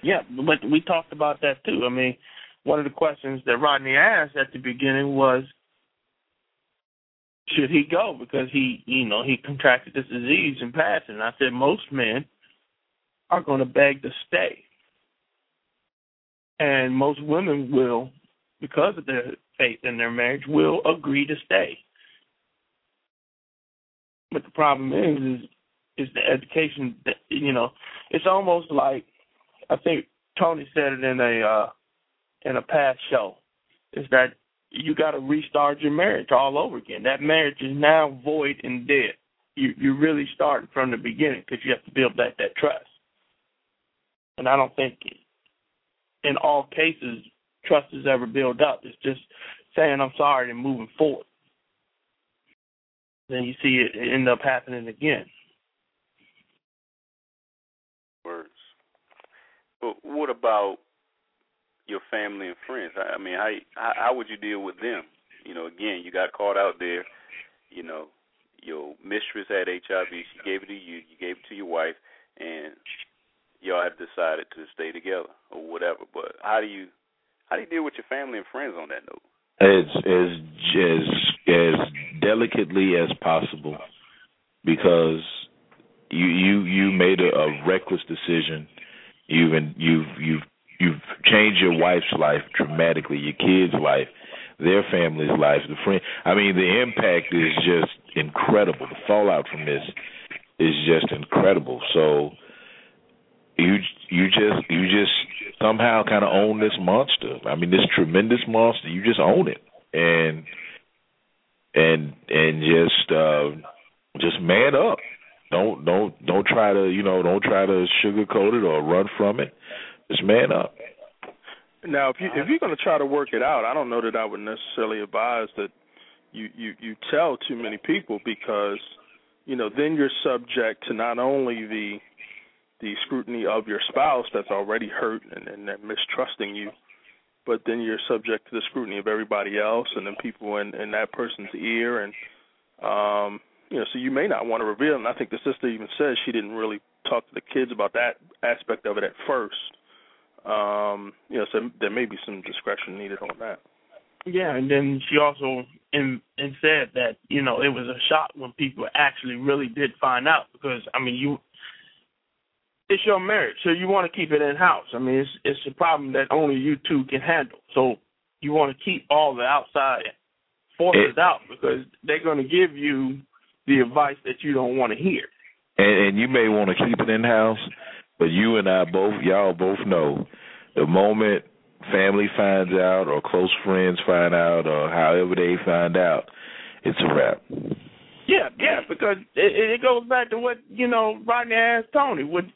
Yeah, but we talked about that too. I mean, one of the questions that Rodney asked at the beginning was, should he go because he, you know, he contracted this disease in passing? And I said most men are going to beg to stay, and most women will, because of their faith in their marriage, will agree to stay. But the problem is, is, is the education. That, you know, it's almost like I think Tony said it in a uh, in a past show, is that you got to restart your marriage all over again. That marriage is now void and dead. You you really starting from the beginning because you have to build that that trust. And I don't think in all cases trust is ever built up. It's just saying I'm sorry and moving forward. Then you see it end up happening again. Words. But what about your family and friends? I mean, how how would you deal with them? You know, again, you got caught out there. You know, your mistress had HIV. She gave it to you. You gave it to your wife, and y'all have decided to stay together or whatever. But how do you how do you deal with your family and friends on that note? As as as as delicately as possible, because you you you made a, a reckless decision. You've you've you've you've changed your wife's life dramatically, your kids' life, their family's life, the friend. I mean, the impact is just incredible. The fallout from this is just incredible. So you you just you just somehow kind of own this monster. I mean, this tremendous monster. You just own it, and and and just uh, just man up. Don't don't don't try to you know don't try to sugarcoat it or run from it. Just man up. Now, if you if you're going to try to work it out, I don't know that I would necessarily advise that you you you tell too many people because you know then you're subject to not only the the scrutiny of your spouse that's already hurt and, and, and mistrusting you, but then you're subject to the scrutiny of everybody else and then people in, in that person's ear and um you know, so you may not want to reveal and I think the sister even says she didn't really talk to the kids about that aspect of it at first. Um, you know, so there may be some discretion needed on that. Yeah, and then she also and and said that you know it was a shock when people actually really did find out because I mean you it's your marriage, so you want to keep it in house. I mean, it's it's a problem that only you two can handle. So you want to keep all the outside forces it, out because they're going to give you the advice that you don't want to hear. And, and you may want to keep it in house, but you and I both, y'all both know, the moment family finds out or close friends find out or however they find out, it's a wrap. Yeah, yeah, because it, it goes back to what you know Rodney asked Tony. Would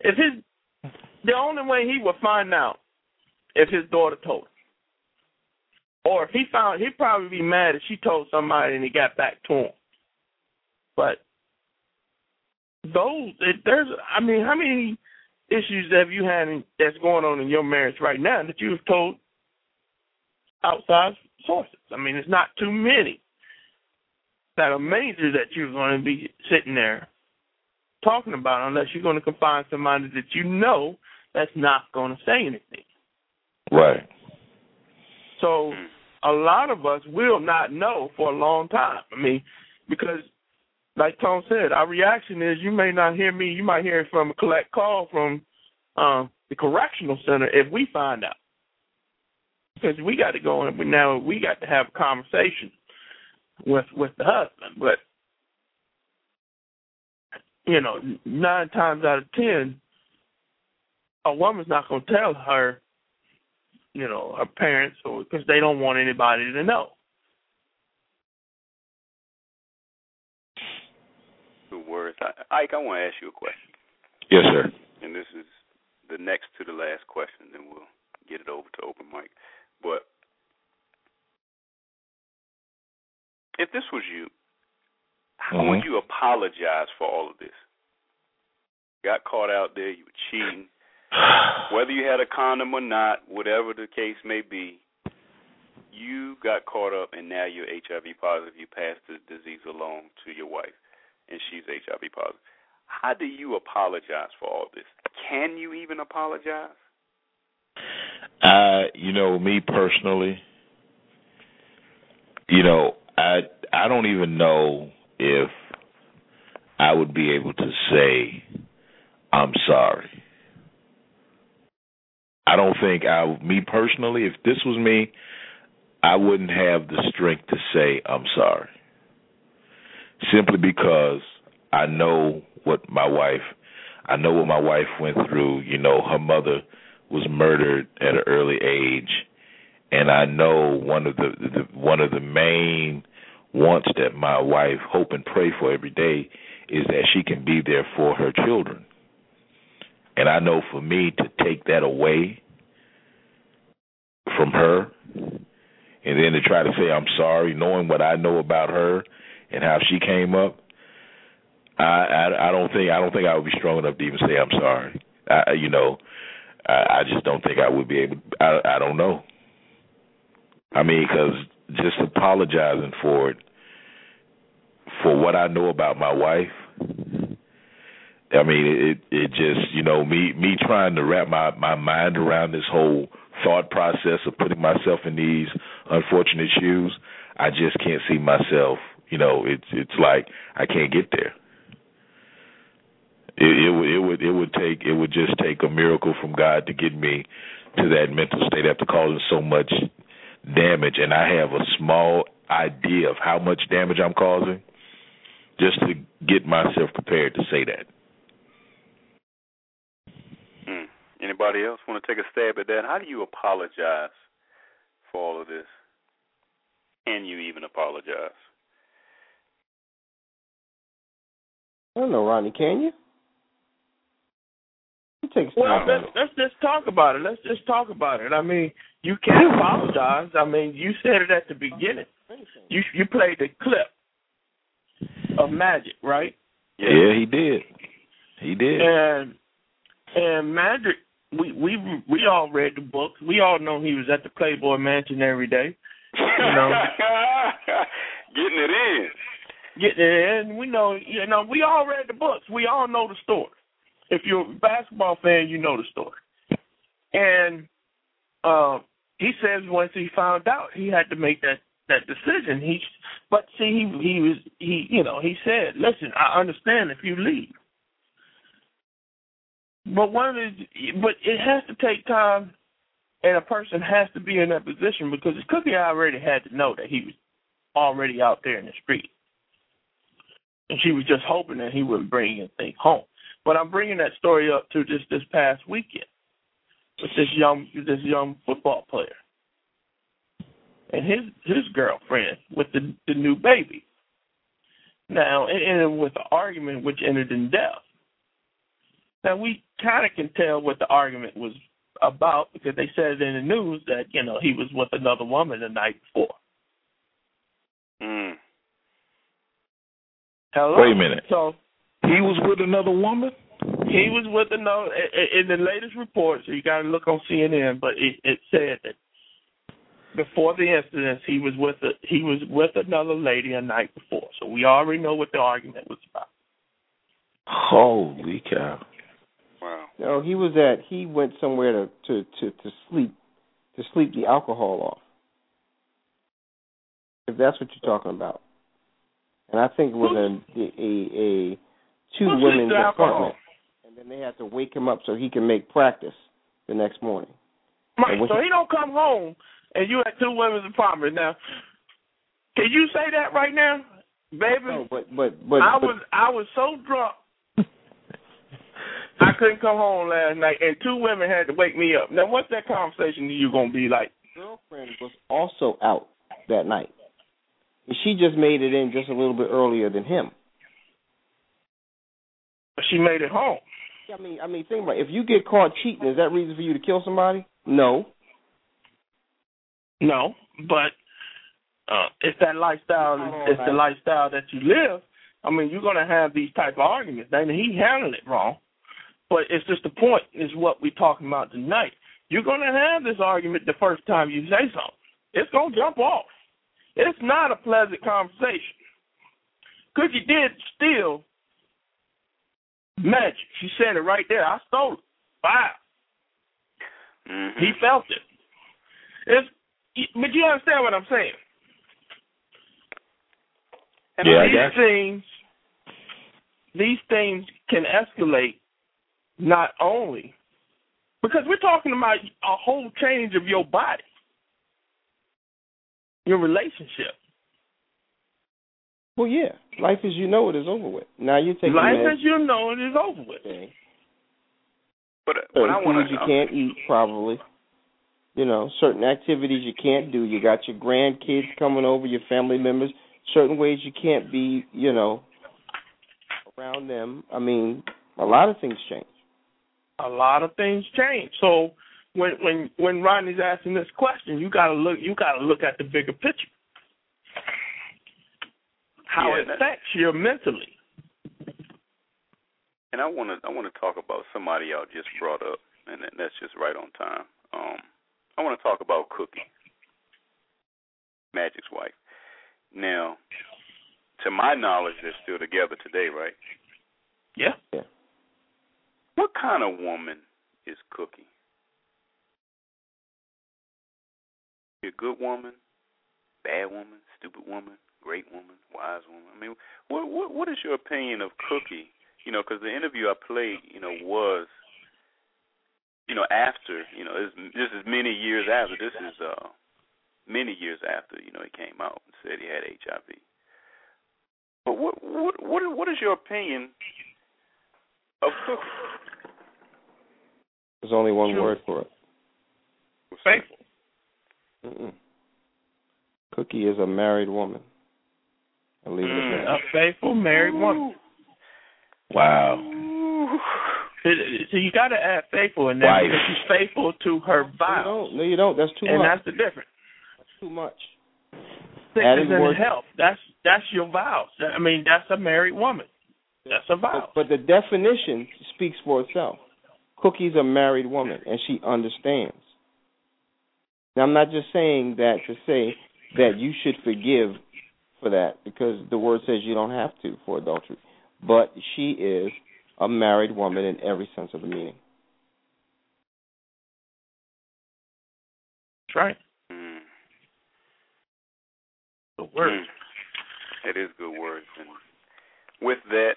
if his the only way he would find out if his daughter told him. Or if he found he'd probably be mad if she told somebody and he got back to him. But those there's I mean, how many issues have you had in, that's going on in your marriage right now that you've told outside sources? I mean, it's not too many that are major that you're going to be sitting there talking about unless you're going to confine somebody that you know that's not going to say anything. Right. So a lot of us will not know for a long time. I mean, because like Tom said, our reaction is you may not hear me, you might hear it from a collect call from um, the correctional center if we find out. Because we got to go and now we got to have a conversation with with the husband. But you know, nine times out of ten, a woman's not going to tell her, you know, her parents, or because they don't want anybody to know. Good words, Ike. I want to ask you a question. Yes, sir. And this is the next to the last question, then we'll get it over to open mic. But if this was you, how mm-hmm. would you apologize for all of this? Got caught out there, you were cheating. (sighs) Whether you had a condom or not, whatever the case may be, you got caught up and now you're HIV positive. You passed the disease along to your wife, and she's HIV positive. How do you apologize for all this? Can you even apologize? Uh, you know, me personally, you know, I I don't even know if I would be able to say I'm sorry. I don't think I me personally, if this was me, I wouldn't have the strength to say I'm sorry. Simply because I know what my wife I know what my wife went through. You know, her mother was murdered at an early age and I know one of the, the one of the main wants that my wife hope and pray for every day is that she can be there for her children. And I know for me to take that away from her and then to try to say I'm sorry, knowing what I know about her and how she came up, I I, I don't think I don't think I would be strong enough to even say I'm sorry. I you know, I, I just don't think I would be able. I I don't know. I mean, because just apologizing for it, for what I know about my wife. I mean, it it just you know me me trying to wrap my my mind around this whole thought process of putting myself in these unfortunate shoes. I just can't see myself. You know, it's it's like I can't get there. It, it would it would it would take it would just take a miracle from God to get me to that mental state after causing so much damage, and I have a small idea of how much damage I'm causing, just to get myself prepared to say that. Hmm. Anybody else want to take a stab at that? How do you apologize for all of this? Can you even apologize? I don't know, Ronnie. Can you? You take Well, stab let's, let's just talk about it. Let's just talk about it. I mean, you can't apologize. I mean, you said it at the beginning. You you played the clip of Magic, right? Yeah, he did. He did. And and Magic, we we we all read the books. We all know he was at the Playboy Mansion every day. You know, (laughs) Getting it in. getting it in. We know, you know, we all read the books. We all know the story. If you're a basketball fan, you know the story. And uh, he says once he found out, he had to make that that decision. He, but see, he he was he, you know, he said, "Listen, I understand if you leave." But one of the, but it has to take time, and a person has to be in that position because Cookie already had to know that he was already out there in the street, and she was just hoping that he wouldn't bring anything home. But I'm bringing that story up to just this past weekend with this young this young football player and his his girlfriend with the the new baby. Now it ended with an argument which ended in death. Now we kind of can tell what the argument was about because they said it in the news that you know he was with another woman the night before. Hmm. Hello. Wait a minute. So He was with another woman. he was with another in in the latest report. So you got to look on CNN, but it, it said that before the incidents, he was with a, he was with another lady a night before. So we already know what the argument was about. Holy cow! Wow. No, he was at. He went somewhere to to to to sleep, to sleep the alcohol off. If that's what you're talking about, and I think it was a a, a two Who women's sleeps the alcohol? apartment, and then they had to wake him up so he can make practice the next morning. Right. So he- he don't come home and you had two women's apartment. Now, can you say that right now, baby? No, but but but, I but was I was so drunk. I couldn't come home last night, and two women had to wake me up. Now, what's that conversation you gonna be like? girlfriend was also out that night. She just made it in just a little bit earlier than him. She made it home. I mean, I mean, think about it. if you get caught cheating, is that reason for you to kill somebody? No. No, but uh, it's that lifestyle. It's the lifestyle that you live. I mean, you're gonna have these type of arguments. And he handled it wrong, but it's just the point is what we're talking about tonight. You're gonna have this argument the first time you say something. It's gonna jump off. It's not a pleasant conversation. Cookie did steal magic. She said it right there. I stole it. Wow. Mm-hmm. He felt it. It's, but you understand what I'm saying? And Yeah, I these got things, these things can escalate not only because we're talking about a whole change of your body, your relationship. Well, yeah, life as you know it is over with. Now you're taking Life as you know it is over with. okay. But certain but I want foods you can't eat, probably. You know, certain activities you can't do. You got your grandkids coming over, your family members. Certain ways you can't be, you know, around them. I mean, a lot of things change. A lot of things change. So when when when Rodney's asking this question, you gotta look you gotta look at the bigger picture. How Yeah, it affects you mentally. And I want to I want to talk about somebody y'all just brought up, and that's just right on time. Um, I want to talk about Cookie, Magic's wife. Now, to my knowledge, they're still together today, right? Yeah. Yeah. What kind of woman is Cookie? She a good woman, bad woman, stupid woman, great woman, wise woman. I mean, what what what is your opinion of Cookie? You know, because the interview I played, you know, was, you know, after, you know, this, this is many years after. This is uh many years after, you know, he came out and said he had HIV. But what what what what is your opinion of Cookie? There's only one Sure. word for it. Faithful. Mm-mm. Cookie is a married woman. I'll leave it Mm. at that. A faithful married woman. Wow. So you got to add faithful in there Wife. because she's faithful to her No, vows. No, you don't. That's too and much. that's the difference. That's too much. Sickness and health. That's that's your vows. I mean, that's a married woman. That's a vow. But, but the definition speaks for itself. Cookie's a married woman, and she understands. Now, I'm not just saying that to say that you should forgive for that, because the word says you don't have to for adultery. But she is a married woman in every sense of the meaning. That's right. Mm. The word. Mm. It is good words. And with that,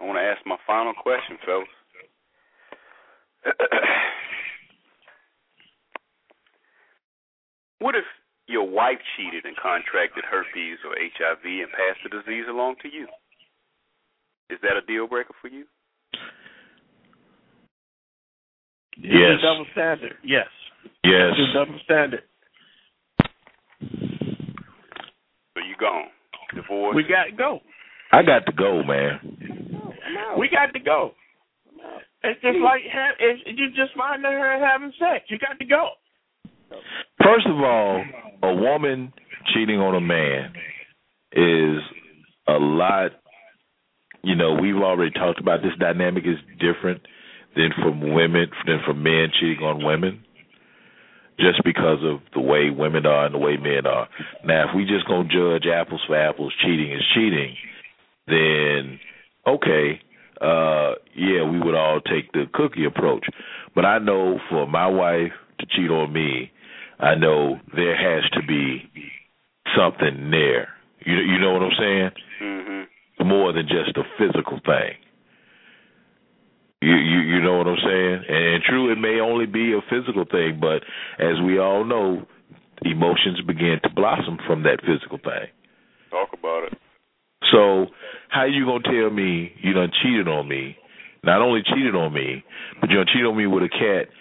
I want to ask my final question, fellas. (coughs) what if your wife cheated and contracted herpes or HIV and passed the disease along to you? Is that a deal breaker for you? It's Yes. a double standard. Yes. Yes. It's a double standard. So you gone. Divorce. We got to go. I got to go, man. We got to go. It's just like ha- it's, you just finding her having sex. You got to go. First of all, a woman cheating on a man is a lot. You know, we've already talked about this dynamic is different than from women than from men cheating on women, just because of the way women are and the way men are. Now, if we just gonna judge apples for apples, cheating is cheating, then okay, uh, yeah, we would all take the cookie approach. But I know for my wife to cheat on me, I know there has to be something there. You you know what I'm saying? Mm-hmm. More than just a physical thing. You you you know what I'm saying? And true, it may only be a physical thing, but as we all know, emotions begin to blossom from that physical thing. Talk about it. So how you gonna tell me you done cheated on me? Not only cheated on me, but you done cheated on me with a cat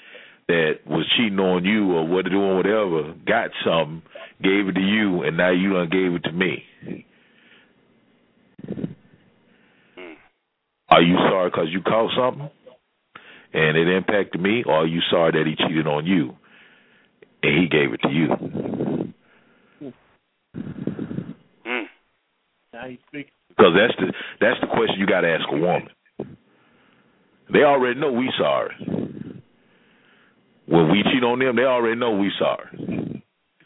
that was cheating on you or what doing whatever, got something, gave it to you, and now you done gave it to me. Mm. Are you sorry because you caught something and it impacted me, or are you sorry that he cheated on you and he gave it to you? Mm. Now you speak. Because that's the that's the question you got to ask a woman. They already know we sorry. When we cheat on them, they already know we sorry.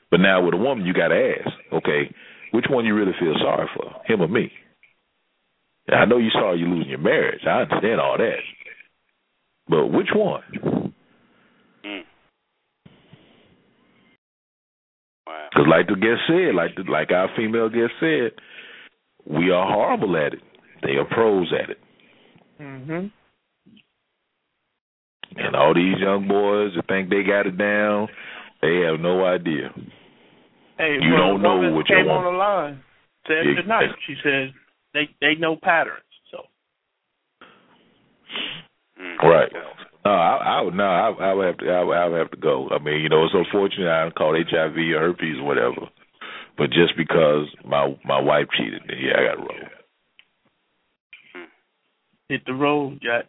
But now with a woman, you got to ask, okay, which one you really feel sorry for, him or me? I know you sorry you losing your marriage. I understand all that. But which one? Mm. Wow. Because, like the guest said, like the, like our female guest said, we are horrible at it. They are pros at it. Mhm. And all these young boys that think they got it down, they have no idea. Hey, You well, don't know woman what your came on the line said Yeah. tonight. She said they they know patterns. So Mm. Right. No, I, I would no, I, I would have to, I would, I would have to go. I mean, you know, it's unfortunate I called HIV or herpes or whatever, but just because my my wife cheated, then yeah, I got to roll. hit the road, Jack.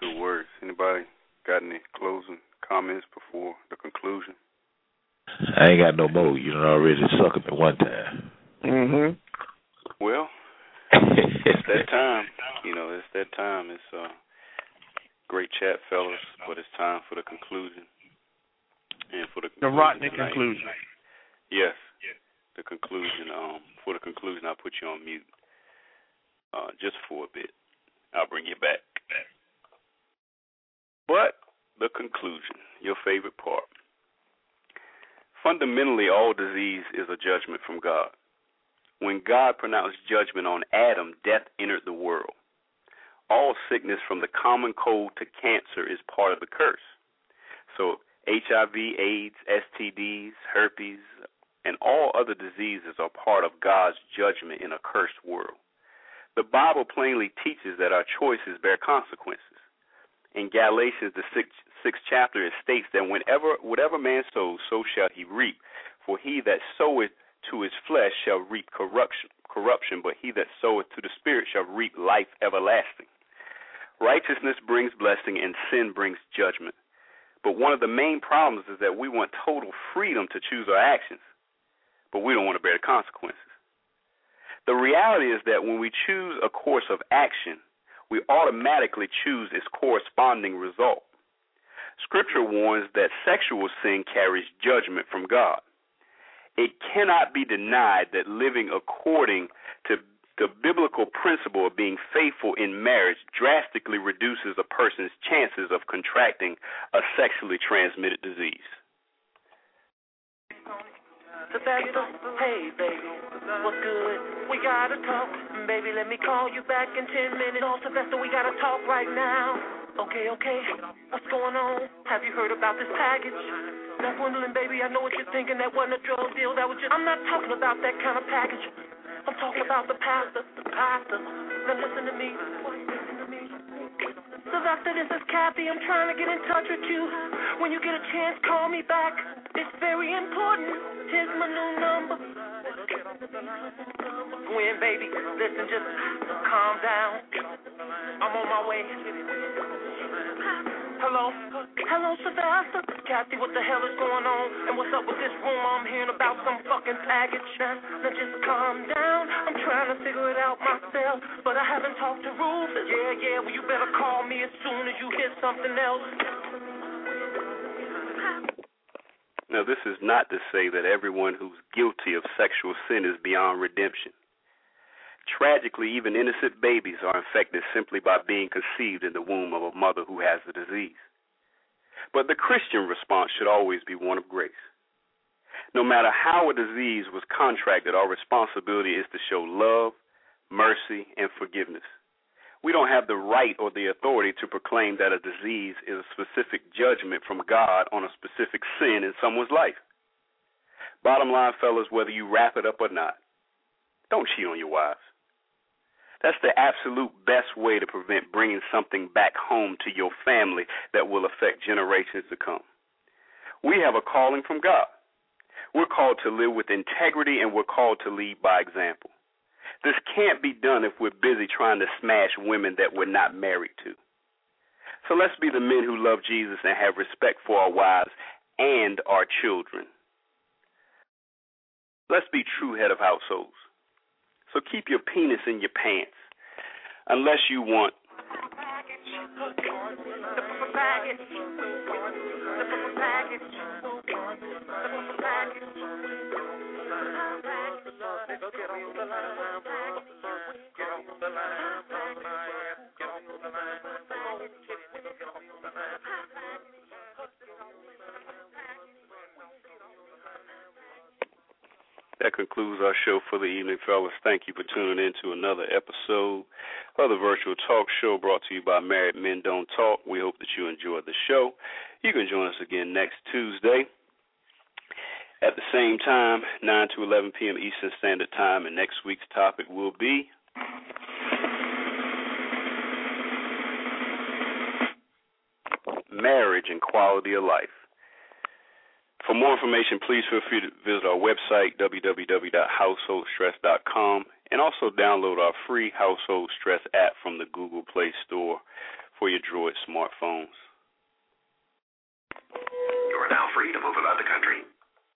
Good words. Anybody got any closing comments before the conclusion? I ain't got no more. You done already suck him at one time. Mhm. Well, (laughs) it's that time. You know, it's that time. It's uh great chat, fellas, but it's time for the conclusion. And for the The rotten tonight- conclusion. Yes. The conclusion. Um, for the conclusion, I'll put you on mute. Uh, just for a bit. I'll bring you back. But the conclusion, your favorite part. Fundamentally, all disease is a judgment from God. When God pronounced judgment on Adam, death entered the world. All sickness from the common cold to cancer is part of the curse. So, HIV, AIDS, STDs, herpes, and all other diseases are part of God's judgment in a cursed world. The Bible plainly teaches that our choices bear consequences. In Galatians, the sixth, sixth chapter, it states that whenever whatever man sows, so shall he reap. For he that soweth to his flesh shall reap corruption, corruption, but he that soweth to the Spirit shall reap life everlasting. Righteousness brings blessing, and sin brings judgment. But one of the main problems is that we want total freedom to choose our actions, but we don't want to bear the consequences. The reality is that when we choose a course of action, we automatically choose its corresponding result. Scripture warns that sexual sin carries judgment from God. It cannot be denied that living according to the biblical principle of being faithful in marriage drastically reduces a person's chances of contracting a sexually transmitted disease. Hey baby, what's good? We gotta talk, baby. Let me call you back in ten minutes. We gotta talk right now. Okay, okay, what's going on? Have you heard about this package? Now, Gwendolyn, baby, I know what you're thinking. That wasn't a drug deal. That was just. I'm not talking about that kind of package. I'm talking about the pastor, the pastor. Now listen to me. Listen to me. Sylvester, this is Kathy. I'm trying to get in touch with you. When you get a chance, call me back. It's very important. Here's my new number. Gwen, baby, listen, just calm down. I'm on my way. Hello? Hello, Sylvester? Kathy, what the hell is going on? And what's up with this rumor I'm hearing about some fucking package? Now, now just calm down. I'm trying to figure it out myself, but I haven't talked to Ruth. Yeah, yeah, well, you better call me as soon as you hear something else. Now, this is not to say that everyone who's guilty of sexual sin is beyond redemption. Tragically, even innocent babies are infected simply by being conceived in the womb of a mother who has the disease. But the Christian response should always be one of grace. No matter how a disease was contracted, our responsibility is to show love, mercy, and forgiveness. We don't have the right or the authority to proclaim that a disease is a specific judgment from God on a specific sin in someone's life. Bottom line, fellas, whether you wrap it up or not, don't cheat on your wives. That's the absolute best way to prevent bringing something back home to your family that will affect generations to come. We have a calling from God. We're called to live with integrity and we're called to lead by example. This can't be done if we're busy trying to smash women that we're not married to. So let's be the men who love Jesus and have respect for our wives and our children. Let's be true head of households. So keep your penis in your pants, unless you want. That concludes our show for the evening, fellas. Thank you for tuning in to another episode of the virtual talk show brought to you by Married Men Don't Talk. We hope that you enjoyed the show. You can join us again next Tuesday at the same time, 9 to 11 p.m. Eastern Standard Time. And next week's topic will be marriage and quality of life. For more information, please feel free to visit our website, www.householdstress.com, and also download our free Household Stress app from the Google Play Store for your Droid smartphones.